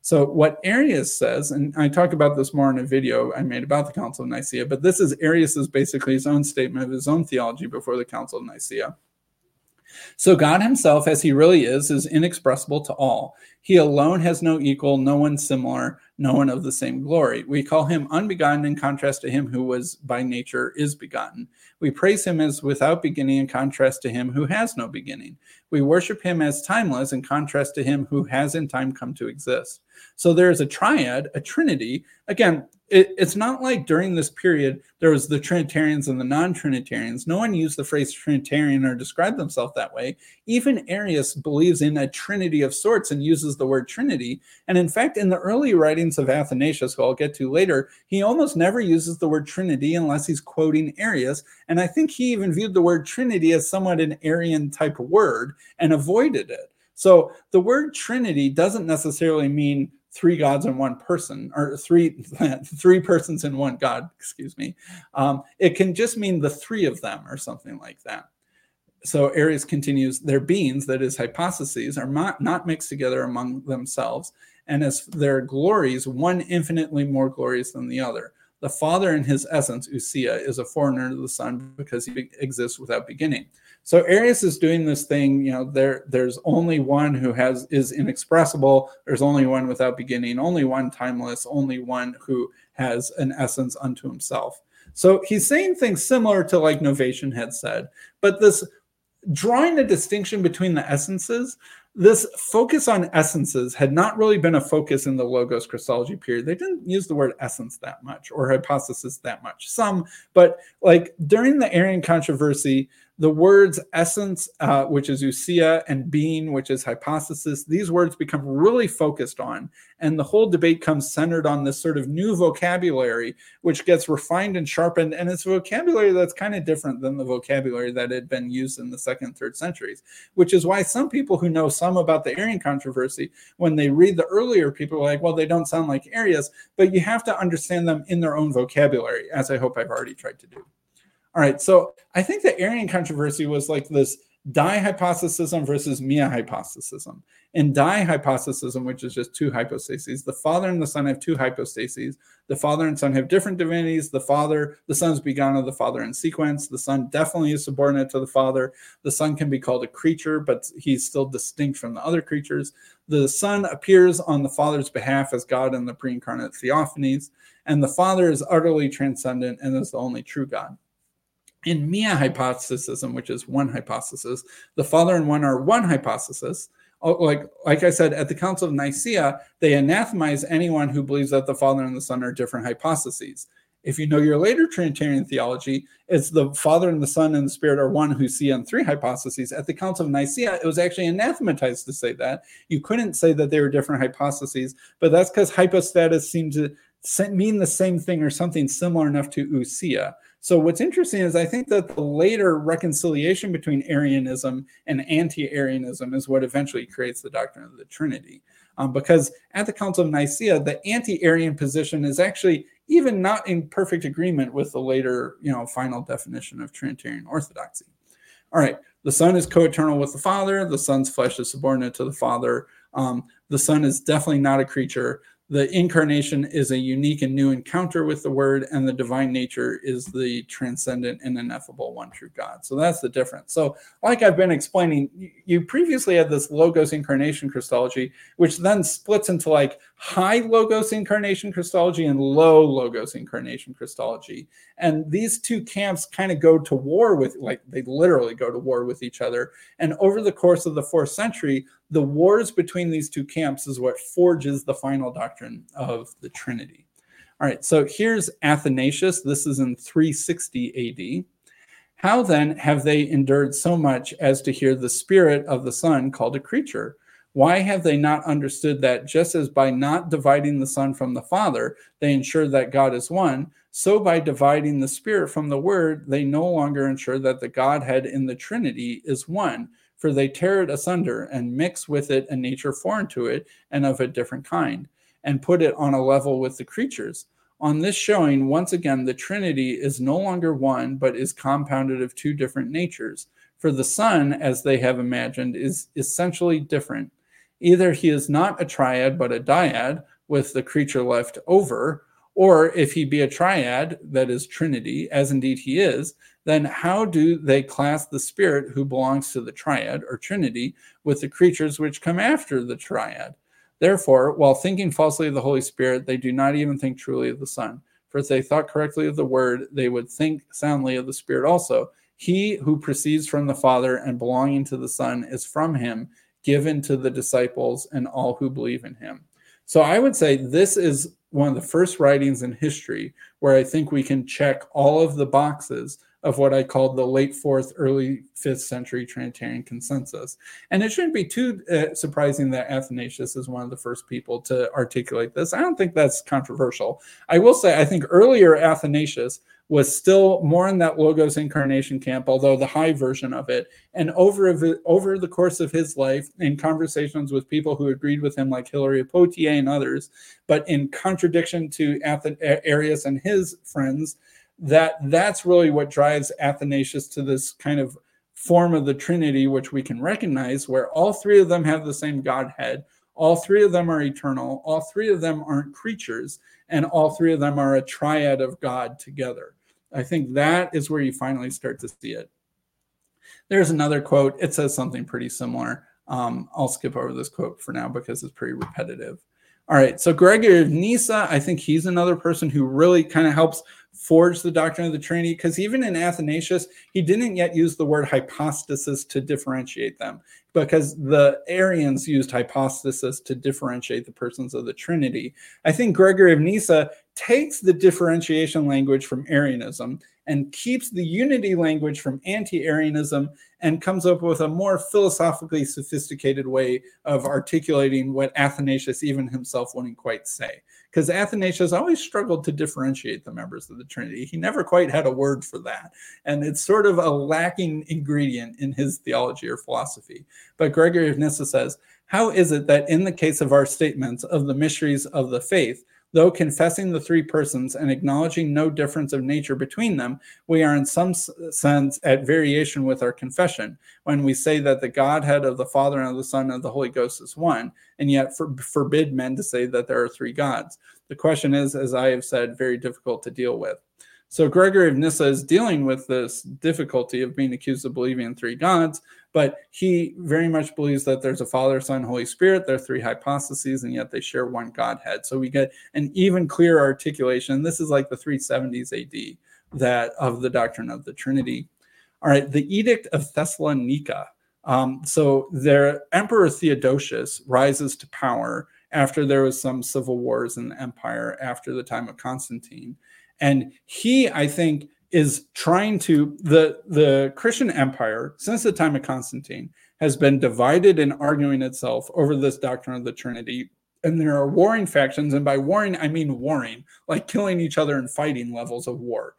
So, what Arius says, and I talk about this more in a video I made about the Council of Nicaea, but this is Arius's basically his own statement of his own theology before the Council of Nicaea. So God himself, as he really is, is inexpressible to all. He alone has no equal, no one similar, no one of the same glory. We call him unbegotten in contrast to him who was by nature is begotten. We praise him as without beginning in contrast to him who has no beginning. We worship him as timeless in contrast to him who has in time come to exist. So there is a triad, a trinity. Again, it, it's not like during this period there was the Trinitarians and the non-Trinitarians. No one used the phrase Trinitarian or described themselves that way. Even Arius believes in a trinity of sorts and uses the word Trinity. And in fact, in the early writings of Athanasius, who I'll get to later, he almost never uses the word Trinity unless he's quoting Arius. And I think he even viewed the word Trinity as somewhat an Arian type word and avoided it. So the word Trinity doesn't necessarily mean three gods in one person or three three persons in one god excuse me. Um, it can just mean the three of them or something like that. So arius continues their beings that is hypostases are not, not mixed together among themselves and as their glories one infinitely more glorious than the other. The father in his essence Ousia, is a foreigner to the son because he exists without beginning so Arius is doing this thing, you know, there there's only one who has is inexpressible, there's only one without beginning, only one timeless, only one who has an essence unto himself. So he's saying things similar to like Novatian had said, but this drawing a distinction between the essences, this focus on essences had not really been a focus in the Logos Christology period. They didn't use the word essence that much or hypostasis that much. Some, but like during the Arian controversy, the words essence, uh, which is ousia, and being, which is hypostasis, these words become really focused on. And the whole debate comes centered on this sort of new vocabulary, which gets refined and sharpened. And it's vocabulary that's kind of different than the vocabulary that had been used in the second, third centuries, which is why some people who know some about the Arian controversy, when they read the earlier people, are like, well, they don't sound like Arius, but you have to understand them in their own vocabulary, as I hope I've already tried to do. All right, so I think the Arian controversy was like this dihypothesism versus miahypothesism. In dihypothesism, which is just two hypostases, the Father and the Son have two hypostases. The Father and Son have different divinities. The Father, the Son is begotten of the Father in sequence. The Son definitely is subordinate to the Father. The Son can be called a creature, but he's still distinct from the other creatures. The Son appears on the Father's behalf as God in the pre incarnate theophanies, and the Father is utterly transcendent and is the only true God in Mia miahypothesism, which is one hypothesis, the Father and one are one hypothesis. Oh, like, like I said, at the Council of Nicaea, they anathemize anyone who believes that the Father and the Son are different hypostases. If you know your later Trinitarian theology, it's the Father and the Son and the Spirit are one ousia and three hypostases. At the Council of Nicaea, it was actually anathematized to say that. You couldn't say that they were different hypostases, but that's because hypostatus seemed to mean the same thing or something similar enough to ousia. So what's interesting is I think that the later reconciliation between Arianism and anti-Arianism is what eventually creates the doctrine of the Trinity. Um, because at the Council of Nicaea, the anti-Arian position is actually even not in perfect agreement with the later, you know, final definition of Trinitarian orthodoxy. All right, the Son is co-eternal with the Father. The Son's flesh is subordinate to the Father. Um, the Son is definitely not a creature the incarnation is a unique and new encounter with the word and the divine nature is the transcendent and ineffable one true god. So that's the difference. So like i've been explaining you previously had this logos incarnation christology which then splits into like high logos incarnation christology and low logos incarnation christology. And these two camps kind of go to war with like they literally go to war with each other. And over the course of the fourth century the wars between these two camps is what forges the final doctrine of the Trinity. All right, so here's Athanasius. This is in 360 AD. How then have they endured so much as to hear the Spirit of the Son called a creature? Why have they not understood that just as by not dividing the Son from the Father, they ensure that God is one, so by dividing the Spirit from the Word, they no longer ensure that the Godhead in the Trinity is one, for they tear it asunder and mix with it a nature foreign to it and of a different kind, and put it on a level with the creatures on this showing, once again, the Trinity is no longer one, but is compounded of two different natures. For the Son, as they have imagined, is essentially different. Either he is not a triad, but a dyad, with the creature left over, or if he be a triad, that is Trinity, as indeed he is, then how do they class the Spirit who belongs to the triad or Trinity with the creatures which come after the triad? Therefore, while thinking falsely of the Holy Spirit, they do not even think truly of the Son. For if they thought correctly of the Word, they would think soundly of the Spirit also. He who proceeds from the Father and belonging to the Son is from him, given to the disciples and all who believe in him. So I would say this is one of the first writings in history where I think we can check all of the boxes of what I called the late fourth, early fifth century Trinitarian consensus. And it shouldn't be too uh, surprising that Athanasius is one of the first people to articulate this. I don't think that's controversial. I will say, I think earlier Athanasius was still more in that logos incarnation camp, although the high version of it. And over over the course of his life, in conversations with people who agreed with him, like Hilary of Poitiers and others, but in contradiction to Arius and his friends, that that's really what drives Athanasius to this kind of form of the Trinity, which we can recognize, where all three of them have the same Godhead, all three of them are eternal, all three of them aren't creatures, and all three of them are a triad of God together. I think that is where you finally start to see it. There's another quote. It says something pretty similar. Um, I'll skip over this quote for now because it's pretty repetitive. All right, so Gregory of Nyssa, I think he's another person who really kind of helps forge the doctrine of the Trinity because even in Athanasius, he didn't yet use the word hypostasis to differentiate them because the Arians used hypostasis to differentiate the persons of the Trinity. I think Gregory of Nyssa takes the differentiation language from Arianism and keeps the unity language from anti Arianism and comes up with a more philosophically sophisticated way of articulating what Athanasius even himself wouldn't quite say. Because Athanasius always struggled to differentiate the members of the Trinity. He never quite had a word for that. And it's sort of a lacking ingredient in his theology or philosophy. But Gregory of Nyssa says, How is it that in the case of our statements of the mysteries of the faith, Though confessing the three persons and acknowledging no difference of nature between them, we are in some sense at variation with our confession when we say that the Godhead of the Father and of the Son and of the Holy Ghost is one, and yet for, forbid men to say that there are three gods. The question is, as I have said, very difficult to deal with. So Gregory of Nyssa is dealing with this difficulty of being accused of believing in three gods, but he very much believes that there's a Father, Son, Holy Spirit. There are three hypostases, and yet they share one Godhead. So we get an even clearer articulation. This is like the 370s AD that of the doctrine of the Trinity. All right, the Edict of Thessalonica. Um, so their Emperor Theodosius rises to power after there was some civil wars in the empire after the time of Constantine. And he, I think, is trying to the the Christian empire since the time of Constantine has been divided and arguing itself over this doctrine of the Trinity. And there are warring factions, and by warring I mean warring, like killing each other and fighting levels of war.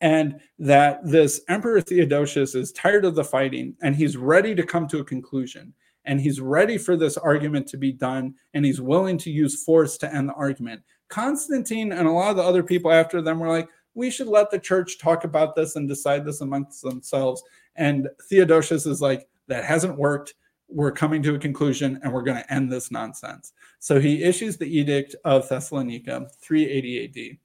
And that this Emperor Theodosius is tired of the fighting and he's ready to come to a conclusion. And he's ready for this argument to be done, and he's willing to use force to end the argument. Constantine and a lot of the other people after them were like, we should let the church talk about this and decide this amongst themselves. And Theodosius is like, that hasn't worked. We're coming to a conclusion and we're going to end this nonsense. So he issues the Edict of Thessalonica, 380 AD.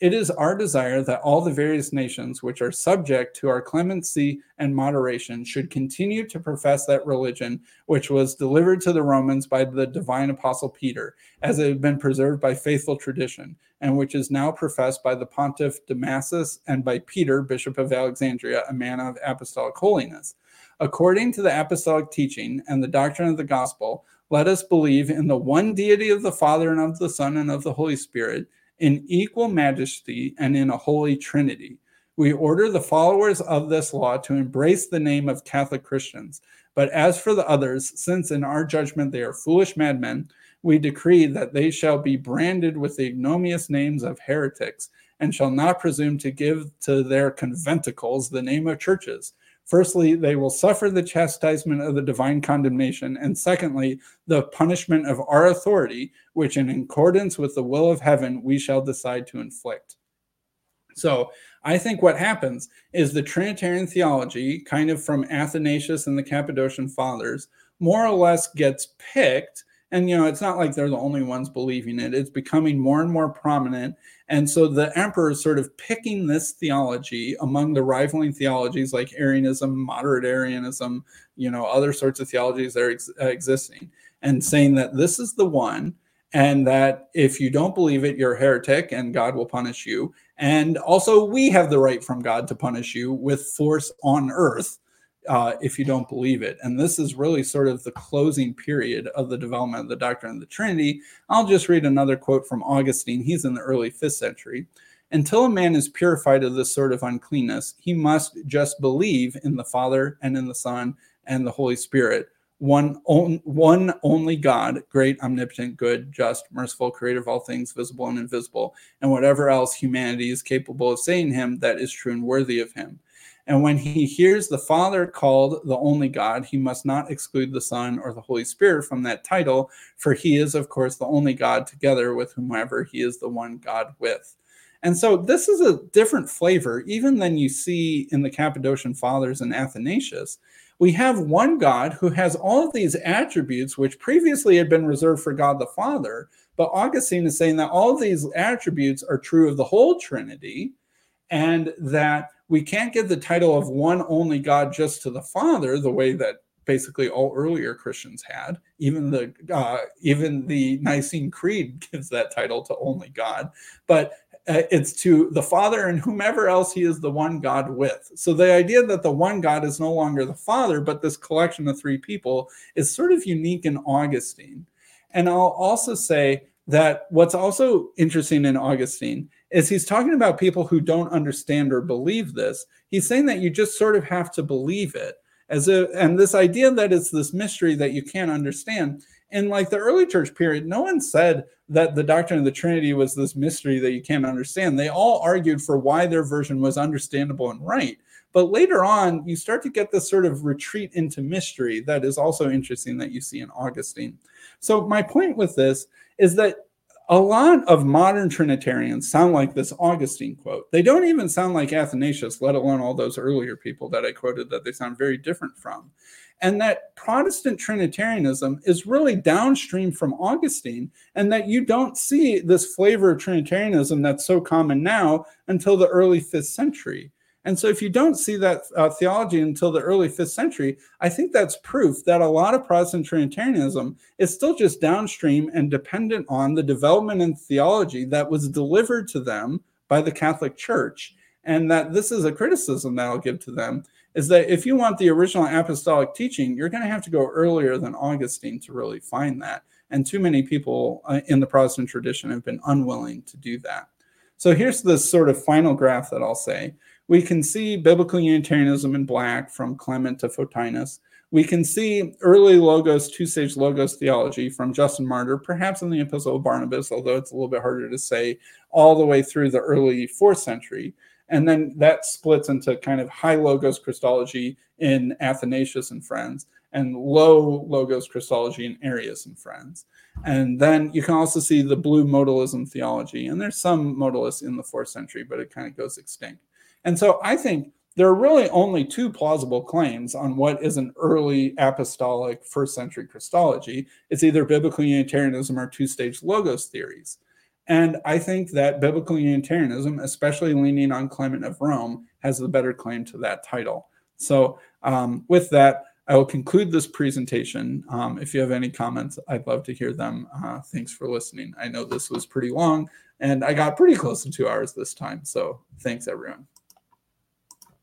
It is our desire that all the various nations which are subject to our clemency and moderation should continue to profess that religion which was delivered to the Romans by the divine apostle Peter, as it had been preserved by faithful tradition, and which is now professed by the pontiff Damasus and by Peter, bishop of Alexandria, a man of apostolic holiness. According to the apostolic teaching and the doctrine of the gospel, let us believe in the one deity of the Father and of the Son and of the Holy Spirit in equal majesty and in a holy trinity. We order the followers of this law to embrace the name of Catholic Christians. But as for the others, since in our judgment they are foolish madmen, we decree that they shall be branded with the ignominious names of heretics, and shall not presume to give to their conventicles the name of churches. Firstly, they will suffer the chastisement of the divine condemnation, and secondly, the punishment of our authority, which in accordance with the will of heaven we shall decide to inflict. So I think what happens is the Trinitarian theology, kind of from Athanasius and the Cappadocian Fathers, more or less gets picked and you know it's not like they're the only ones believing it. It's becoming more and more prominent. And so the emperor is sort of picking this theology among the rivaling theologies like arianism moderate arianism you know other sorts of theologies that are ex- uh, existing and saying that this is the one and that if you don't believe it you're a heretic and god will punish you. And also we have the right from god to punish you with force on earth uh, if you don't believe it. And this is really sort of the closing period of the development of the doctrine of the Trinity. I'll just read another quote from Augustine. He's in the early fifth century. Until a man is purified of this sort of uncleanness, he must just believe in the Father and in the Son and the Holy Spirit. One, on, one only God, great, omnipotent, good, just, merciful, creator of all things, visible and invisible, and whatever else humanity is capable of saying him that is true and worthy of him and when he hears the Father called the only God, he must not exclude the Son or the Holy Spirit from that title, for he is, of course, the only God together with whomever he is the one God with. And so this is a different flavor, even than you see in the Cappadocian Fathers and Athanasius. We have one God who has all of these attributes, which previously had been reserved for God the Father. But Augustine is saying that all of these attributes are true of the whole Trinity, and that we can't give the title of one only God just to the Father, the way that basically all earlier Christians had. Even the uh, even the Nicene Creed gives that title to only God, but uh, it's to the Father and whomever else He is the one God with. So the idea that the one God is no longer the Father, but this collection of three people is sort of unique in Augustine. And I'll also say that what's also interesting in Augustine is he's talking about people who don't understand or believe this. He's saying that you just sort of have to believe it as a and this idea that it's this mystery that you can't understand. In like the early church period, no one said that the doctrine of the Trinity was this mystery that you can't understand. They all argued for why their version was understandable and right. But later on, you start to get this sort of retreat into mystery that is also interesting that you see in Augustine. So, my point with this is that a lot of modern Trinitarians sound like this Augustine quote. They don't even sound like Athanasius, let alone all those earlier people that I quoted that they sound very different from. And that Protestant Trinitarianism is really downstream from Augustine, and that you don't see this flavor of Trinitarianism that's so common now until the early fifth century. And so, if you don't see that uh, theology until the early fifth century, I think that's proof that a lot of Protestant Trinitarianism is still just downstream and dependent on the development in theology that was delivered to them by the Catholic Church. And that this is a criticism that I'll give to them is that if you want the original apostolic teaching, you're going to have to go earlier than Augustine to really find that. And too many people uh, in the Protestant tradition have been unwilling to do that. So here's the sort of final graph that I'll say we can see biblical Unitarianism in black from Clement to Photinus. We can see early Logos, two stage Logos theology from Justin Martyr, perhaps in the Epistle of Barnabas, although it's a little bit harder to say, all the way through the early fourth century. And then that splits into kind of high Logos Christology in Athanasius and friends, and low Logos Christology in Arius and friends. And then you can also see the blue modalism theology. And there's some modalists in the fourth century, but it kind of goes extinct. And so I think there are really only two plausible claims on what is an early apostolic first century Christology. It's either biblical Unitarianism or two stage logos theories. And I think that biblical Unitarianism, especially leaning on Clement of Rome, has the better claim to that title. So, um, with that, I will conclude this presentation. Um, if you have any comments, I'd love to hear them. Uh, thanks for listening. I know this was pretty long, and I got pretty close to two hours this time. So, thanks, everyone.